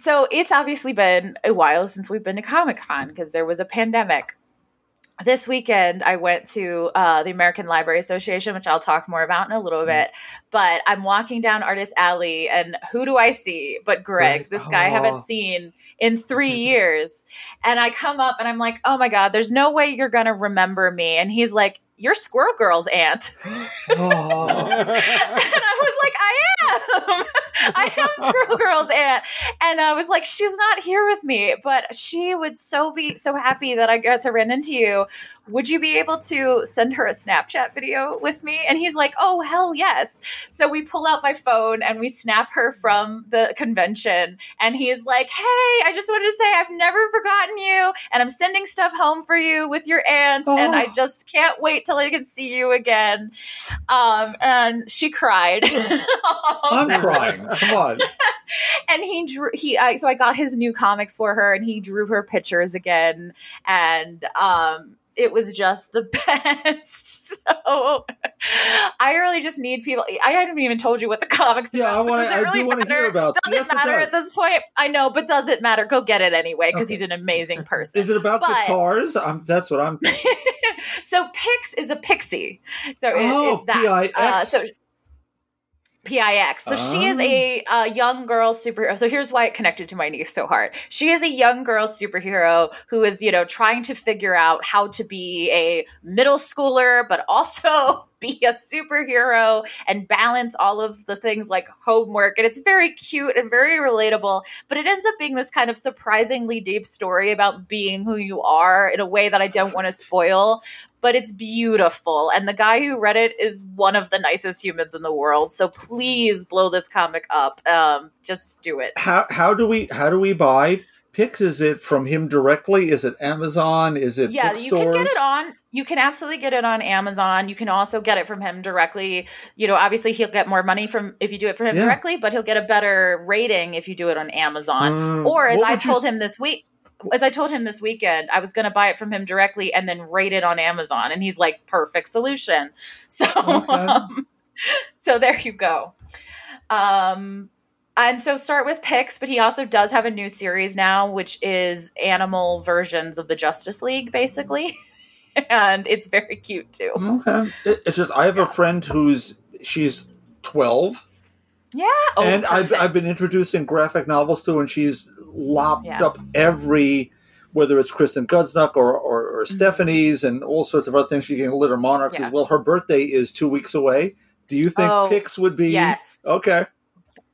so it's obviously been a while since we've been to comic-con because there was a pandemic this weekend I went to uh, the American Library Association, which I'll talk more about in a little bit. But I'm walking down Artist Alley, and who do I see but Greg, this guy I Oh. haven't seen in three years. And I come up and I'm like, oh my God, there's no way you're going to remember me. And he's like, you're Squirrel Girl's aunt. Oh. and I was like, I am. I am Squirrel Girl's aunt. And I was like, she's not here with me, but she would so be so happy that I got to run into you. Would you be able to send her a Snapchat video with me? And he's like, oh, hell yes. So we pull out my phone and we snap her from the convention. And he's like, hey, I just wanted to say I've never forgotten you. And I'm sending stuff home for you with your aunt. And I Oh. just can't wait till I can see you again. Um, and she cried. I'm crying. Come on. and he drew he I, so i got his new comics for her and he drew her pictures again and um it was just the best so i really just need people i haven't even told you what the comics Yeah, I about, but wanna- does it I do really wanna hear matter? about- does yes, it it matter does. at this point i know but does it matter go get it anyway because Okay. he's an amazing person Is it about But- guitars? I'm, that's what I'm thinking. So pix is a pixie so it, Oh, it's that P-I-X. Uh, so PIX. So she is a uh, young girl superhero. So here's why it connected to my niece so hard. She is a young girl superhero who is, you know, trying to figure out how to be a middle schooler, but also be a superhero and balance all of the things like homework. And it's very cute and very relatable, but it ends up being this kind of surprisingly deep story about being who you are in a way that I don't want to spoil but it's beautiful. And the guy who read it is one of the nicest humans in the world. So please blow this comic up. Um, just do it. how how do we how do we buy Pix? Is it from him directly? Is it Amazon? Is it Yeah, you can get it on. You can absolutely get it on Amazon. You can also get it from him directly. You know, obviously he'll get more money from if you do it for him Yeah. directly, but he'll get a better rating if you do it on Amazon. Mm, or as I would you told him this week, as I told him this weekend, I was going to buy it from him directly and then rate it on Amazon, and he's like, "Perfect solution." So, um, so there you go. Um, and so start with Pix, but he also does have a new series now, which is animal versions of the Justice League, basically, and it's very cute too. Okay. It- It's just I have a friend who's she's twelve, Yeah, oh, and I've. I've been introducing graphic novels to, and she's lopped Yeah. up every. Whether it's Kristen Gudsnuk or, or, or Mm-hmm. Stephanie's and all sorts of other things, she's getting Litter Monarchs Yeah. as well. Her birthday is two weeks away. Do you think Oh, Pix would be yes. Okay.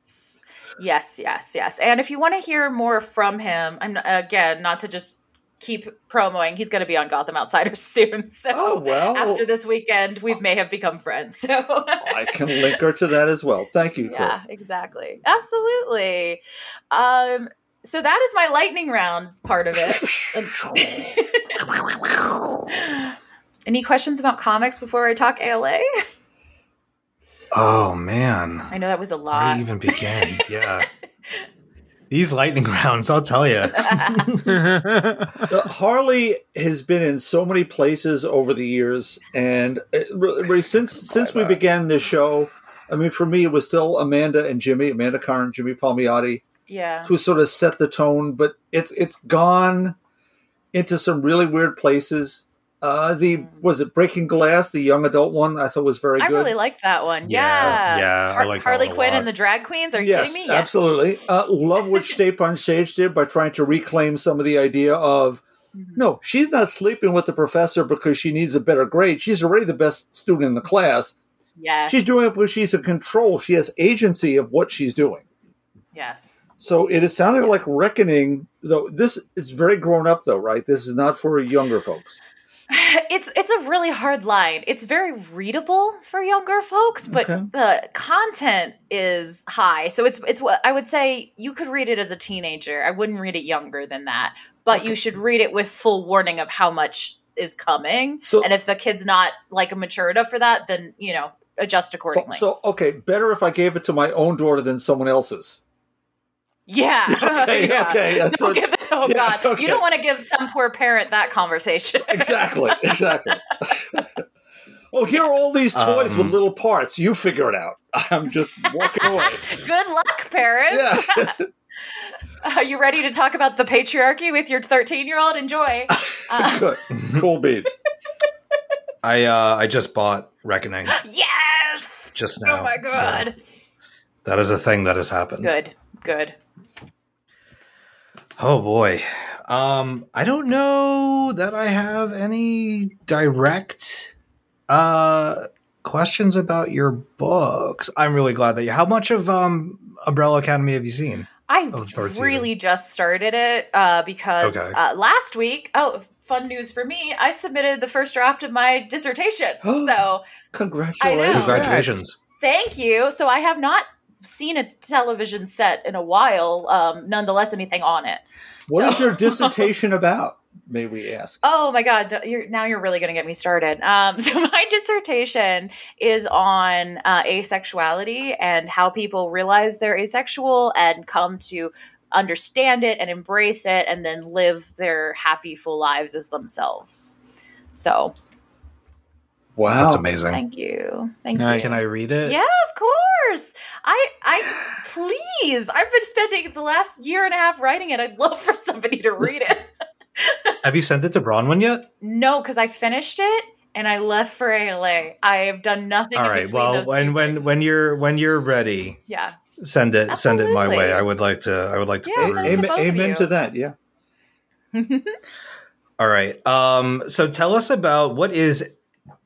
Yes, yes, yes. Yes. And if you want to hear more from him, I'm again not to just keep promoing. He's going to be on Gotham Outsiders soon. So Oh, well. after this weekend, we may have become friends. So I can link her to that as well. Thank you, yeah, exactly, absolutely. Um, so that is my lightning round part of it. Any questions about comics before I talk ALA? Oh man, I know that was a where lot. do you even begin? yeah, these lightning rounds, I'll tell you. Uh, Harley has been in so many places over the years, and really, really since since we began this show, I mean, for me, it was still Amanda and Jimmy, Amanda Conner and Jimmy Palmiotti, yeah. who sort of set the tone. But it's it's gone into some really weird places. Uh, the was it Breaking Glass, the young adult one, I thought was very I good. really liked that one. Yeah, Yeah, yeah, I Har- like Harley one Quinn and the drag queens. Are you yes, kidding me? Yes. absolutely. Uh, love what Stjepan Šejić did by trying to reclaim some of the idea of Mm-hmm. no, she's not sleeping with the professor because she needs a better grade. She's already the best student in the class. Yes. She's doing it because she's in control. She has agency of what she's doing. Yes. So it is sounding like Reckoning, though. This is very grown up, though, right? This is not for younger folks. It's it's a really hard line. It's very readable for younger folks, but Okay. the content is high. So it's it's what I would say you could read it as a teenager. I wouldn't read it younger than that. But you should read it with full warning of how much is coming. So- and if the kid's not like a mature enough for that, then you know, adjust accordingly. so, okay, better if I gave it to my own daughter than someone else's. yeah. Okay, yeah. okay, that's Don't what- give it, oh yeah, God. okay. You don't want to give some poor parent that conversation. Exactly, exactly. oh, here are all these toys Um, with little parts. You figure it out. I'm just walking away. Good luck, parents. Yeah. Are you ready to talk about the patriarchy with your 13 year old? Enjoy. Uh, Good. Cool beans. I uh, I just bought Reckoning. yes. Just now, Oh my so- god. That is a thing that has happened. Good. Good. Oh boy. Um, I don't know that I have any direct Uh, questions about your books. I'm really glad that you. How much of um Umbrella Academy have you seen? I Of the third season. really just started it uh, because Okay. uh, last week. Oh, fun news for me! I submitted the first draft of my dissertation. so Congratulations. Congratulations. thank you. So I have not seen a television set in a while. Um, nonetheless, anything on it. What is So- your dissertation about? May we ask? Oh my God! You're, now you're really going to get me started. Um, so my dissertation is on uh, asexuality and how people realize they're asexual and come to understand it and embrace it, and then live their happy, full lives as themselves. So Wow. That's amazing. thank you, thank Nice. you. Can I read it? Yeah, of course. I, I, please. I've been spending the last year and a half writing it. I'd love for somebody to read it. Have you sent it to Bronwyn yet? No, because I finished it and I left for ALA. I have done nothing. All right. in between Well, those when two when things. when you're when you're ready, yeah, send it send it my way. I would like to I would like to Yeah, peruse. send it to amen both of amen you. to that. Yeah. All right. Um, so tell us about what is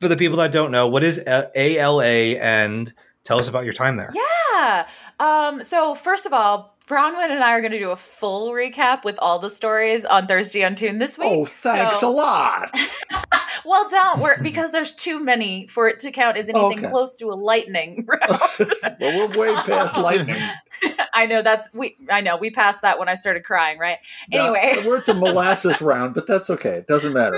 for the people that don't know what is A- ALA and tell us about your time there. yeah. Um. So first of all, Bronwyn and I are going to do a full recap with all the stories on Thirsty on Tune this week. Oh, thanks So- a lot. Well, don't worry because there's too many for it to count as anything Okay. close to a lightning round. well, we're way past lightning. I know that's we. I know we passed that when I started crying. Right. Anyway. Uh, we're to molasses round, but that's okay. It doesn't matter.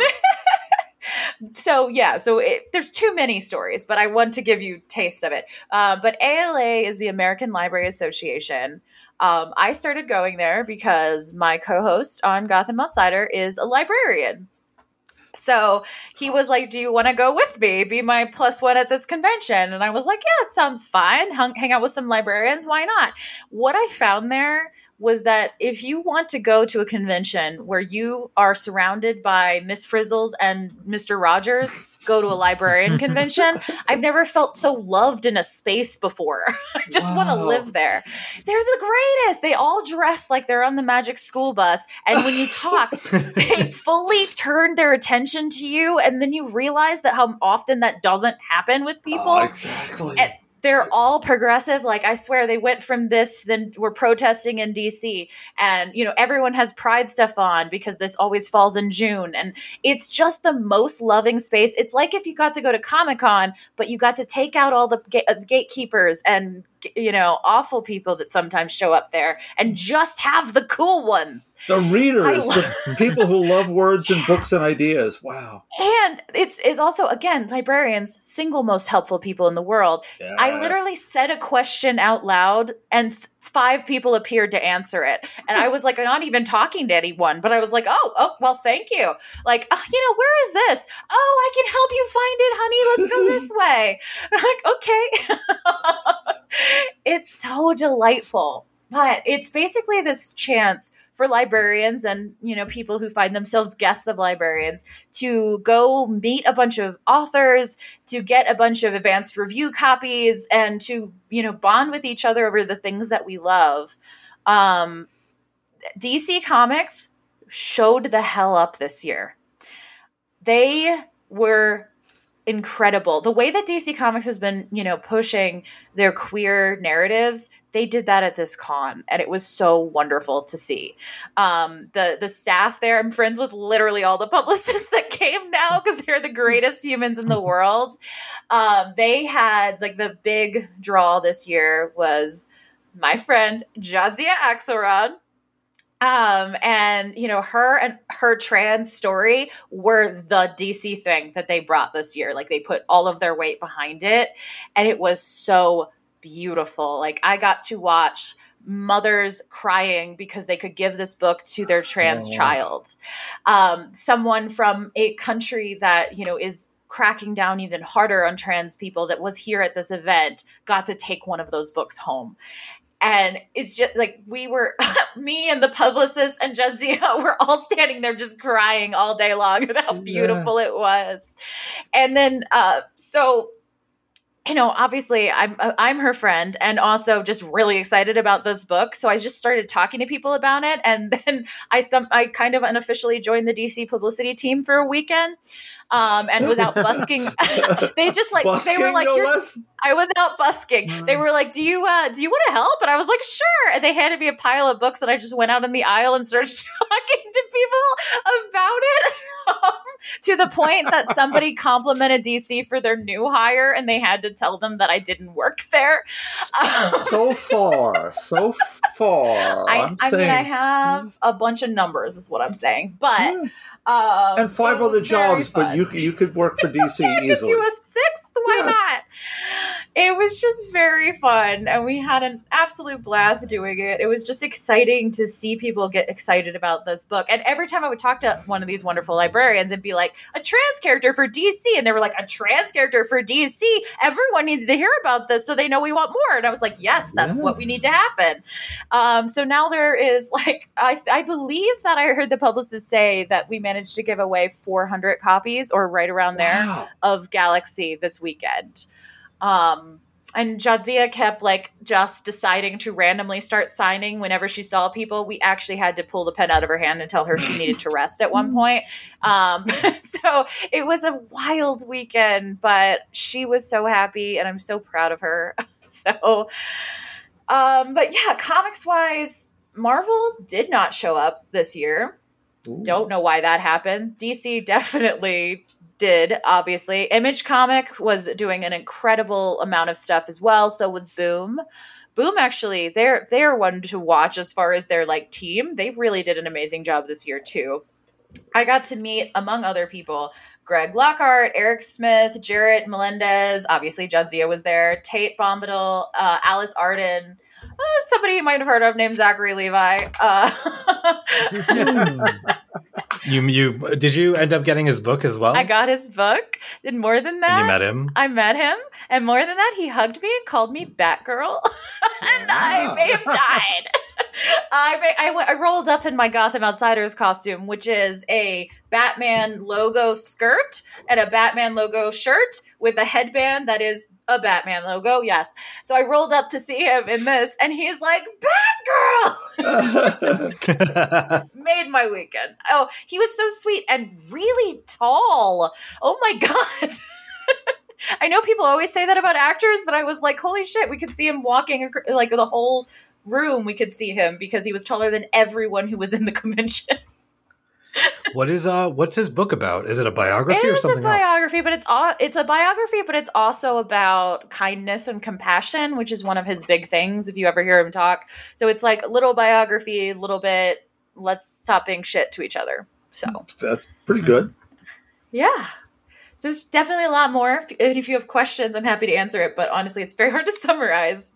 So yeah so it, there's too many stories but i want to give you taste of it. Uh, but ala is the american library association. Um, i started going there because my co-host on gotham outsider is a librarian. So he was like do you want to go with me? Be my plus one at this convention. And i was like yeah it sounds fine. Hang out with some librarians. Why not? What i found there was that if you want to go to a convention where you are surrounded by Miss Frizzles and Mr. Rogers, go to a librarian convention. I've never felt so loved in a space before. I just want to live there. They're the greatest. They all dress like they're on the magic school bus. And when you talk, they fully turn their attention to you. And then you realize that how often that doesn't happen with people Oh, exactly. and they're all progressive. Like i swear they went from this then we're protesting in dc and you know everyone has pride stuff on because this always falls in june. And it's just the most loving space. It's like if you got to go to comic-con but you got to take out all the ga- uh, gatekeepers and you know awful people that sometimes show up there and just have the cool ones the readers, the people who love words and books and ideas. Wow. and it's it's also again librarians single most helpful people in the world I literally said a question out loud and five people appeared to answer it. And I was like, I'm not even talking to anyone, but I was like, oh, oh, well, thank you. Like, "Ah, you know, where is this? Oh, I can help you find it, honey. Let's go this way. I'm like, okay. it's so delightful. But it's basically this chance for librarians and you know people who find themselves guests of librarians to go meet a bunch of authors to get a bunch of advanced review copies and to you know bond with each other over the things that we love. Um, dc comics showed the hell up this year. They were incredible. The way that dc comics has been you know pushing their queer narratives they did that at this con and it was so wonderful to see. Um, the the staff there i'm friends with literally all the publicists that came now because they're the greatest humans in the world. Um, they had like the big draw this year was my friend jadzia axelrod um and you know her and her trans story were the dc thing that they brought this year. Like they put all of their weight behind it and it was so beautiful. Like i got to watch mothers crying because they could give this book to their trans Oh, child. Um someone from a country that you know is cracking down even harder on trans people that was here at this event got to take one of those books home and it's just like we were me and the publicist and Jadzia were all standing there just crying all day long at how beautiful it was. And then uh so you know, obviously I'm uh, I'm her friend and also just really excited about this book. So I just started talking to people about it and then I some I kind of unofficially joined the DC publicity team for a weekend. Um, and was out busking. they just like they were like no less? I was out busking. They were like, "Do you uh do you want to help?" And I was like, "Sure." And they handed me a pile of books, and I just went out in the aisle and started talking to people about it. Um, to the point that somebody complimented DC for their new hire, and they had to tell them that I didn't work there. so far, so far. I, I'm I mean, I have a bunch of numbers, is what I'm saying, but. Yeah. Um, and five other jobs, but you you could work for DC I could easily. do a sixth. Why Yes. not? It was just very fun, and we had an absolute blast doing it. It was just exciting to see people get excited about this book. And every time I would talk to one of these wonderful librarians and be like, "A trans character for DC," and they were like, "A trans character for DC." Everyone needs to hear about this so they know we want more. And I was like, "Yes, that's Yeah. what we need to happen." Um, so now there is like I, I believe that I heard the publicist say that we managed to give away 400 copies or right around there Wow. of Galaxy this weekend. Um, and Jadzia kept like just deciding to randomly start signing whenever she saw people. We actually had to pull the pen out of her hand and tell her she needed to rest at one point. Um, so it was a wild weekend, but she was so happy and I'm so proud of her. so, um, but yeah, comics wise, Marvel did not show up this year. Ooh. Don't know why that happened. DC definitely did, obviously. Image Comic was doing an incredible amount of stuff as well. So was Boom. Boom actually, they're they're one to watch as far as their like team. They really did an amazing job this year too. I got to meet, among other people, Greg Lockhart, Eric Smith, Jarrett Melendez. Obviously, Jadzia was there. Tate Brombal, uh, Alice Arden, uh, somebody you might have heard of named Zachary Levi. Uh, You you did you end up getting his book as well? I got his book. Did more than that. and you met him. I met him, and more than that, he hugged me and called me Batgirl, and I may have died. I, I, I rolled up in my Gotham Outsiders costume, which is a Batman logo skirt and a Batman logo shirt with a headband that is a Batman logo. Yes. So I rolled up to see him in this, and he's like, Batgirl! Made my weekend. Oh, he was so sweet and really tall. Oh my God. I know people always say that about actors, but I was like, holy shit, we could see him walking like the whole room. We could see him because he was taller than everyone who was in the convention. what is uh what's his book about? Is it a It biography or is a something else? biography, but it's all it's a biography, but it's also about kindness and compassion, which is one of his big things. If you ever hear him talk, so it's like a little biography, a little bit. Let's stop being shit to each other. So That's pretty good. yeah. So there's definitely a lot more. If, and if you have questions, I'm happy to answer it. But honestly, it's very hard to summarize.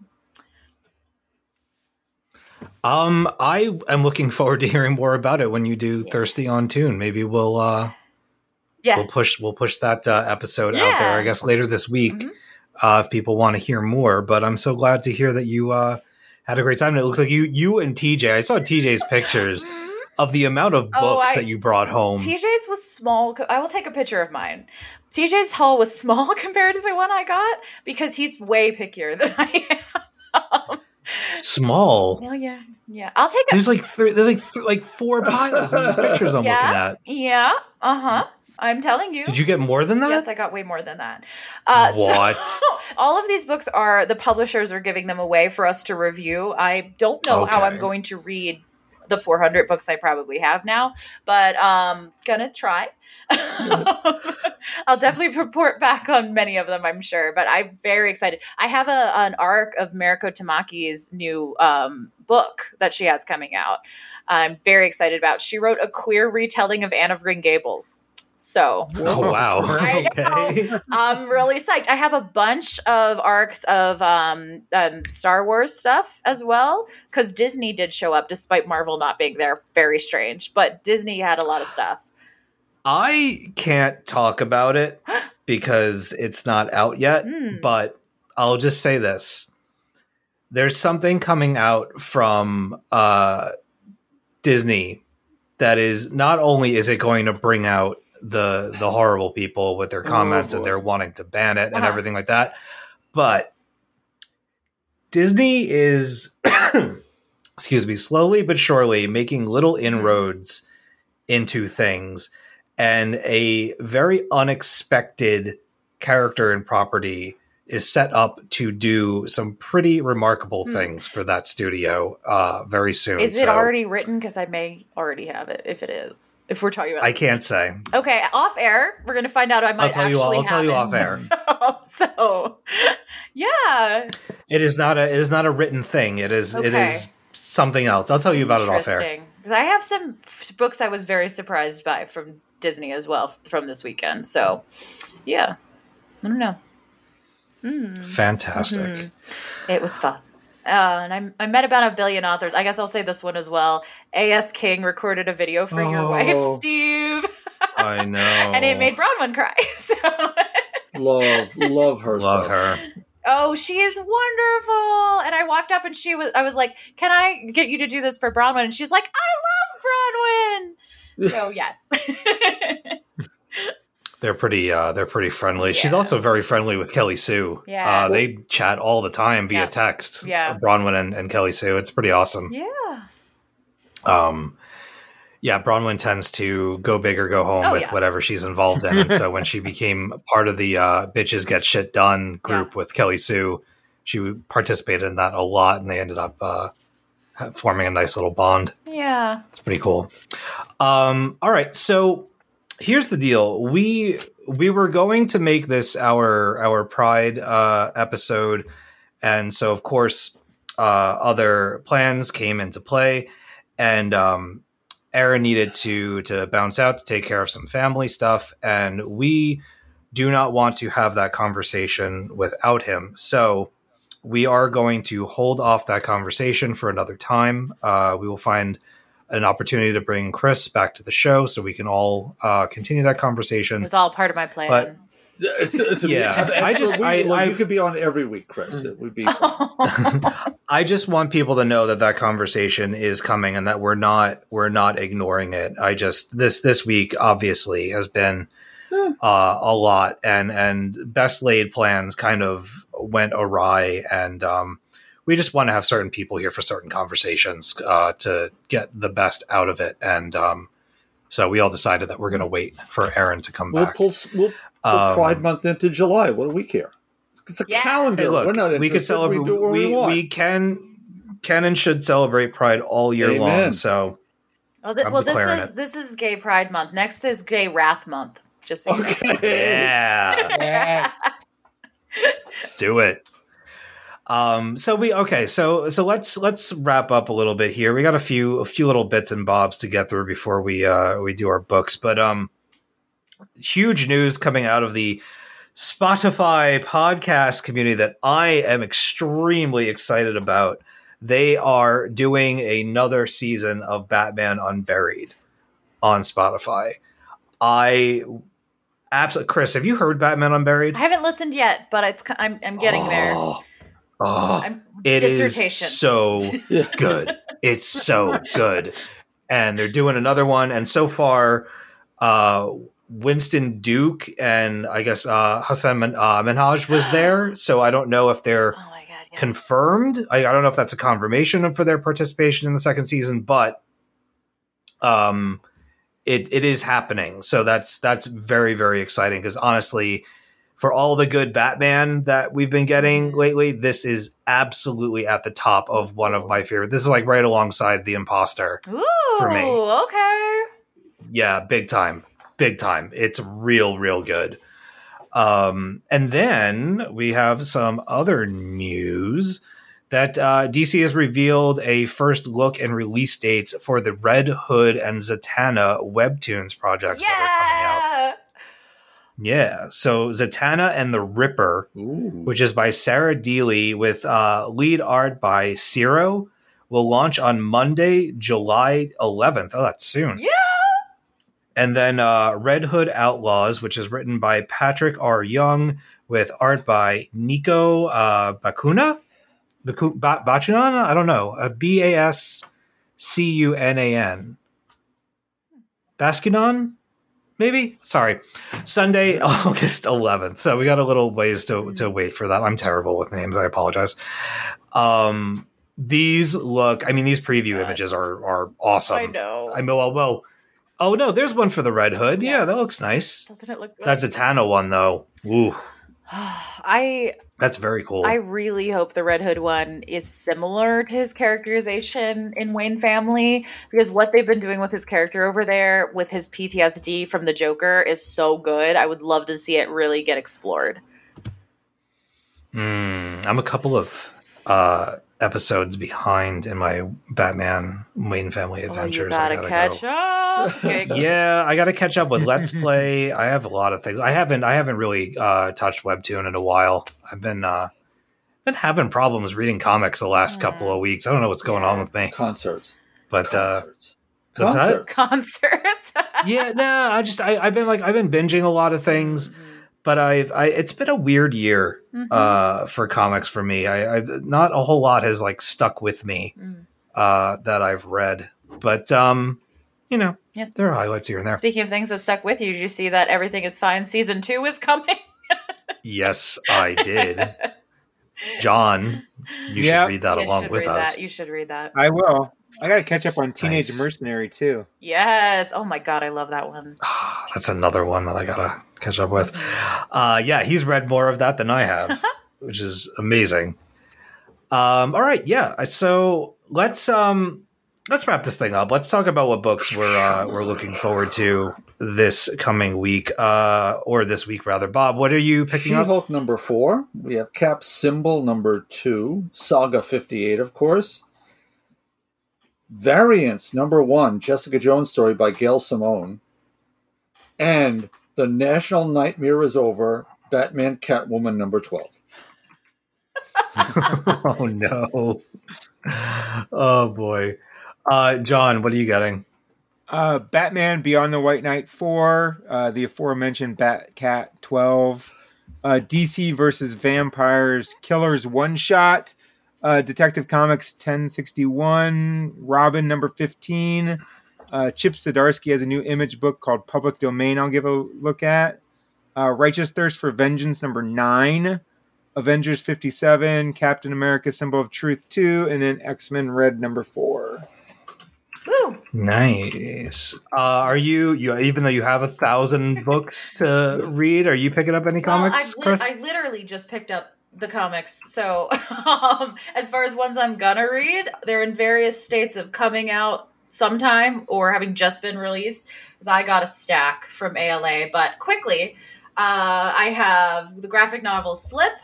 Um, I am looking forward to hearing more about it when you do Thirsty on Tune. Maybe we'll uh Yeah. we'll push we'll push that uh, episode out there. I guess later this week, Mhm. uh, if people want to hear more. But I'm so glad to hear that you uh had a great time. And it looks like you you and TJ. I saw TJ's pictures of the amount of books Oh, I- that you brought home. TJ's was small. I will take a picture of mine. TJ's haul was small compared to the one I got because he's way pickier than I am. Small. oh yeah, yeah. I'll take a There's like three. There's like th- like four piles of these pictures I'm looking yeah, at. yeah. Uh huh. I'm telling you. Did you get more than that? Yes, I got way more than that. Uh, so- What? all of these books are the publishers are giving them away for us to review. I don't know how I'm going to read the 400 books I probably have now, but um, gonna try. I'll definitely report back on many of them, I'm sure. But I'm very excited. I have a an arc of Mariko Tamaki's new um, book that she has coming out. I'm very excited about. She wrote a queer retelling of Anne of Green Gables. So oh wow. I okay. I'm really psyched. I have a bunch of arcs of um, um, Star Wars stuff as well because Disney did show up despite Marvel not being there. Very strange, but Disney had a lot of stuff. I can't talk about it because it's not out yet, Hmm. but I'll just say this. There's something coming out from uh, Disney that is not only is it going to bring out the the horrible people with their comments and they're wanting to ban it and Uh-huh. everything like that, but Disney is, excuse me, slowly but surely making little inroads into things, and a very unexpected character and property is set up to do some pretty remarkable Hmm. things for that studio uh, very soon. Is it So already written? Because I may already have it. If it is, if we're talking about, I can't say. okay, off air, we're gonna find out. I might I'll tell you. actually I'll tell you it. off air. so, yeah, It is not a. It is not a written thing. It is. It Okay. is something else. I'll tell you about it off air. Because I have some books I was very surprised by from Disney as well from this weekend. So, yeah, I don't know. Fantastic. Mm-hmm. It was fun. Uh, and I, I met about a billion authors. I guess I'll say this one as well. A.S. King recorded a video for your Oh. wife, Steve, I know. and it made Bronwyn cry. So, Love, love her. love her. oh, she is wonderful. And I walked up and she was, I was like, "Can I get you to do this for Bronwyn?" And she's like, "I love Bronwyn." So yes, They're pretty. Uh, they're pretty friendly. She's also very friendly with Kelly Sue. Yeah. Uh, they chat all the time via Yeah. text. Yeah. Bronwyn and, and Kelly Sue. It's pretty awesome. yeah. Um, yeah, Bronwyn tends to go big or go home Oh, with yeah. whatever she's involved in. and so when she became part of the uh, Bitches Get Shit Done group with Kelly Sue, she participated in that a lot and they ended up uh, forming a nice little bond. Yeah. It's pretty cool. Um, all right, so here's the deal. We we were going to make this our our Pride uh, episode, and so of course uh, other plans came into play, and um, Aaron needed to to bounce out to take care of some family stuff, and we do not want to have that conversation without him. So we are going to hold off that conversation for another time. Uh, we will find an opportunity to bring Chris back to the show so we can all uh, continue that It conversation. was all part of my plan. But- To- to be- Yeah. have I just- week- I- look, I- you could be on every week, Chris. It would be. I just want people to know that that conversation is coming and that we're not we're not ignoring it. I just this this week obviously has been uh, a lot and and best laid plans kind of went awry and um, we just want to have certain people here for certain conversations uh, to get the best out of it and um, so we all decided that we're going to wait for Aaron to come We'll back. pull, we'll pull Um, Pride Month into July. What do we care? It's a Yeah. calendar. Hey, look, We're not we could interested. celebrate. We do what we, we, want. we can can and should celebrate Pride all year long. So well, th- I'm well this is it. this is Gay Pride Month. Next is Gay Wrath Month. Just so you know. okay. yeah, let's do it. Um. So we okay. So so let's let's wrap up a little bit here. We got a few a few little bits and bobs to get through before we uh we do our books. But um, huge news coming out of the Spotify podcast community that I am extremely excited about. They are doing another season of Batman Unburied on Spotify. I absolutely Chris, have you heard Batman Unburied? I haven't listened yet, but it's I'm I'm getting there. Oh, I'm it is so good. It's so good. And they're doing another one. And so far, uh, Winston Duke and I guess uh, Hassan Min- uh, Minhaj was there. So I don't know if they're oh god, yes. confirmed. I, I don't know if that's a confirmation for their participation in the second season, but um, it it is happening. So that's that's very very exciting because honestly, for all the good Batman that we've been getting lately, this is absolutely at the top of one of my favorite. This is like right alongside the Imposter. Ooh, for me. okay. Yeah, big time. Big time. It's real, real good. Um, and then we have some other news that uh, DC has revealed a first look and release dates for the Red Hood and Zatanna webtoons projects that are coming out. Yeah. Yeah. So Zatanna and the Ripper, Ooh. which is by Sarah Dealy with uh, lead art by Ciro, will launch on Monday, July 11th. Oh, that's soon. Yeah. And then uh, Red Hood Outlaws, which is written by Patrick R. Young with art by Nico uh, Bakuna? Baku- ba- Bachunan? I don't know. Uh, B A S C U N A N. Bascunan? Maybe. Sorry, Sunday, August 11th. So we got a little ways to to wait for that. I'm terrible with names. I apologize. Um, these look. I mean, these preview images are are awesome. I know. I mean, well, well. Oh no, there's one for the Red Hood. Yeah, that looks nice. Doesn't it look? Good? That's a Tana one though. Ooh, I that's very cool. I really hope the Red Hood one is similar to his characterization in Wayne Family because what they've been doing with his character over there with his PTSD from the Joker is so good. I would love to see it really get explored. Mm, I'm a couple of uh, episodes behind in my Batman Wayne Family Oh, adventures. you I gotta, gotta catch go. up. Okay. Yeah, I got to catch up with Let's Play. I have a lot of things. I haven't. I haven't really uh, touched Webtoon in a while. I've been uh, been having problems reading comics the last couple of weeks. I don't know what's going on with me, Concerts. but uh, Concerts. what's that? Concerts. Concerts. yeah, no, I just I, I've been like I've been binging a lot of things, but I've I, it's been a weird year Mm-hmm. uh, for comics for me. I, I've not a whole lot has like stuck with me Mm. uh, that I've read, but um, you know, Yes. there are highlights here and there. Speaking of things that stuck with you, did you see that Everything is Fine season two is coming? yes, I did. John, you Yep. should read that You along with read us. That. You should read that. I will. I got to catch up on Teenage Nice. Mercenary too. Yes. Oh my god, I love that one. That's another one that I gotta catch up with. Uh, yeah, he's read more of that than I have, which is amazing. Um, all right, yeah. So let's um, let's wrap this thing up. Let's talk about what books we're uh, we're looking forward to this coming week, uh, or this week rather. Bob, what are you picking up? She-Hulk number four. We have Cap Symbol number two. Saga 58, of course. Variants number one. Jessica Jones story by Gail Simone. And The National Nightmare is Over. Batman Catwoman number 12. oh no! Oh boy, uh, John, what are you getting? Uh, Batman Beyond the White Knight 4, uh, the aforementioned Batcat 12, uh, DC versus Vampires Killers one shot, uh, Detective Comics 1061, Robin number 15, uh, Chip Zdarsky has a new image book called Public Domain I'll give a look at, uh, Righteous Thirst for Vengeance number 9, Avengers 57, Captain America Symbol of Truth 2, and then X Men Red number 4. Woo! Nice. Uh, are you, you even though you have a thousand books to read, are you picking up any comics, well, I, li- I literally just picked up the comics. So, um, as far as ones I'm gonna read, they're in various states of coming out sometime or having just been released. Because I got a stack from ALA, but quickly, uh, I have the graphic novel Slip.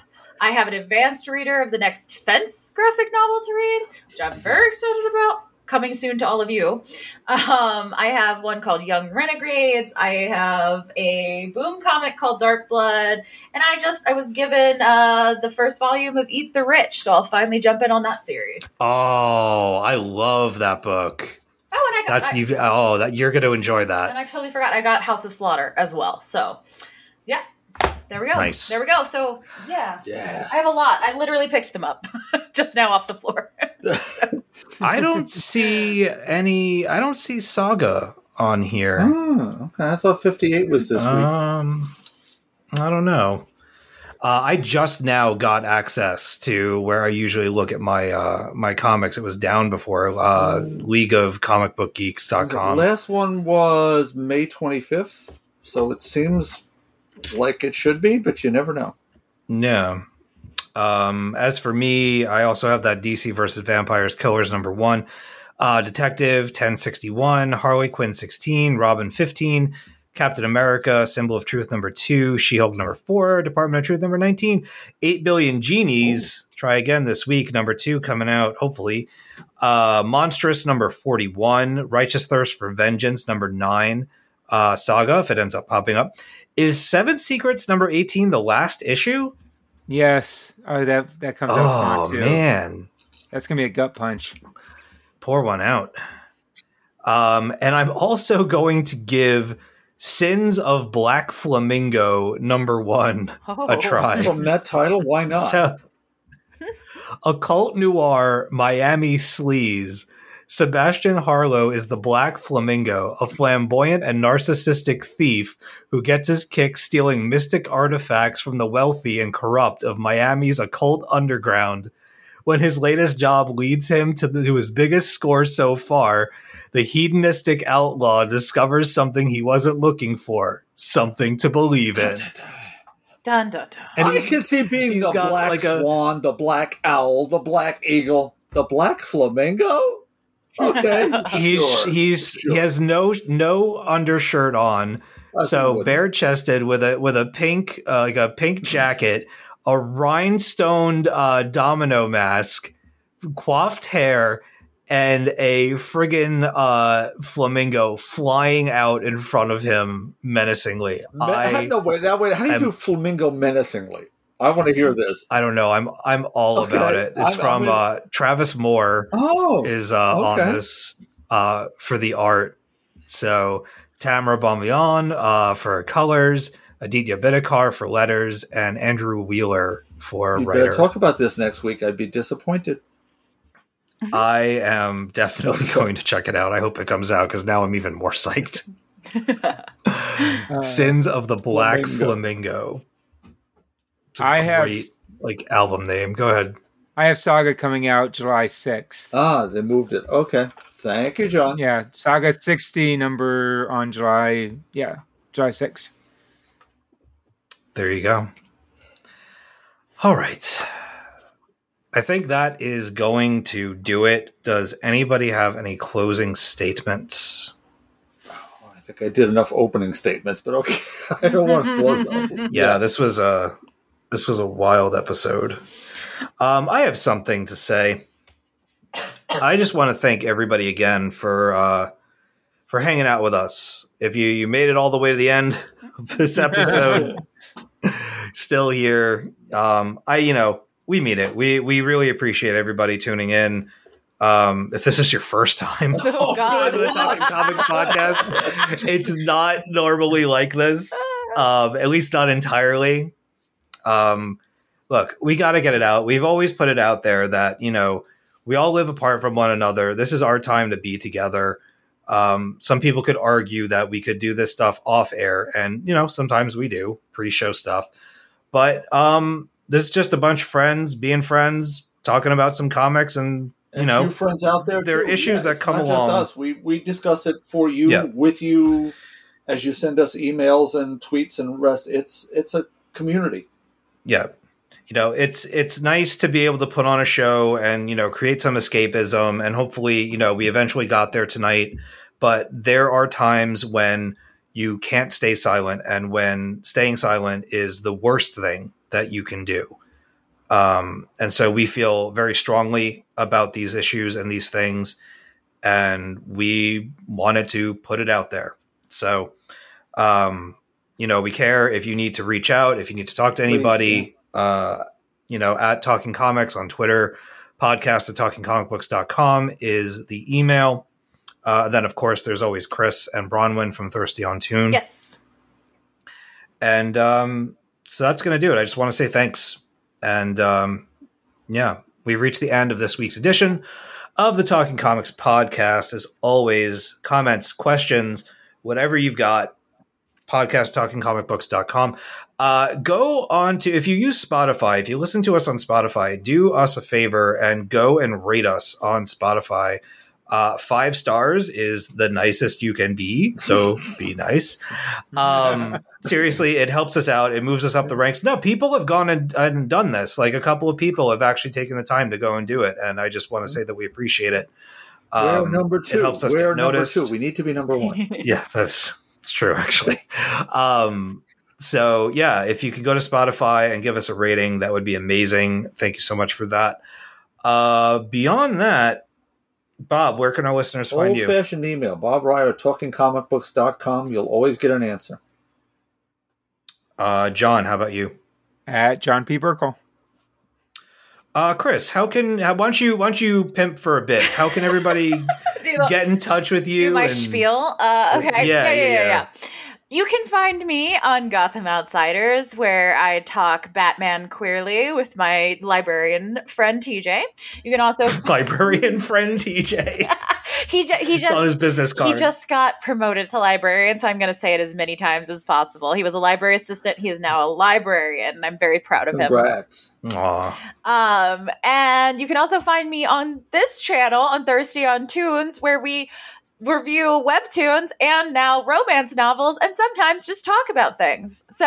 I have an advanced reader of the next Fence graphic novel to read, which I'm very excited about. Coming soon to all of you. Um, I have one called Young Renegades. I have a boom comic called Dark Blood, and I just I was given uh, the first volume of Eat the Rich, so I'll finally jump in on that series. oh, I love that book. Oh, and I got That's I, you. Oh, that you're going to enjoy that. and. I totally forgot I got House of Slaughter as well. So, there we go. Nice. There we go. So, yeah, Yeah. I have a lot. I literally picked them up just now off the floor. I don't see any. I don't see Saga on here. Oh, okay. I thought 58 was this week. Um, I don't know. Uh, I just now got access to where I usually look at my uh, my comics. It was down before uh, League of Comic Book The Geeks.com. last one was May 25th, so it seems like it should be, but you never know. No. Um, as for me, I also have that DC versus Vampires Killers number one, uh, Detective 1061, Harley Quinn 16, Robin 15, Captain America, Symbol of Truth number two, She Hulk number four, Department of Truth number 19, 8 Billion Genies, try again this week, number two coming out, hopefully. Uh, Monstress number 41, Righteous Thirst for Vengeance number nine, uh, Saga, if it ends up popping up. Is Seven Secrets number 18 the last issue? Yes. Oh, that, that comes out Oh tomorrow too. man, That's going to be a gut punch. pour one out. Um, and I'm also going to give Sins of Black Flamingo number one Oh. a try. From that title, why not? So, occult noir Miami sleaze Sebastian Harlow is the Black Flamingo, a flamboyant and narcissistic thief who gets his kicks stealing mystic artifacts from the wealthy and corrupt of Miami's occult underground. When his latest job leads him to, the, to his biggest score so far, the hedonistic outlaw discovers something he wasn't looking for, something to believe in. Dun dun dun. And I can see being the black like a- swan, the black owl, the black eagle, the black flamingo. Okay, he's sure. he's Sure. he has no no undershirt on I so bare chested with a with a pink uh, like a pink jacket a rhinestoned uh, domino mask coiffed hair and a friggin' uh, flamingo flying out in front of him menacingly Me- I, no wait, that way. How do you I'm- do flamingo menacingly? I want to hear this. I don't know i'm i'm all Okay, about it it's I'm- I'm from in- uh, travis moore Oh, is uh, on this uh, for the art. So Tamra Bonvillain uh, for colors, Aditya Bidikar for letters, and Andrew Wheeler for you writer. better talk about this next week. I'd be disappointed. I am definitely going to check it out. I hope it comes out because now I'm even more psyched. Uh, Sins of the Black Flamingo. Flamingo. It's a I have- like album name. Go ahead. I have Saga coming out July 6th. Ah, they moved it. Okay, thank you, John. Yeah, Saga 60 number on July, yeah, July 6th. There you go. All right. I think that is going to do it. Does anybody have any closing statements? I think I did enough opening statements, but okay, I don't want to close them. Yeah, this was a this was a wild episode. Um, I have something to say. I just want to thank everybody again for uh, for hanging out with us. If you you made it all the way to the end of this episode, still here. Um, I you know we mean it. We we really appreciate everybody tuning in. Um, if this is your first time Oh, God. to the Talking Comics podcast, it's not normally like this. Um, at least not entirely. Um, look, we got to get it out. We've always put it out there that you know we all live apart from one another. This is our time to be together. Um, some people could argue that we could do this stuff off air, and you know sometimes we do pre-show stuff. But um, this is just a bunch of friends being friends, talking about some comics, and you And know friends out there. there are too. issues that come along. Just us. We we discuss it for you, Yeah. with you, as you send us emails and tweets and rest. It's it's a community. Yeah. You know it's it's nice to be able to put on a show and you know create some escapism and hopefully you know we eventually got there tonight. But there are times when you can't stay silent and when staying silent is the worst thing that you can do. Um, and so we feel very strongly about these issues and these things and we wanted to put it out there. So um, you know we care if you need to reach out if you need to talk to Please, anybody uh, you know at talking comics on twitter podcast at talkingcomicbooks.com is the email uh, then of course there's always chris and bronwyn from thirsty on tune Yes. and um, so that's going to do it. I just want to say thanks. And um, yeah, we've reached the end of this week's edition of the Talking Comics podcast. As always, comments, questions, whatever you've got, podcast talkingcomicbooks.com. Uh, go on to, if you use Spotify, if you listen to us on Spotify, do us a favor and go and rate us on Spotify. Uh, five stars is the nicest you can be, so be nice. Um, seriously, it helps us out. It moves us up the ranks. No, people have gone and, and done this. Like a couple of people have actually taken the time to go and do it, and I just want to say that we appreciate it. We're Um, number It two. helps us We're get number noticed. two. We need to be number one. yeah, that's it's true actually. Um, so yeah, if you could go to Spotify and give us a rating, that would be amazing. Thank you so much for that. Uh, beyond that, Bob, where can our listeners find Old you? fashioned email. Bob Reyer, talkingcomicbooks.com. You'll always get an answer. Uh, John, how about you? At John P. Burkle. Uh, Chris, how can how, why don't you why don't you pimp for a bit? How can everybody Do, get in touch with you? do my and- spiel. Uh, okay. Yeah, Yeah, yeah, yeah, yeah, yeah. Yeah. You can find me on Gotham Outsiders, where I talk Batman queerly with my librarian friend TJ. You can also Librarian friend TJ. he ju- he It's on his just business card. he just got promoted to librarian, so I'm going to say it as many times as possible. He was a library assistant. He is now a librarian, and I'm very proud of him. Congrats. Aw. Um, and you can also find me on this channel on Thirsty on Tunes, where we review webtoons and now romance novels, and sometimes just talk about things. So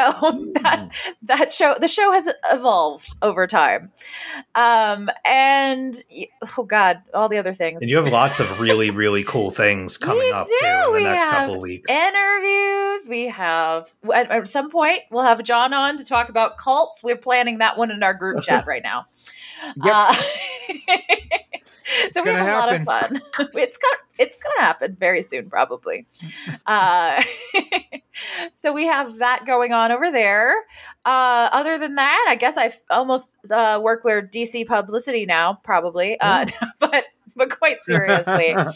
that that show, the show has evolved over time. Um, and oh god, all the other things. And you have lots of really, really cool things coming We up do. too in the We next couple of weeks. interviews. We have at, at some point we'll have John on to talk about cults. We're planning that one in our group chat right now. Yep. Uh, so we have a lot of fun. it's gonna it's gonna happen very soon, probably. Uh, so we have that going on over there. Uh, other than that, I guess I almost uh, work with DC publicity now, probably. Uh, but but quite seriously, uh,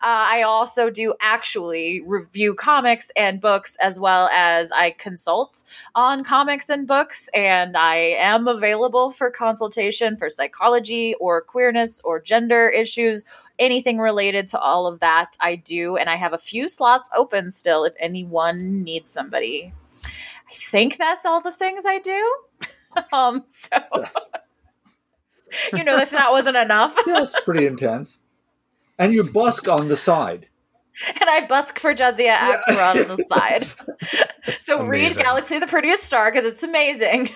I also do actually review comics and books as well as I consult on comics and books. And I am available for consultation for psychology or queerness or gender issues, anything related to all of that. I do. And I have a few slots open still if anyone needs somebody. I think that's all the things I do. um, so, That's, you know, if that wasn't enough. that's pretty intense. And you busk on the side. and I busk for Jadzia Axelrod on the side. so read Galaxy the Prettiest Star because it's amazing.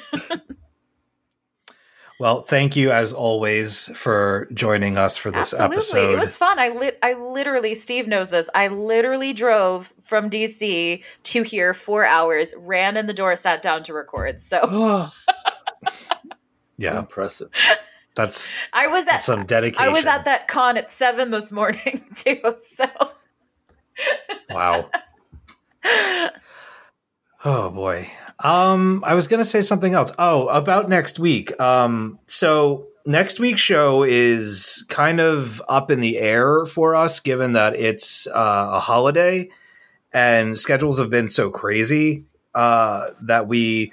Well, thank you as always for joining us for this Absolutely, episode. it was fun. I lit. I literally, Steve knows this. I literally drove from DC to here four hours, ran in the door, sat down to record. So Ah, yeah, Impressive. That's, I was at. some dedication. I was at that con at seven this morning too. So Wow. oh boy. Um, I was gonna say something else. Oh, about next week. Um, so next week's show is kind of up in the air for us, given that it's uh, a holiday and schedules have been so crazy uh, that we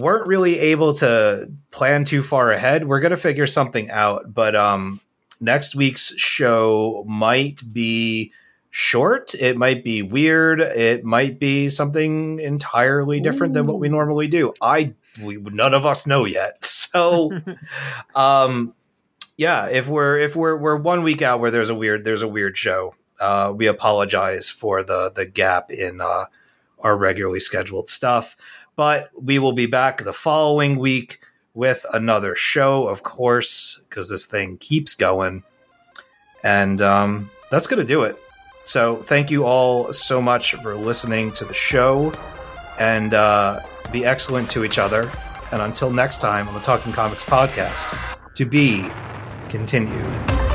weren't really able to plan too far ahead. We're gonna figure something out, but um, next week's show might be short. It might be weird. It might be something entirely different than what we normally do. I we, none of us know yet. So, um, yeah, if we're if we're we're one week out where there's a weird there's a weird show, uh, we apologize for the the gap in uh, our regularly scheduled stuff. But we will be back the following week with another show, of course, because this thing keeps going. And um, that's going to do it. So thank you all so much for listening to the show and uh, be excellent to each other. And until next time on the Talking Comics podcast, to be continued.